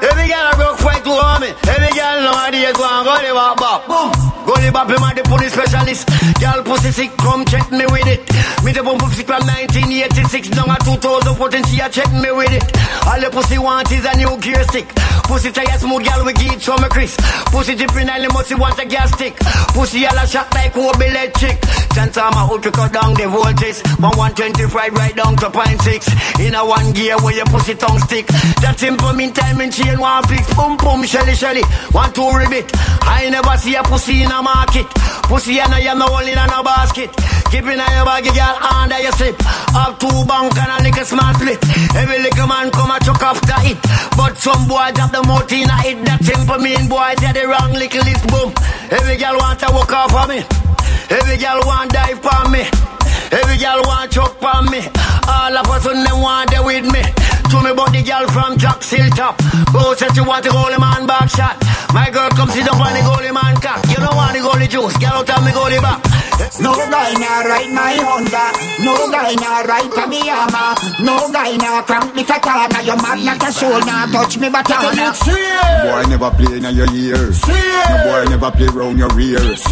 Every girl a broke fight to me. Every girl nowadays want gully bop, bop. Boom. Gully bop, him the police specialist. Girl pussy sick, come check me with it. Me the bump sick from 1986 down to 2014. She a check me with it. All the pussy want is a new gear stick. Pussy tight smooth, girl we give it from a Chris. Pussy dripping and the musty want a gas stick. Pussy all a shot like Kobe electric. Chance I'm a out to cut down the voltage. From 125 right down to point six. In a one gear where your pussy tongue stick. That simple mean time and chain one fix. Boom boom shelly shelly. One two ribbit. I never see a pussy in a market. Pussy and I am no only in a basket. Keep in your baggy girl under your slip. Up two bank and a little small split. Every little man come a chuck after it. But some boy drop the mouth in a it. That simple mean boy tell the wrong little list boom. Every girl want to walk off of me. Every girl want dive for me. Every girl want choke on me. All of us on them want they with me. To me about the girl from Jack Hilltop. Who said you want to goalie man back shot? My girl come sit down on the goalie man cock. You don't want the goalie juice. Girl out of me goalie back. No guy nah ride my Honda No guy nah ride for me Yama No guy nah crank me katana Your mad like a soul nah touch me batana Boy never play in your ears. No boy never play round your ears.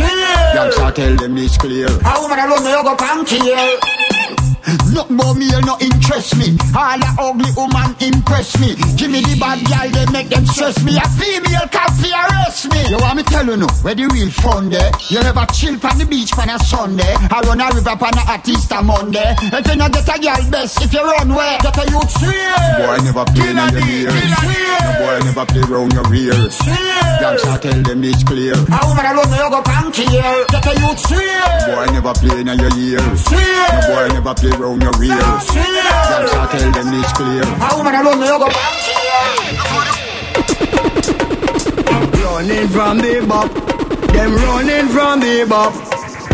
Youngster tell them it's clear. How man alone you go punk here Nothing but me no interest me. All the ugly woman impress me. Give me the bad girl, they make them stress me. A female coffee arrest me. You want me tell you no? Where the real fun there? You never chill on the beach on a Sunday. I run a river on a at Easter Monday. If you not get a girl best, if you run where, get a youth swear. Boy I never play in your ears. No boy never play round your ears. Youngster tell them it's clear. How man alone you go punk here Get a youth swear Boy never play in your ears. No boy never play round your ears. Youngster tell them it's clear. How man alone you go here [laughs] Running from the bop, them running from the bop.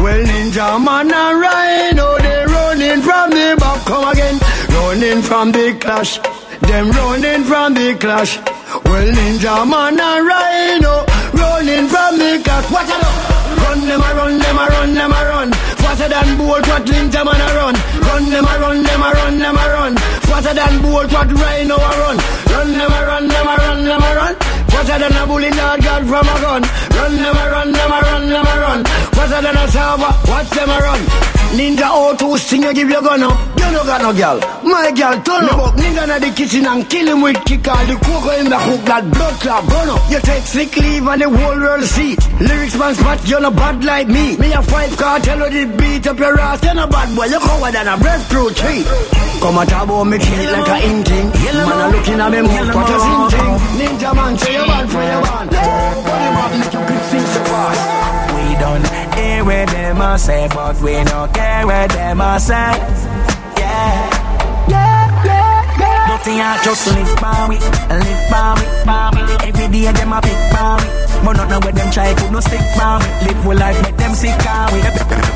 Well, Ninja Man and Rhino, they running from the bop. Come again, running from the clash. Them running from the clash. Well, Ninja Man and Rhino, running from the clash. Watch out! Run them a run, them a run, them a run. Faster than bolt, what Ninja Man a run. Run them a run, them a run, them a run. Faster than bolt, what Rhino a run. Run them a run, them a run, them a run. Faster than a bullet, Lord God, from a gun. Run, them a run, them a run, them a run. Faster than a server, watch them a run. Ninja O2 sing you give your gun up. You no got no girl. My girl turn up. Ninja na the kitchen and kill him with kick all the cocoa in the hook that blood clot burn up. You take sick leave and the whole world see. Lyrics man spot you no bad like me. Me a five car tell you the beat up your ass. You no bad boy. You cover than a breadfruit tree. Come a about me treat like a inting. Man a looking at me mouth what a thing. Ninja man say you bad for your band. Body back make you quick sing so fast. We don't hear what them a say, but we don't care what them a say. Yeah. Yeah, yeah, yeah. Nothing I just live by me, live by me, by me. Every day them a pick by me, but not know where them try to no stick by me. Live with life, make them sick by me.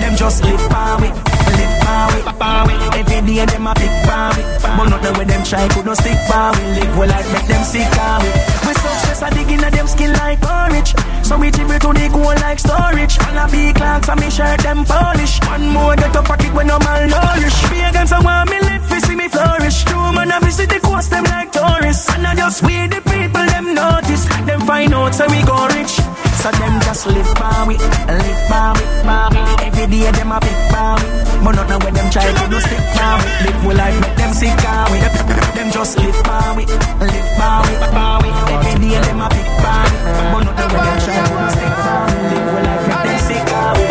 Them just live by me, live by me. Every day them a pick by me, but not know where them try to no stick by me. Live with life, make them sick by me. We success a digging at them skin like orange. So we tip it to the goal like storage. And a big clocks and me shirt them polish. One more get up pocket when I'm malnourished. Be against someone me live, see me flourish. True man, I visit the coast them like tourists. And I just we the people them notice. Them find out so we go rich. So them just live by me, live by me, by me. Every day them a pick by me. But not know where them try to do stick by me. Live with life, make them sick by me. Them just live by me, live by me, by me. Every day them a pick by me. But not know where them try to do stick by me. Live with life, make them sick by me.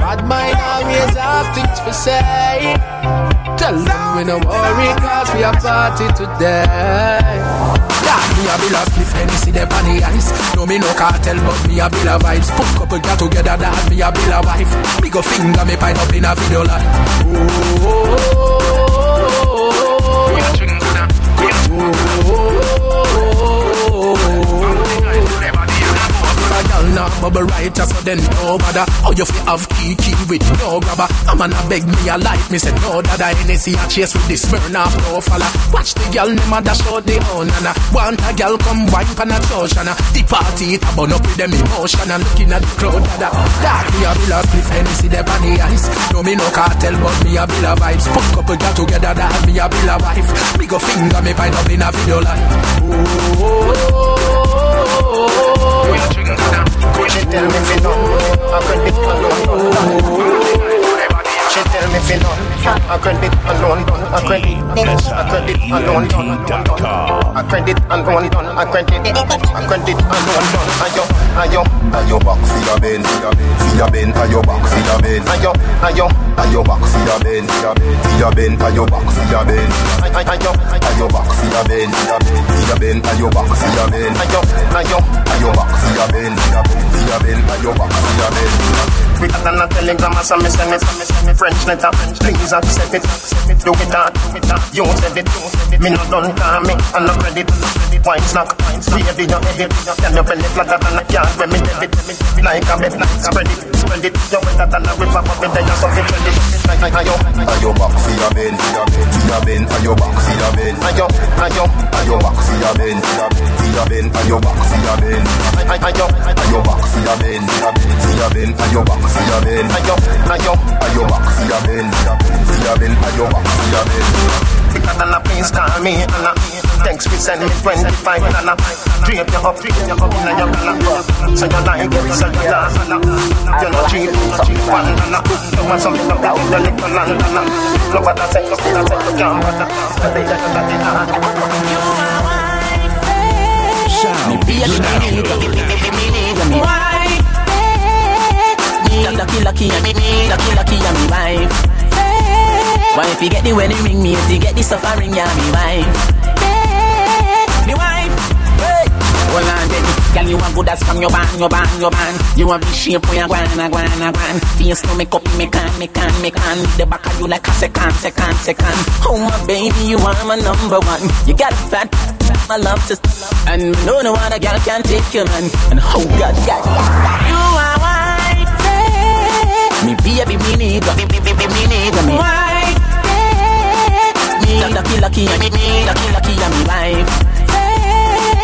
Bad mind always have things to say. Tell them we no worry cause we a party today. Yeah, me a bill of spliff and see them on the ice. No me no cartel but me a bill of vibes. Put couple girl together that me a bill of wife. Me go finger me pint up in a video like. Oh, oh, a girl now bubble right so then no bother. How you feel have key key with no grabber? A man a beg me a light me say no dada Hennessy a chase with this burn off no falla. Watch the girl a dash out the own and a Want a girl come wine pan a touch and a The party it a burn up with them emotion And looking at the crowd dada. Dark me a bill of spliff Hennessy on the ice. No me no cartel but me a bill of vibes. Put couple girl together that me a bill of wife. Me go finger me pint up in a video like oh, oh, oh, oh, oh. She tell me fi none, I credit alone. She tell me fi none, I credit alone. I credit, I credit alone. I credit alone. I credit, I credit alone. Ayo, ayo, Ayo back for your bend, for your bend, ayo back for your bend. ayo, ayo, Ayo back for your bend, for your bend, ayo back for your bend. ayo, Ayo back for your bend, for your bend, ayo back for your bend. ayo, ayo. Ayo back for your bend, for your bend, ayo back for your bend. Quicker than a telegram, so me send it, me send it French letter. Please accept it, do it hard, do it uh, hard. You said it, me no done me, and no credit. Wine snack, baby you edit. Tell your belly flatter than a yard when me debit. Like a bed, spread it, spread it. You wetter than a river, but me there you something credit. Ayo, Ayo back for your bend, for your bend, ayo back for your bend. ayo, ayo, Ayo back for your bend, for your bend, ayo back for your bend. ayo, Ayo back for your bend, for your bend, ayo back for your bend. ayo, ayo. Ayo back for your bend, for your bend, ayo back for your bend. Quicker than a please call me, and a text me send me 25 and a drape you up, drape you up in your collar. So you like it, so you and a you no cheap, you cheap one, a you want something to go with the little land, and a look what I take, look what I take, look down, but a but they just You get the wedding ring, me if you get the suffering, yeah, me wife. Me wife. Hey. Hold on. Girl, you want good as from your band, your band, your band. You want be shape for your guana, guana, guan. Face to make up, me can, me can, me can. The back of you like a second, second, second. Oh my baby, you are my number one. You got a fat, my love to, and no no other girl can take you, man. And oh God, God, you are white. Me baby, me need, me, me, me, me, me need, me. White. Me lucky, lucky, me, me lucky, lucky, I'm me wife.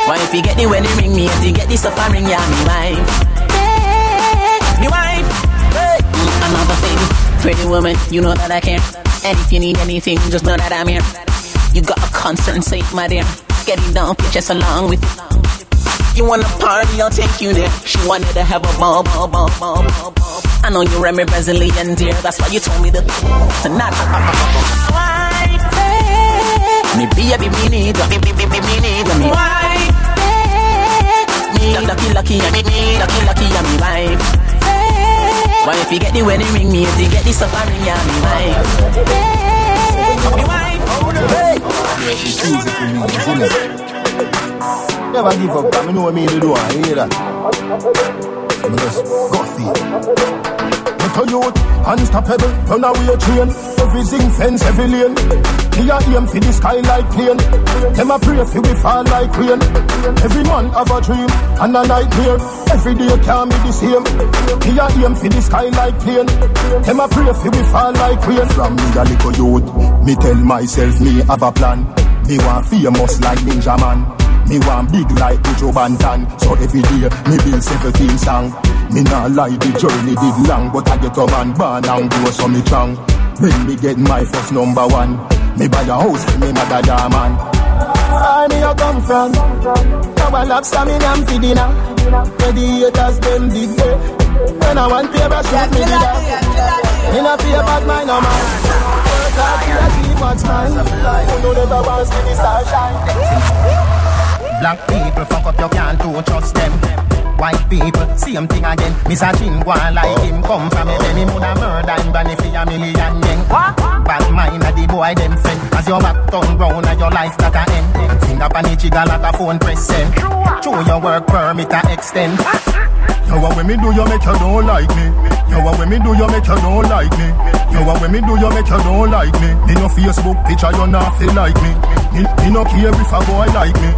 Why if you get the wedding ring, me if you get the suffering, yeah, me wife. Me wife. Another thing, pretty woman, you know that I care. And if you need anything, just know that I'm here. You got a concern, say my dear. Getting down, pictures along with You wanna party, I'll take you there. She wanted to have a ball, ball, ball, ball, ball, ball. I know you remember Brazilian dear, that's why you told me to tonight. Me baby, me need me, me, me, me, me need me. Me lucky, lucky, me, me lucky, lucky, I'm me wife. Why if you get the wedding ring, me if you get the safari, yeah, me wife. Me wife. Yeah, she's easy for me, isn't it? Never give up, I know what me to do, I hear that. So me just go see it. Get a youth, unstoppable, run away train. Every zinc fence, every lane. Me a aim for the sky like plane. Them a pray for we fall like rain. Every man have a dream and a nightmare. Every day can be the same. Me a aim for the sky like plane. Them a pray for we fall like rain. From me a little youth, me tell myself me have a plan. Me want famous like Ninja Man. Me want big like Buju Banton So every day me build 17 song. Me not lie the journey did long But I get a man born and grow so me strong. When me get my first number one Me buy a house for me mother da man Where me you come from? Now I lobster me nam for dinner. Where the haters them dig there. When I want paper shoot me did that Me not pay bad mind no man. Work hard till I keep what's mine. You know never want to see the star shine Black people fuck up, you can't too trust them. White people, same thing again. Mr. Chin go like him come from me. Then him murder him granny for a million yen. Bad mind a the boy them friend. As your back turn round and your life that a end. Finger pan the trigger like a phone press send. Show your work permit a extend. Yo, what when me do you make you don't like me? Yo, what when me do you make you don't like me? Yo, what when me do you make you don't like me? In your Facebook picture you not feel like me. Me, me no care if a boy like me.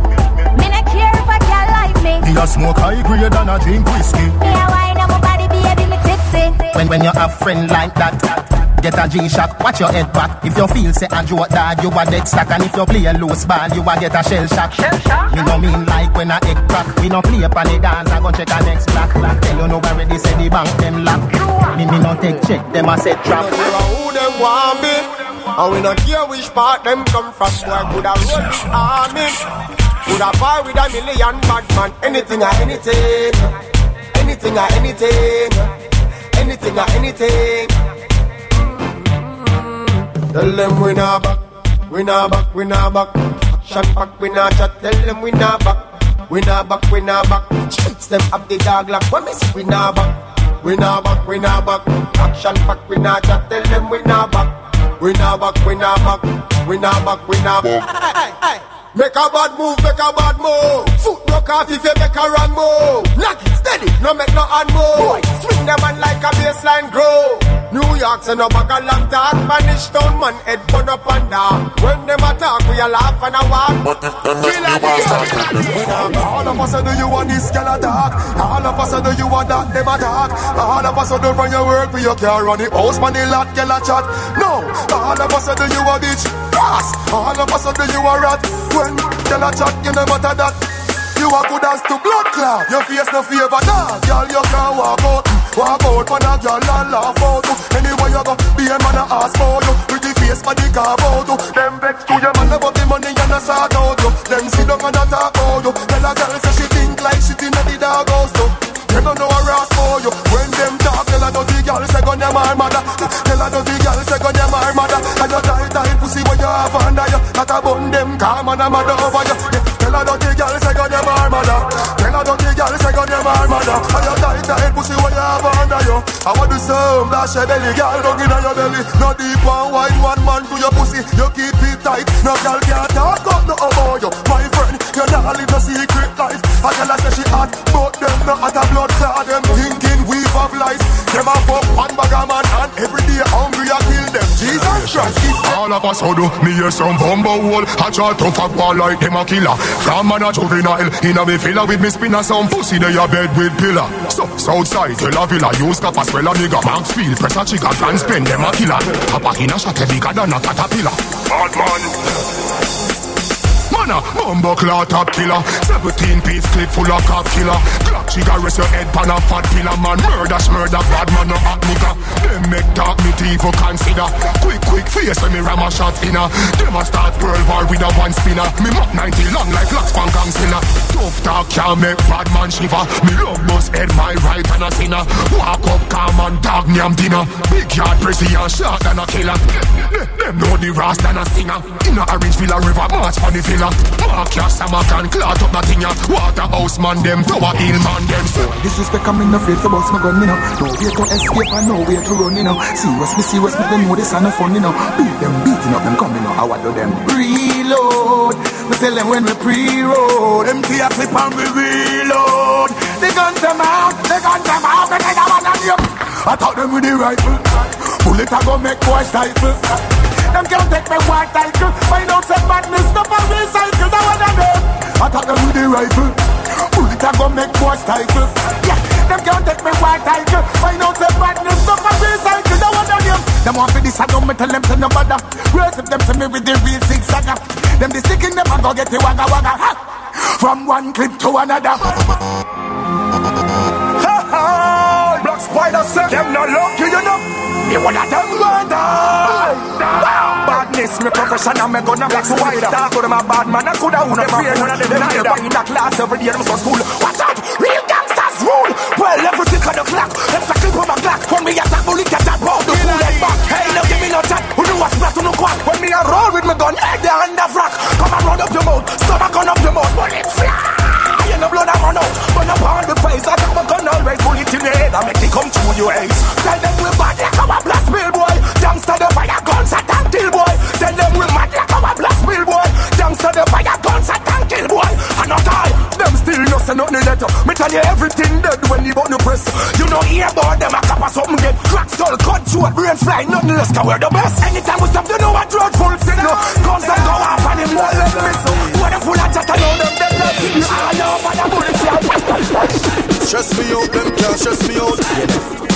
Me not care if a girl like me. Me a smoke high grade and a drink whiskey. Me a wine on my body, baby, me tipsy. When when you have friend like that. Get a G-Shock, watch your head back If you feel say ah, a joke dad, you a dead stack And if you play a loose ball, you a get a shell shock Shell shock? Me no mean like when a egg crack We no play upon the dance, I go check a next black Tell you no already say the bank them lock Me me no take check, them a set trap Who them want me? And we not care which part them come from Boy could a roll with army Could a bar with a million bad man Anything or anything Anything or anything Anything or anything Tell them we not back, we not back, we not back. Action back, we not chat. Tell them we not back, we not back, we not back. Streets them up the dog like what me say we not back, we not back, we not back. Action back, we not chat. Tell them we not back, we not back, we not back, we not back, we not back. Make a bad move, make a bad move. Foot rock off if you make a wrong move. Knock it steady, no make no hand move. Swing them on like a baseline grow. New York send no bag a long talk. Manish town man head burn up and down. When them attack, we a laugh and a walk. But Feel like the All of us do you want this girl attack. All of us do you want that them attack. All of us do run your work for your car run the house man the lot girl a chat. No, all of us do you a bitch. Pass. All of us do you a rat. When girl a chat, you no matter that. You a good as to blood clot. Your face no favor that. Girl, you can't walk out. Walk out man a girl and laugh out. Anywhere you go, be a man a ask for you. Pretty face for the carve out. Them vex to your man about the money and a sort out you. Them sit down and a talk you. Tell a girl say she think like she in the dog house too. Them don't know a ras for you. When them talk, tell a dirty girl say gun your my mother. Tell a dirty girl say gun your my mother. And you tight tight pussy when you have under you. Not a bun them calm and a mother over you. Tell a dirty girl say gun your my mother. Tell a dirty girl say gun your my mother. And you tight tight pussy when you have under you. I want to some dash your belly, girl, don't get on your belly. No deep one wide one man to your pussy. You keep it tight. No girl can't talk up no about you, my friend. You not live no secret life. A girl a say she hot, but them not at a blood clot. Them thinking we have lies. Them a fuck one bag of man and every day hungry I kill them. Jesus Christ, All of us do me hear some bumbo hole. I try to fuck wall like them a killer. From man a juvenile In a me filler with me spinner. Some pussy They a bed with pillar. So, Southside, Tel a villa Use cap as well a nigga Maxfield, press a trigger Can spend them a killer. Papa in a shot a bigger than a caterpillar. Bad man Man a bumbo clot top killer. 17 piece clip full of cop killer. Glock trigger rest your head pan a fat pillar Man murder murder bad man no hot nigga. Them make talk me for consider. Quick quick face when me ram a shot inna Them a start pearl bar with a one spinner. Me mop 90 long like Black Spank and spinner Tough talk can't make bad man shiver. Me love bust head my right and a sinner. Walk up calm and dog am dinner. Big yard pressy and shot than a killer. Them know the ras than a stinger Inna orange villa river march for the villa Mark your stomach and clot up that thing ya. Waterhouse man them tower hill man them Disrespect I'm in afraid to bust my gun, you know. No way to escape and no way to run, you know. Serious me serious me they know this ain't no fun, you know. Beat them beating up them coming out, how I do them. Reload. We tell them when we pre-road. Them tear clip and we reload. They gun them out, they gun them out And they don't want them I thought them with the rifle. Bullet I go make boy stifle them can't take me white title Find out some madness, stuff and recycle. That one I thought them with the rifle. Bullet a go make boy stifle. Yeah, them can't take me white title Find out some madness, stuff and recycle. That one of them Them want for this, I don't me tell them to no bother. Raise them to me with the real zigzagger. Them the stick in them, I go get the wagga wagga! From one clip to another spider set them no lucky, you know. Me one of them gonna die. Badness, me professional, me gonna black spider. Talk to them a bad man, I coulda who never fear none of them. Them never in that class every day, them go school. Watch out, real gangsters rule. Well, every tick of the clock, them stacking for my clock. When me attack, bully get that ball, the fool head back. Hey, no give me no chat. Who know what's black to no quack? When me a roll with me gun, head there under frack. Come and run up your mouth, stomach on up your mouth, bullet fly. And the blood I run out, burn up the face. I got my gun always bullet in the head. I make it come through your eyes. Tell them we bad like our black bill boy. Youngster the fire guns at and kill boy. Tell them we mad like our black bill boy. Youngster the fire guns at and kill boy. And not I, them still no say nothing letter. Me tell you everything dead when you button press. You know hear about them a cap or something get crack skull, cut short, brains fly, nothing less. Cause we're the best. Anytime we stop, you know what road full signal. Guns and go off Stress me out, them can't stress me out.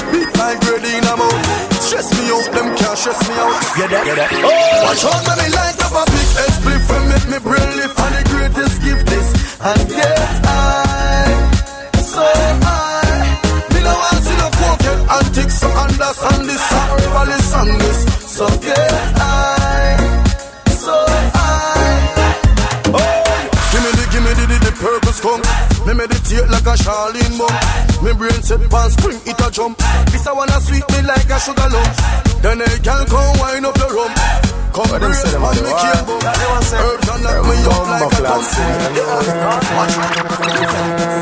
Beat my grade in a mouth. Stress me out, them can't stress me out. Get that, get that. Oh, watch out, let me light up a big head split and make me brain lift. And the greatest gift is and get high, so high. Me no want see no crooked antics, so understand this. Everybody song this, so get high, so high. Oh, give me the, give me the, the, the purple skunk. Me meditate like a Shaolin monk. Me brain set pan spring, it a jump. This I wanna sweet me like a sugar lump. Then a girl come wind up the rum. Come them brace them a me do, cable. ah? Herbs and knock me up like a Bumbo thumb.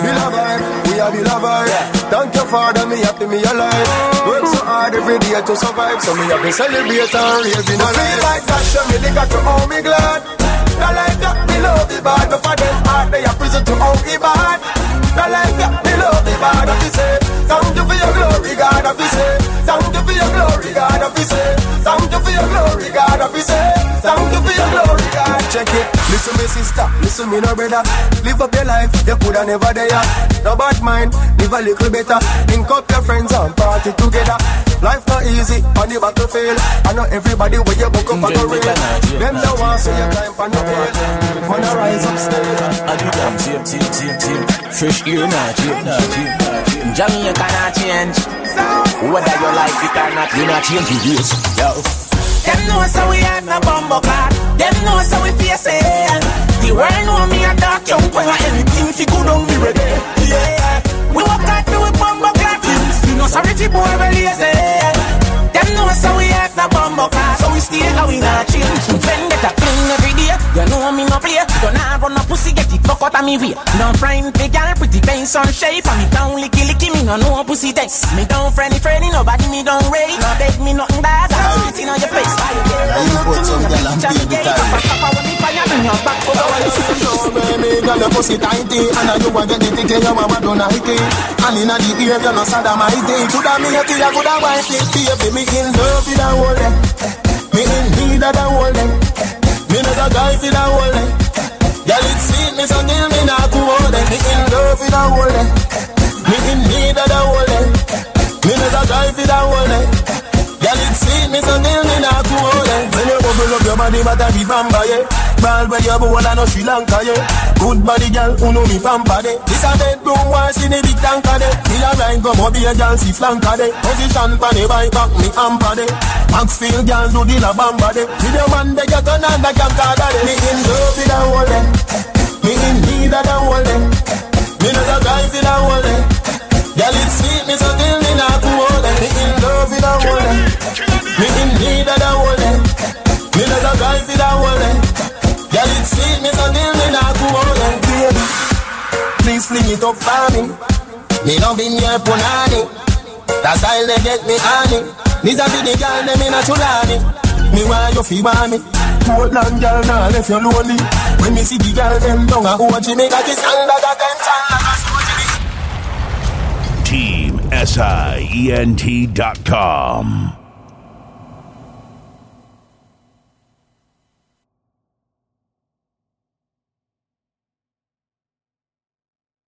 Beloved, we are beloved. Thank you, Father, me happy me alive. Work so hard every day to survive, so me have to celebrate and rave in a feel like that, show me the got to all me glad. The life that me love the bad, but for them heart they are prison to all the bad. The life that me love the bad, I say, thank you for your glory, God, I say, thank you for your glory, God, I say, thank you for your glory, God. Check it, listen me sister, listen me no brother. Live up your life, you coulda never there. No bad mind, live a little better. Link up your friends and party together. Life not easy, on the battlefield. I know everybody where you book up and go real. Them no want see you climb on the hill. Wanna rise up still. I do damn same, same, same, same. Fresh ear, nah, cheap, nah, cheap, nah, cheap. Jamaica not change. Whether you like it or not, you not change your ways. Yo. Them know so we have no bumbo clock. Them know so we face it. The world know me a dark young boy. Anything fi good on me ready. Yeah. We work hard for we bumbo clock. You know sorry fi boy we lazy. Them know so we have no bumbo clock. Stay how we not change. Friend get a fling every day. You know me no play. Don't have run a pussy get it fuck out of me way. No friend big girl pretty face on shape. And me down licky licky me no know pussy taste. Me down friendly friendly nobody me don't rate. No beg me nothing bad. I'm spitting on your face. Why you get Yeah, you put some girl and baby tight. So baby, girl, your pussy tighty And you a get the ticket, your mama don't like it And inna the ear, you no sodomite Coulda me hate it, coulda wife it Baby, me in love with that whole day Me in need of that whole day Me not a guy for that whole day Girl, it's so kill me not go hold it Me in love with that whole day Me in need of that whole day Me not a guy for that whole day Girl, it's sweet, me so kill me not go hold When you bubble up your body, but a ribamba, yeah. Ball where you bowl and no Sri Lanka, yeah. Good body girl, who know me pampa, de. This a bedroom war, see the big tanker, de. Me a ride go mobi a girl, see flanker, de. Position pan the bike back, me amper, de. Maxfield girl do the la bamba, de. With your man, they get on and the camp card, de. Me in love with a whole, de. Me in need of the whole, de. Me not a guy for the whole, de. Girl, it's sweet, me so till me not old, de. Me in love with a de. Me in need of whole, de. Me not a guy the whole, de. Girl, it's sweet, me so till me not old, de. Baby, please fling it up for me. Me loving your punani. That's how they get me honey. These are the girl, them in a chulani. Me want you feel by me. Portland girl, now left you lonely. When me see the girl, them down a OG, me got this under the attention like